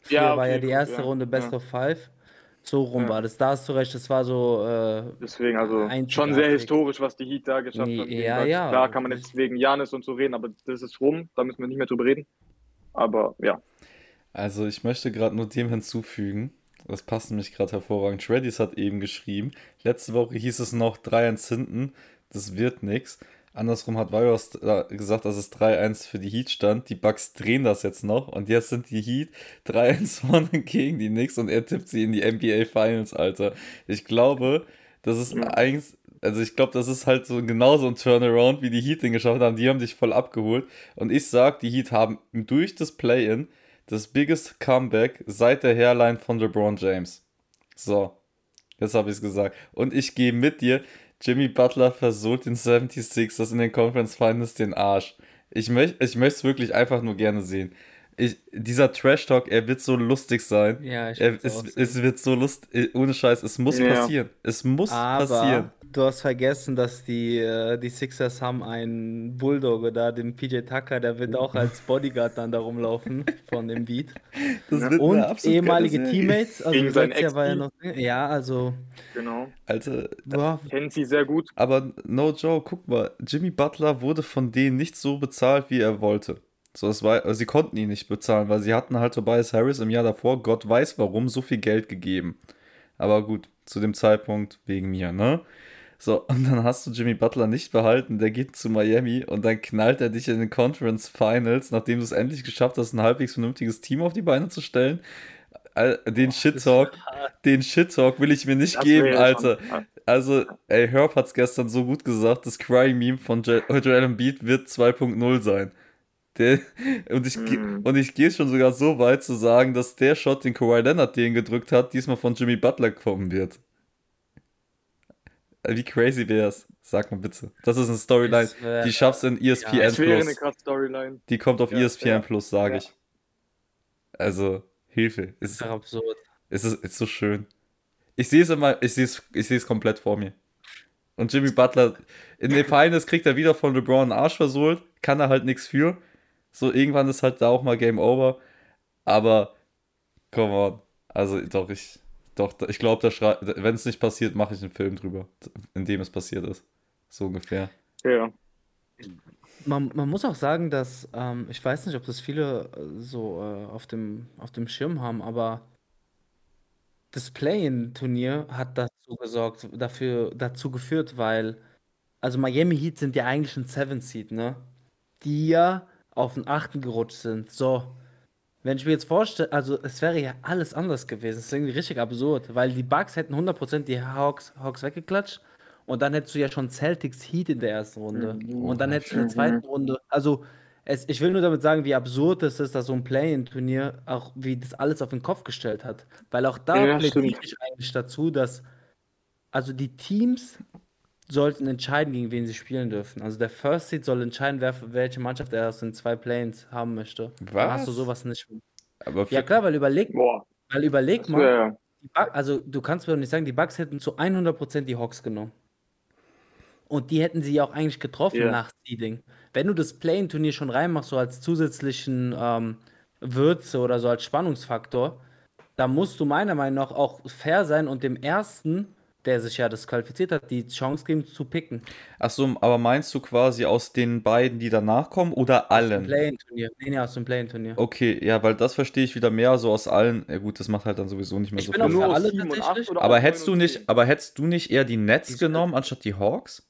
Speaker 3: Früher
Speaker 2: Ja,
Speaker 3: war ja
Speaker 2: okay,
Speaker 3: die erste
Speaker 2: ja,
Speaker 3: Runde Best
Speaker 2: ja.
Speaker 3: of Five. So rum
Speaker 2: Ja.
Speaker 3: war das. Da hast du recht, das war so. Äh,
Speaker 2: Deswegen, also schon sehr historisch, was die Heat da geschafft
Speaker 3: Nee,
Speaker 2: haben.
Speaker 3: ja, ja.
Speaker 2: Klar kann man jetzt wegen Janis und so reden, aber das ist rum. Da müssen wir nicht mehr drüber reden. Aber ja.
Speaker 1: Also ich möchte gerade nur dem hinzufügen, Das passt nämlich gerade hervorragend. Shreddies hat eben geschrieben, letzte Woche hieß es noch 3-1 hinten, das wird nix. Andersrum hat Virus gesagt, dass es 3-1 für die Heat stand. Die Bucks drehen das jetzt noch und jetzt sind die Heat 3-1 vorne gegen die Knicks und er tippt sie in die NBA Finals, Alter. Ich glaube, das ist eigentlich, also ich glaube, das ist halt so genauso ein Turnaround, wie die Heat den geschafft haben. Die haben dich voll abgeholt. Und ich sag, die Heat haben durch das Play-In das biggest Comeback seit der Hairline von LeBron James. So, jetzt habe ich es gesagt. Und ich gehe mit dir. Jimmy Butler versucht den 76ers in den Conference Finals den Arsch. Ich, möch, ich möchte es wirklich einfach nur gerne sehen. Ich, dieser Trash-Talk, er wird so lustig sein.
Speaker 3: Ja, ich
Speaker 1: er, es, es wird so lustig, ohne Scheiß, es muss
Speaker 2: Ja.
Speaker 1: passieren. Es muss
Speaker 3: Aber
Speaker 1: passieren.
Speaker 3: Du hast vergessen, dass die, äh, die Sixers haben einen Bulldogge da, den PJ Tucker, der wird auch als Bodyguard dann da rumlaufen von dem Beat.
Speaker 1: Das wird
Speaker 3: Und ehemalige. Teammates, also
Speaker 2: Gegen
Speaker 3: letztes Jahr war ja noch. Ja, also.
Speaker 2: Genau.
Speaker 1: Alter,
Speaker 3: Boah,
Speaker 2: Kennen sie sehr gut.
Speaker 1: Aber no Joe, guck mal, Jimmy Butler wurde von denen nicht so bezahlt, wie er wollte. So, es war, also sie konnten ihn nicht bezahlen, weil sie hatten halt Tobias Harris im Jahr davor, Gott weiß warum, so viel Geld gegeben. Aber gut, zu dem Zeitpunkt wegen mir, ne? So, und dann hast du Jimmy Butler nicht behalten, der geht zu Miami und dann knallt er dich in den Conference Finals, nachdem du es endlich geschafft hast, ein halbwegs vernünftiges Team auf die Beine zu stellen. Den Shit-Talk, den Shit-Talk will ich mir nicht
Speaker 2: Das
Speaker 1: geben, Alter.
Speaker 2: schon-
Speaker 1: Also, ey, Herb hat's gestern so gut gesagt, das Crying-Meme von Jo- Joel Embiid wird 2.0 sein. Der, und ich,
Speaker 2: Mm.
Speaker 1: und ich gehe schon sogar so weit zu sagen, dass der Shot, den Kawhi Leonard den gedrückt hat, diesmal von Jimmy Butler kommen wird. Wie crazy wär's? Sag mal bitte. Das ist eine Storyline,
Speaker 3: wär-
Speaker 1: die schaffst in E ESPN
Speaker 2: wäre eine
Speaker 1: Plus. Die kommt auf E
Speaker 2: Ja,
Speaker 1: ESPN
Speaker 2: ja,
Speaker 1: Plus, sage
Speaker 2: ja.
Speaker 1: ich. Also, Hilfe. Es ist,
Speaker 3: ist absurd.
Speaker 1: es ist, es ist so schön. Ich sehe es immer, ich sehe es, ich sehe es komplett vor mir. Und Jimmy Butler, in den Finals kriegt er wieder von LeBron einen Arsch versohlt, kann er halt nichts für. So, irgendwann ist halt da auch mal Game Over. Aber, come on. Also, doch, ich, doch, ich glaube, wenn es nicht passiert, mache ich einen Film drüber, in dem es passiert ist. So ungefähr.
Speaker 2: Ja.
Speaker 3: Man, man muss auch sagen, dass, ähm, ich weiß nicht, ob das viele äh, so äh, auf dem, auf dem Schirm haben, aber das Play-in-Turnier hat dazu gesorgt, dafür, dazu geführt, weil, also Miami Heat sind ja eigentlich ein Seven Seed, ne? Die ja auf den achten gerutscht sind. So, wenn ich mir jetzt vorstelle, also es wäre ja alles anders gewesen. Das ist irgendwie richtig absurd, weil die Bucks hätten 100% die Hawks, Hawks weggeklatscht und dann hättest du ja schon Celtics Heat in der ersten Runde.
Speaker 2: Mhm.
Speaker 3: Und dann hättest du in der
Speaker 2: Mhm.
Speaker 3: zweiten Runde, also es, ich will nur damit sagen, wie absurd es ist, dass so ein Play-in-Turnier auch, wie das alles auf den Kopf gestellt hat. Weil auch da
Speaker 2: Ja,
Speaker 3: plädiere ich eigentlich dazu, dass also die Teams sollten entscheiden, gegen wen sie spielen dürfen. Also der First Seed soll entscheiden, wer, welche Mannschaft er aus den zwei Planes haben möchte. Dann hast du
Speaker 1: Was?
Speaker 3: sowas nicht.
Speaker 1: Aber
Speaker 3: Ja klar, weil überleg,
Speaker 2: Boah.
Speaker 3: weil überleg mal, Buc- also du kannst mir doch nicht sagen, die Bucks hätten zu 100% die Hawks genommen. Und die hätten sie ja auch eigentlich getroffen
Speaker 2: Ja.
Speaker 3: nach Seeding. Wenn du das Play-in-Turnier schon reinmachst, so als zusätzlichen ähm, Würze oder so als Spannungsfaktor, da musst du meiner Meinung nach auch fair sein und dem Ersten, der sich ja disqualifiziert hat, die Chance geben zu picken.
Speaker 1: achso, aber meinst du quasi aus den beiden, die danach kommen oder allen?
Speaker 3: Play-in-Turnier. Nee, nee, aus dem Play-in-Turnier.
Speaker 1: Okay, ja, weil das verstehe ich wieder mehr so aus allen. Ja gut, das macht halt dann sowieso nicht mehr
Speaker 3: Ich
Speaker 1: so viel
Speaker 2: Nur
Speaker 3: alle
Speaker 1: Aber hättest du nicht, aber hättest du nicht eher die Nets
Speaker 3: Ich-
Speaker 1: genommen anstatt die Hawks?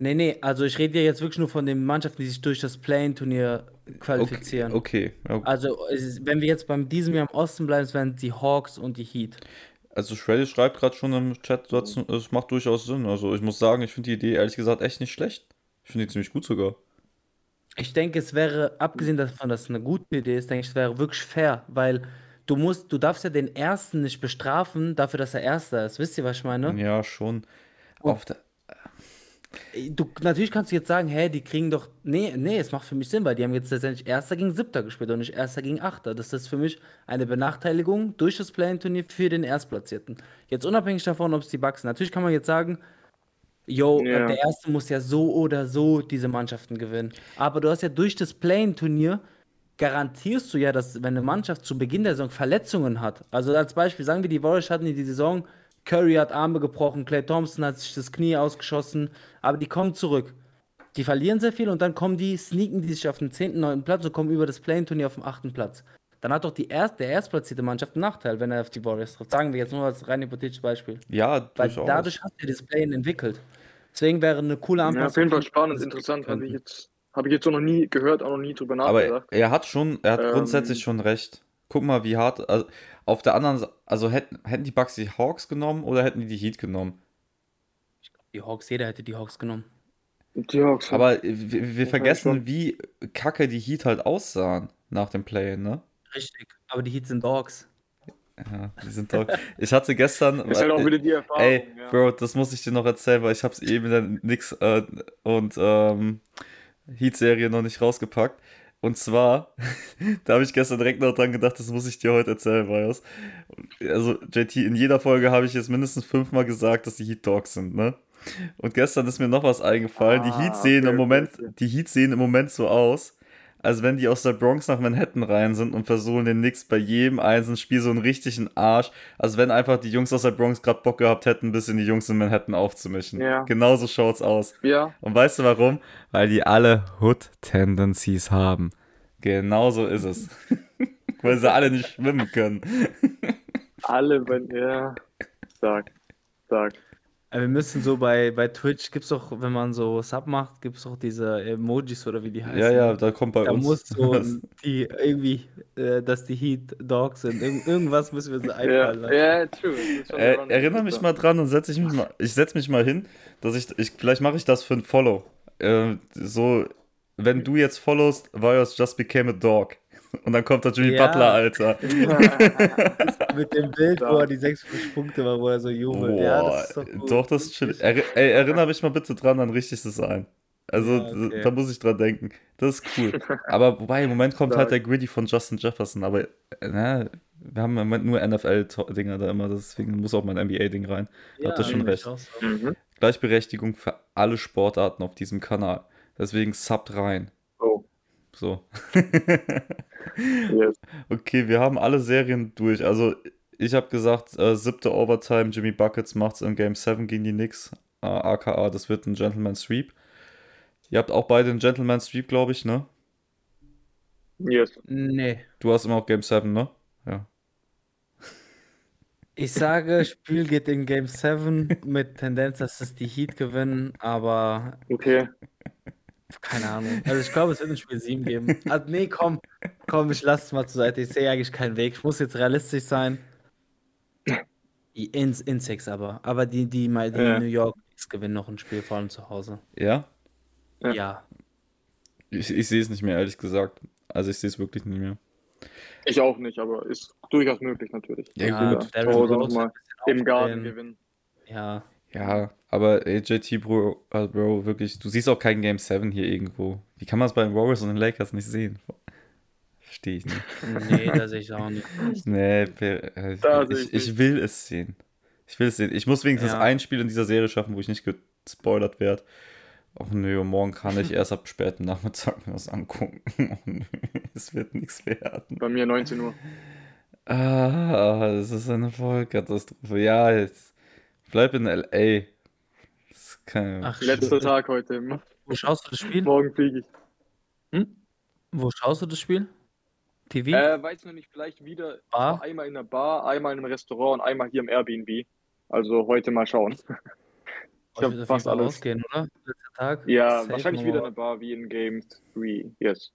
Speaker 3: Nee, nee, also ich rede ja jetzt wirklich nur von den Mannschaften, die sich durch das Play-in-Turnier qualifizieren.
Speaker 1: Okay, ja,
Speaker 3: Also, es ist, wenn wir jetzt beim diesem Jahr im Osten bleiben, es wären die Hawks und die Heat.
Speaker 1: Also Shreddy schreibt gerade schon im Chat es macht durchaus Sinn. Also ich muss sagen, ich finde die Idee ehrlich gesagt echt nicht schlecht. Ich finde die ziemlich gut sogar.
Speaker 3: Ich denke, es wäre, abgesehen davon, dass es eine gute Idee ist, denke ich, es wäre wirklich fair, weil du musst, du darfst ja den Ersten nicht bestrafen dafür, dass er Erster ist. Wisst ihr, was ich meine?
Speaker 1: Ja, schon.
Speaker 3: Und-
Speaker 1: Auf der,
Speaker 3: Du, natürlich kannst du jetzt sagen, hä, die kriegen doch. Nee, nee, es macht für mich Sinn, weil die haben jetzt letztendlich Erster gegen Siebter gespielt und nicht Erster gegen Achter. Das ist für mich eine Benachteiligung durch das Play-In-Turnier für den Erstplatzierten. Jetzt unabhängig davon, ob es die Bucks sind. Natürlich kann man jetzt sagen, yo,
Speaker 2: Ja.
Speaker 3: der Erste muss ja so oder so diese Mannschaften gewinnen. Aber du hast ja durch das Play-In-Turnier garantierst du ja, dass wenn eine Mannschaft zu Beginn der Saison Verletzungen hat, also als Beispiel sagen wir, die Warriors hatten die Saison, Curry hat Arme gebrochen, Clay Thompson hat sich das Knie ausgeschossen, aber die kommen zurück. Die verlieren sehr viel und dann kommen die, sneaken die sich auf den 10., 9. Platz und kommen über das Play-In-Turnier auf den 8. Platz. dann hat doch die erst, der erstplatzierte Mannschaft einen Nachteil, wenn er auf die Warriors trifft. Sagen wir jetzt nur als rein hypothetisches Beispiel.
Speaker 1: Ja,
Speaker 3: Weil
Speaker 1: durchaus.
Speaker 3: dadurch hast du das Play-In entwickelt. Deswegen wäre eine coole
Speaker 2: Ja,
Speaker 3: Anpassung.
Speaker 2: auf jeden Fall spannend, interessant. Habe ich jetzt, habe ich jetzt so noch nie gehört, auch noch nie drüber
Speaker 1: Aber
Speaker 2: nachgedacht.
Speaker 1: er hat schon, er hat
Speaker 2: Ähm,
Speaker 1: grundsätzlich schon recht. Guck mal, wie hart. Also auf der anderen Seite, also hätten, hätten die Bucks die Hawks genommen oder hätten die die Heat genommen?
Speaker 3: Die Hawks, jeder hätte die Hawks genommen.
Speaker 2: Die Hawks.
Speaker 1: Aber wir, wir vergessen, wie kacke die Heat halt aussahen nach dem Play, ne?
Speaker 3: Richtig. Aber die Heat sind Dogs.
Speaker 1: Ja, die sind doch. Ich hatte gestern.
Speaker 2: ist halt auch wieder die Erfahrung.
Speaker 1: Ey,
Speaker 2: ja.
Speaker 1: Bro, das muss ich dir noch erzählen, weil ich hab's eben in der Nix äh, und ähm, Heat-Serie noch nicht rausgepackt. Und zwar, da habe ich gestern direkt noch dran gedacht, das muss ich dir heute erzählen, Marius. Also, JT, in jeder Folge habe ich jetzt mindestens fünfmal gesagt, dass die Heat Dogs sind, ne? Und gestern ist mir noch was eingefallen. die
Speaker 2: Ah,
Speaker 1: Heat sehen
Speaker 2: okay,
Speaker 1: im Moment,
Speaker 2: okay.
Speaker 1: die Heat sehen im Moment so aus, als wenn die aus der Bronx nach Manhattan rein sind und versuchen den Knicks bei jedem einzelnen Spiel so einen richtigen Arsch. Also wenn einfach die Jungs aus der Bronx gerade Bock gehabt hätten, ein bisschen die Jungs in Manhattan aufzumischen.
Speaker 2: Ja.
Speaker 1: Genauso schaut's aus.
Speaker 2: Ja,
Speaker 1: Und weißt du warum? Weil die alle Hood-Tendencies haben. Genauso ist es. Weil sie alle nicht schwimmen können.
Speaker 2: alle, wenn, ja. Sag, sag.
Speaker 3: Wir müssen so bei, bei Twitch, gibt es doch, wenn man so Sub macht, gibt es doch diese Emojis oder wie die heißen.
Speaker 1: Ja, ja, da kommt bei
Speaker 3: Da
Speaker 1: uns.
Speaker 3: muss so ein- die irgendwie, äh, dass die Heat Dogs sind. Irgend, irgendwas müssen wir so
Speaker 2: Ja,
Speaker 3: einfallen lassen.
Speaker 2: ja, true. Das ist schon
Speaker 1: Äh,
Speaker 2: ironisch.
Speaker 1: erinnere mich mal dran und setze ich mich mal. Ich setze mich mal hin, dass ich. ich vielleicht mache ich das für ein Follow. Äh, so, wenn du jetzt followst, Virus just became a dog. Und dann kommt da Jimmy
Speaker 3: Ja.
Speaker 1: Butler, Alter.
Speaker 3: Mit dem Bild, wo
Speaker 2: Ja.
Speaker 3: er die sechs Punkte war, wo er so jubelt. ja,
Speaker 1: Boah,
Speaker 3: das ist doch gut.
Speaker 1: doch, das ist chill. Erri ey, erinnere mich mal bitte dran, dann richte ich das ein. Also,
Speaker 3: Ja, okay.
Speaker 1: da muss ich dran denken. Das ist cool. Aber wobei, im Moment kommt halt der Gritty von Justin Jefferson. Aber, äh, na, wir haben im Moment nur NFL-Dinger da immer, deswegen muss auch mein NBA-Ding rein. Habt ihr schon recht.
Speaker 2: Mhm.
Speaker 1: Gleichberechtigung für alle Sportarten auf diesem Kanal. Deswegen subt rein. So.
Speaker 2: yes.
Speaker 1: Okay, wir haben alle Serien durch. Also, ich habe gesagt, äh, siebte Overtime, Jimmy Buckets macht's im Game 7 gegen die Knicks. Äh, AKA, das wird ein Gentleman Sweep. Ihr habt auch beide einen Gentleman Sweep, glaube ich, ne?
Speaker 2: Yes.
Speaker 3: Nee.
Speaker 1: Du hast immer auch Game 7, ne? Ja.
Speaker 3: Ich sage, Spiel geht in Game 7 mit Tendenz, dass es die Heat gewinnen, aber
Speaker 2: Okay.
Speaker 3: Keine Ahnung. Also ich glaube, es wird ein Spiel 7 geben. Also nee, komm, komm, ich lasse es mal zur Seite. Ich sehe eigentlich keinen Weg. Ich muss jetzt realistisch sein. Die in, in Six aber. Aber die, die, mal- die
Speaker 2: Ja.
Speaker 3: New York Knicks gewinnen noch ein Spiel, vor allem zu Hause.
Speaker 1: Ja?
Speaker 2: Ja.
Speaker 3: Ja.
Speaker 1: Ich, ich sehe es nicht mehr, ehrlich gesagt. Also, ich sehe es wirklich nicht mehr.
Speaker 2: Ich auch nicht, aber ist durchaus möglich natürlich.
Speaker 1: Ja,
Speaker 3: Ja,
Speaker 1: gut.
Speaker 2: Zu Hause nochmal im Garten gewinnen.
Speaker 3: Ja.
Speaker 1: Ja, aber ey, JT, Bro, äh, Bro, wirklich, du siehst auch kein Game 7 hier irgendwo. Wie kann man es bei den Warriors und den Lakers nicht sehen? Verstehe ich nicht.
Speaker 3: Nee, das sehe ich auch nicht.
Speaker 1: Nee, äh, ich, ich,
Speaker 2: ich
Speaker 1: will es sehen. Ich will es sehen. Ich muss wenigstens
Speaker 3: Ja.
Speaker 1: ein Spiel in dieser Serie schaffen, wo ich nicht gespoilert werde. Ach nö, morgen kann ich erst ab späten Nachmittag mir was angucken. Oh nö, es wird nichts werden.
Speaker 2: Bei mir 19 Uhr.
Speaker 1: Ah, das ist eine Vollkatastrophe. Ja, jetzt bleib in L.A. Das ist keine...
Speaker 3: Ach,
Speaker 2: Letzter. Tag heute.
Speaker 3: Wo schaust du das Spiel?
Speaker 2: Morgen fliege ich. Hm?
Speaker 3: Wo schaust du das Spiel? TV?
Speaker 2: Äh, weiß noch nicht, vielleicht wieder
Speaker 3: Bar?
Speaker 2: einmal in der Bar, einmal in einem Restaurant und einmal hier im Airbnb. Also heute mal schauen. Hab
Speaker 3: wird auf
Speaker 2: fast alles.
Speaker 3: rausgehen, oder? Letzter Tag?
Speaker 2: Ja,
Speaker 3: Safe
Speaker 2: wahrscheinlich wieder eine Bar wie in Game 3. Yes.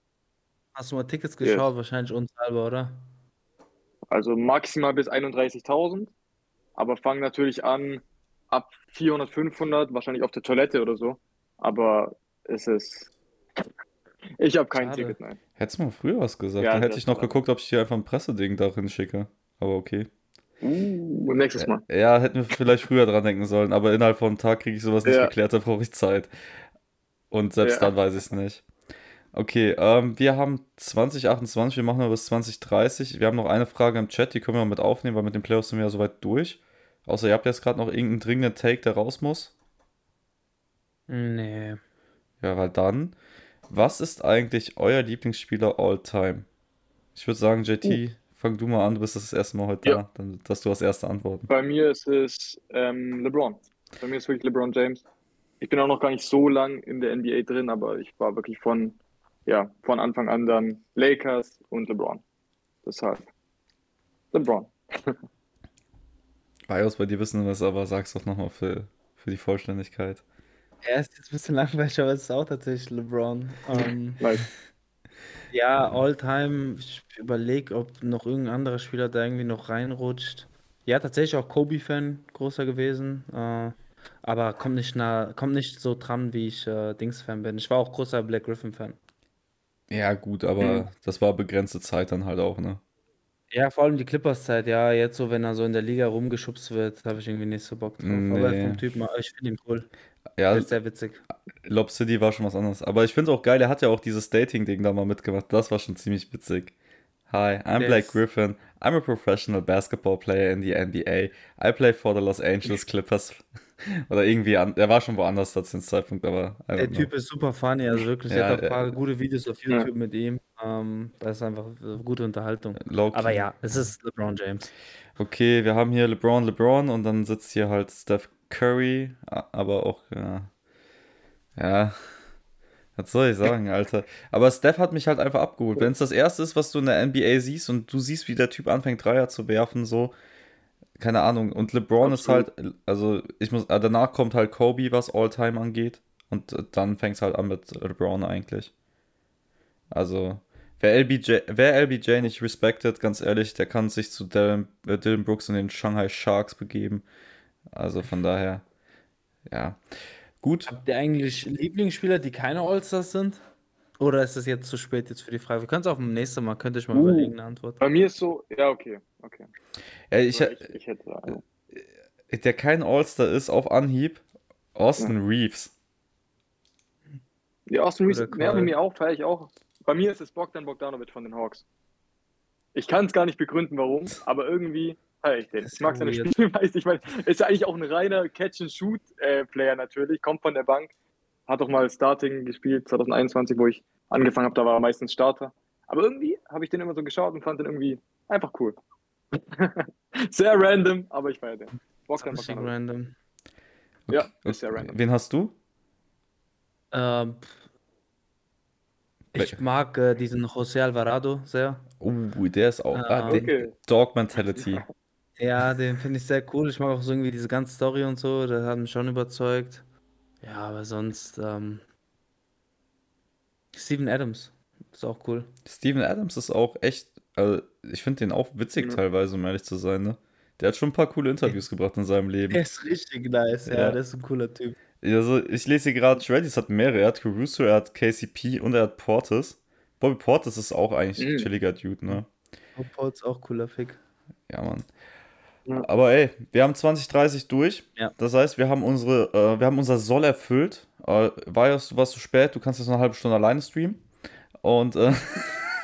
Speaker 3: Hast du mal Tickets
Speaker 2: Yes.
Speaker 3: geschaut? Wahrscheinlich unzahlbar, oder?
Speaker 2: Also maximal bis 31.000. Aber fangen natürlich an ab 400, 500, wahrscheinlich auf der Toilette oder so. Aber es ist. Ich habe kein
Speaker 3: Schade.
Speaker 2: Ticket, nein.
Speaker 1: Hättest du mal früher was gesagt,
Speaker 2: Ja,
Speaker 1: dann hätte ich noch geguckt, ob ich dir einfach ein Presseding darin schicke. Aber okay.
Speaker 2: Uh, nächstes Mal.
Speaker 1: Ja, hätten wir vielleicht früher dran denken sollen, aber innerhalb von einem Tag kriege ich sowas nicht
Speaker 2: Ja.
Speaker 1: geklärt, da brauche ich Zeit. Und selbst
Speaker 2: Ja.
Speaker 1: dann weiß ich es nicht. Okay, ähm, wir haben 2028, wir machen noch bis 2030. Wir haben noch eine Frage im Chat, die können wir mit aufnehmen, weil mit den Playoffs sind wir ja soweit durch. Außer ihr habt jetzt gerade noch irgendeinen dringenden Take, der raus muss.
Speaker 3: Nee.
Speaker 1: Ja, weil dann, was ist eigentlich euer Lieblingsspieler all time? Ich würde sagen, JT, fang du mal an, du bist das erste Mal heute
Speaker 2: Ja.
Speaker 1: da, dann, dass du als erste antworten.
Speaker 2: Bei mir ist es ähm, LeBron. Bei mir ist wirklich LeBron James. Ich bin auch noch gar nicht so lang in der NBA drin, aber ich war wirklich von, ja, von Anfang an dann Lakers und LeBron. Deshalb. LeBron.
Speaker 1: Bios, bei dir wissen wir es, aber sag's doch nochmal für, für die Vollständigkeit.
Speaker 3: Er ist jetzt ein bisschen langweilig, aber es ist auch tatsächlich LeBron. Ähm, ja, All-Time. Ich überlege, ob noch irgendein anderer Spieler da irgendwie noch reinrutscht. Ja, tatsächlich auch Kobe-Fan, großer gewesen. Äh, aber kommt nicht nah, kommt nicht so dran, wie ich äh, Dings-Fan bin. Ich war auch großer Black Griffin-Fan.
Speaker 1: Ja, gut, aber
Speaker 2: Mhm.
Speaker 1: das war begrenzte Zeit dann halt auch, ne?
Speaker 3: Ja, vor allem die Clippers-Zeit, ja, jetzt so, wenn er so in der Liga rumgeschubst wird, habe ich irgendwie nicht so Bock drauf. Aber
Speaker 1: Nee.
Speaker 3: vom Typ mal, ich finde ihn cool.
Speaker 1: Ja,
Speaker 3: Der ist sehr witzig.
Speaker 1: Lob City war schon was anderes. Aber ich finde es auch geil, er hat ja auch dieses Dating-Ding da mal mitgemacht. Das war schon ziemlich witzig. Hi, I'm
Speaker 3: Der
Speaker 1: Blake
Speaker 3: ist-
Speaker 1: Griffin. I'm a professional basketball player in the NBA. I play for the Los Angeles Clippers. Oder irgendwie, an, er war schon woanders zu dem Zeitpunkt, aber
Speaker 3: Der Typ ist super funny, also wirklich,
Speaker 1: Ja,
Speaker 3: auch
Speaker 1: der-
Speaker 3: ein paar gute Videos auf
Speaker 2: Ja.
Speaker 3: YouTube mit ihm. Ähm, das ist einfach gute Unterhaltung.
Speaker 1: know. Low-key.
Speaker 3: Aber ja, es ist LeBron James.
Speaker 1: Okay, wir haben hier LeBron, LeBron und dann sitzt hier halt Steph Curry, aber auch, ja, ja, was soll ich sagen, Alter. Aber Steph hat mich halt einfach abgeholt. Wenn es das erste ist, was du in der NBA siehst und du siehst, wie der Typ anfängt, Dreier zu werfen, so, keine Ahnung. Und LeBron ist halt, also ich muss, äh, danach kommt halt Kobe, was All-Time angeht. Und äh, dann fängt es halt an mit LeBron eigentlich. Also, wer LBJ, wer LBJ nicht respektet, ganz ehrlich, der kann sich zu Dylan, äh, Dylan Brooks und den Shanghai Sharks begeben. Also von daher, ja. Gut,
Speaker 3: Habt ihr eigentlich Lieblingsspieler, die keine All-Stars sind? Oder ist es jetzt zu spät jetzt für die Frage? Wir können es auch beim nächsten Mal, könnte ich mal
Speaker 2: Uh.
Speaker 3: überlegen, eine Antwort.
Speaker 2: Bei mir ist so, ja, okay, okay.
Speaker 1: ja, ich,
Speaker 2: ich, ich hätte also,
Speaker 1: der kein All-Star ist auf Anhieb, Austin Reeves.
Speaker 2: Ja, Austin Reeves, ja, bei mir auch, feiere ich auch. Bei mir ist es Bogdan Bogdanovic von den Hawks. Ich kann es gar nicht begründen, warum, aber irgendwie feiere ich den. Ich mag
Speaker 3: ja
Speaker 2: seine
Speaker 3: weird.
Speaker 2: Spielweise. Ich meine, ist ja eigentlich auch ein reiner Catch-and-Shoot-Player natürlich, kommt von der Bank, hat auch mal Starting gespielt 2021, wo ich angefangen habe, da war er meistens Starter. Aber irgendwie habe ich den immer so geschaut und fand den irgendwie einfach cool. Sehr random, aber ich feiere den.
Speaker 3: Richtig
Speaker 2: Bogdanovic.
Speaker 3: random.
Speaker 2: Ja, ist sehr random.
Speaker 1: Wen hast du?
Speaker 3: Ähm, ich mag äh, diesen José Alvarado sehr.
Speaker 1: Oh, der ist auch. ah,
Speaker 3: Ah,
Speaker 1: der,
Speaker 2: Okay.
Speaker 1: Dog Mentality.
Speaker 3: Ja, den finde ich sehr cool. Ich mag auch so irgendwie diese ganze Story und so. Der hat mich schon überzeugt. Ja, aber sonst ähm, Steven Adams ist auch cool.
Speaker 1: Steven Adams ist auch echt, also ich finde den auch witzig
Speaker 2: Ja.
Speaker 1: teilweise, um ehrlich zu sein, ne? Der hat schon ein paar coole Interviews gebracht in seinem Leben.
Speaker 3: Der ist richtig nice, ja,
Speaker 1: Ja.
Speaker 3: der ist ein cooler Typ.
Speaker 1: Also, ich lese hier gerade, Shreddies hat mehrere. Er hat Caruso, er hat KCP und er hat Portis. Bobby Portis ist auch eigentlich ein
Speaker 2: Mhm.
Speaker 1: chilliger Dude, ne?
Speaker 3: Paul ist auch cooler Fick.
Speaker 1: Ja, Mann.
Speaker 2: Ja.
Speaker 1: Aber ey, wir haben 2030 durch.
Speaker 3: Ja.
Speaker 1: Das heißt, wir haben unsere, äh, wir haben unser Soll erfüllt. Äh, war ja, du warst zu spät, du kannst jetzt noch eine halbe Stunde alleine streamen. Und äh,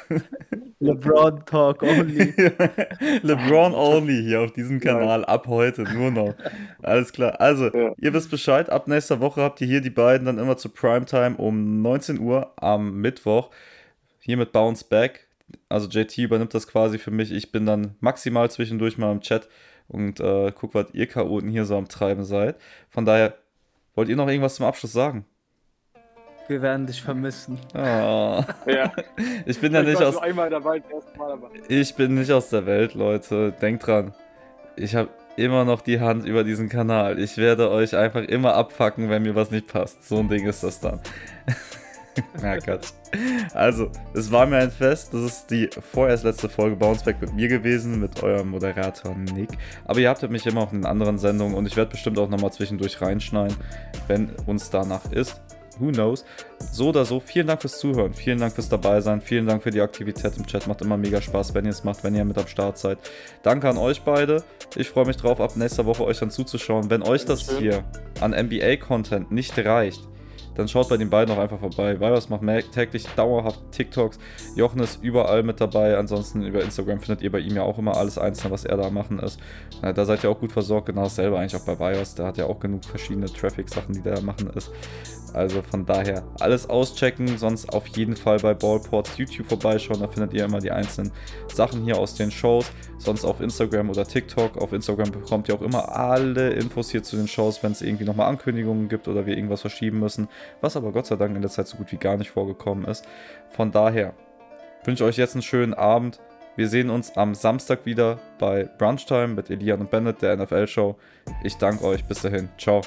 Speaker 3: LeBron Talk only.
Speaker 1: LeBron only hier auf diesem Kanal ab heute nur noch. Alles klar. Also,
Speaker 2: Ja.
Speaker 1: ihr wisst Bescheid. Ab nächster Woche habt ihr hier die beiden dann immer zu Primetime um 19 Uhr am Mittwoch. Hier mit Bounce Back. Also JT übernimmt das quasi für mich. Ich bin dann maximal zwischendurch mal im Chat und äh, guck, was ihr Chaoten hier so am Treiben seid. Von daher, wollt ihr noch irgendwas zum Abschluss sagen?
Speaker 3: Wir werden dich vermissen.
Speaker 2: Ja,
Speaker 1: ich bin ja
Speaker 2: ich
Speaker 1: nicht aus.
Speaker 2: dabei.
Speaker 1: Ich bin nicht aus der Welt, Leute. Denkt dran. Ich habe immer noch die Hand über diesen Kanal. Ich werde euch einfach immer abfacken, wenn mir was nicht passt. So ein Ding ist das dann. Na Gott. Also, es war mir ein Fest. Das ist die vorerst letzte Folge Bounceback mit mir gewesen, mit eurem Moderator Nick. Aber ihr habt mich immer auch in anderen Sendungen und ich werde bestimmt auch nochmal zwischendurch reinschneiden, wenn uns danach ist. Who knows? So oder so, vielen Dank fürs Zuhören, vielen Dank fürs Dabei sein, vielen Dank für die Aktivität im Chat. Macht immer mega Spaß, wenn ihr es macht, wenn ihr mit am Start seid. Danke an euch beide. Ich freue mich drauf, ab nächster Woche euch dann zuzuschauen. Wenn euch das hier an NBA-Content nicht reicht, dann schaut bei den beiden auch einfach vorbei. Virus macht täglich dauerhaft TikToks. Jochen ist überall mit dabei. Ansonsten über Instagram findet ihr bei ihm ja auch immer alles einzelne, was er da machen ist. Da seid ihr auch gut versorgt. Genau dasselbe eigentlich auch bei Virus. Der hat ja auch genug verschiedene Traffic-Sachen, die der da machen ist. Also von daher alles auschecken, sonst auf jeden Fall bei Ballports YouTube vorbeischauen, da findet ihr immer die einzelnen Sachen hier aus den Shows, sonst auf Instagram oder TikTok. Auf Instagram bekommt ihr auch immer alle Infos hier zu den Shows, wenn es irgendwie nochmal Ankündigungen gibt oder wir irgendwas verschieben müssen, was aber Gott sei Dank in der Zeit so gut wie gar nicht vorgekommen ist. Von daher wünsche ich euch jetzt einen schönen Abend, Wir sehen uns am Samstag wieder bei Brunchtime mit Elian und Bennett, der NFL-Show. Ich danke euch. Bis dahin. Ciao.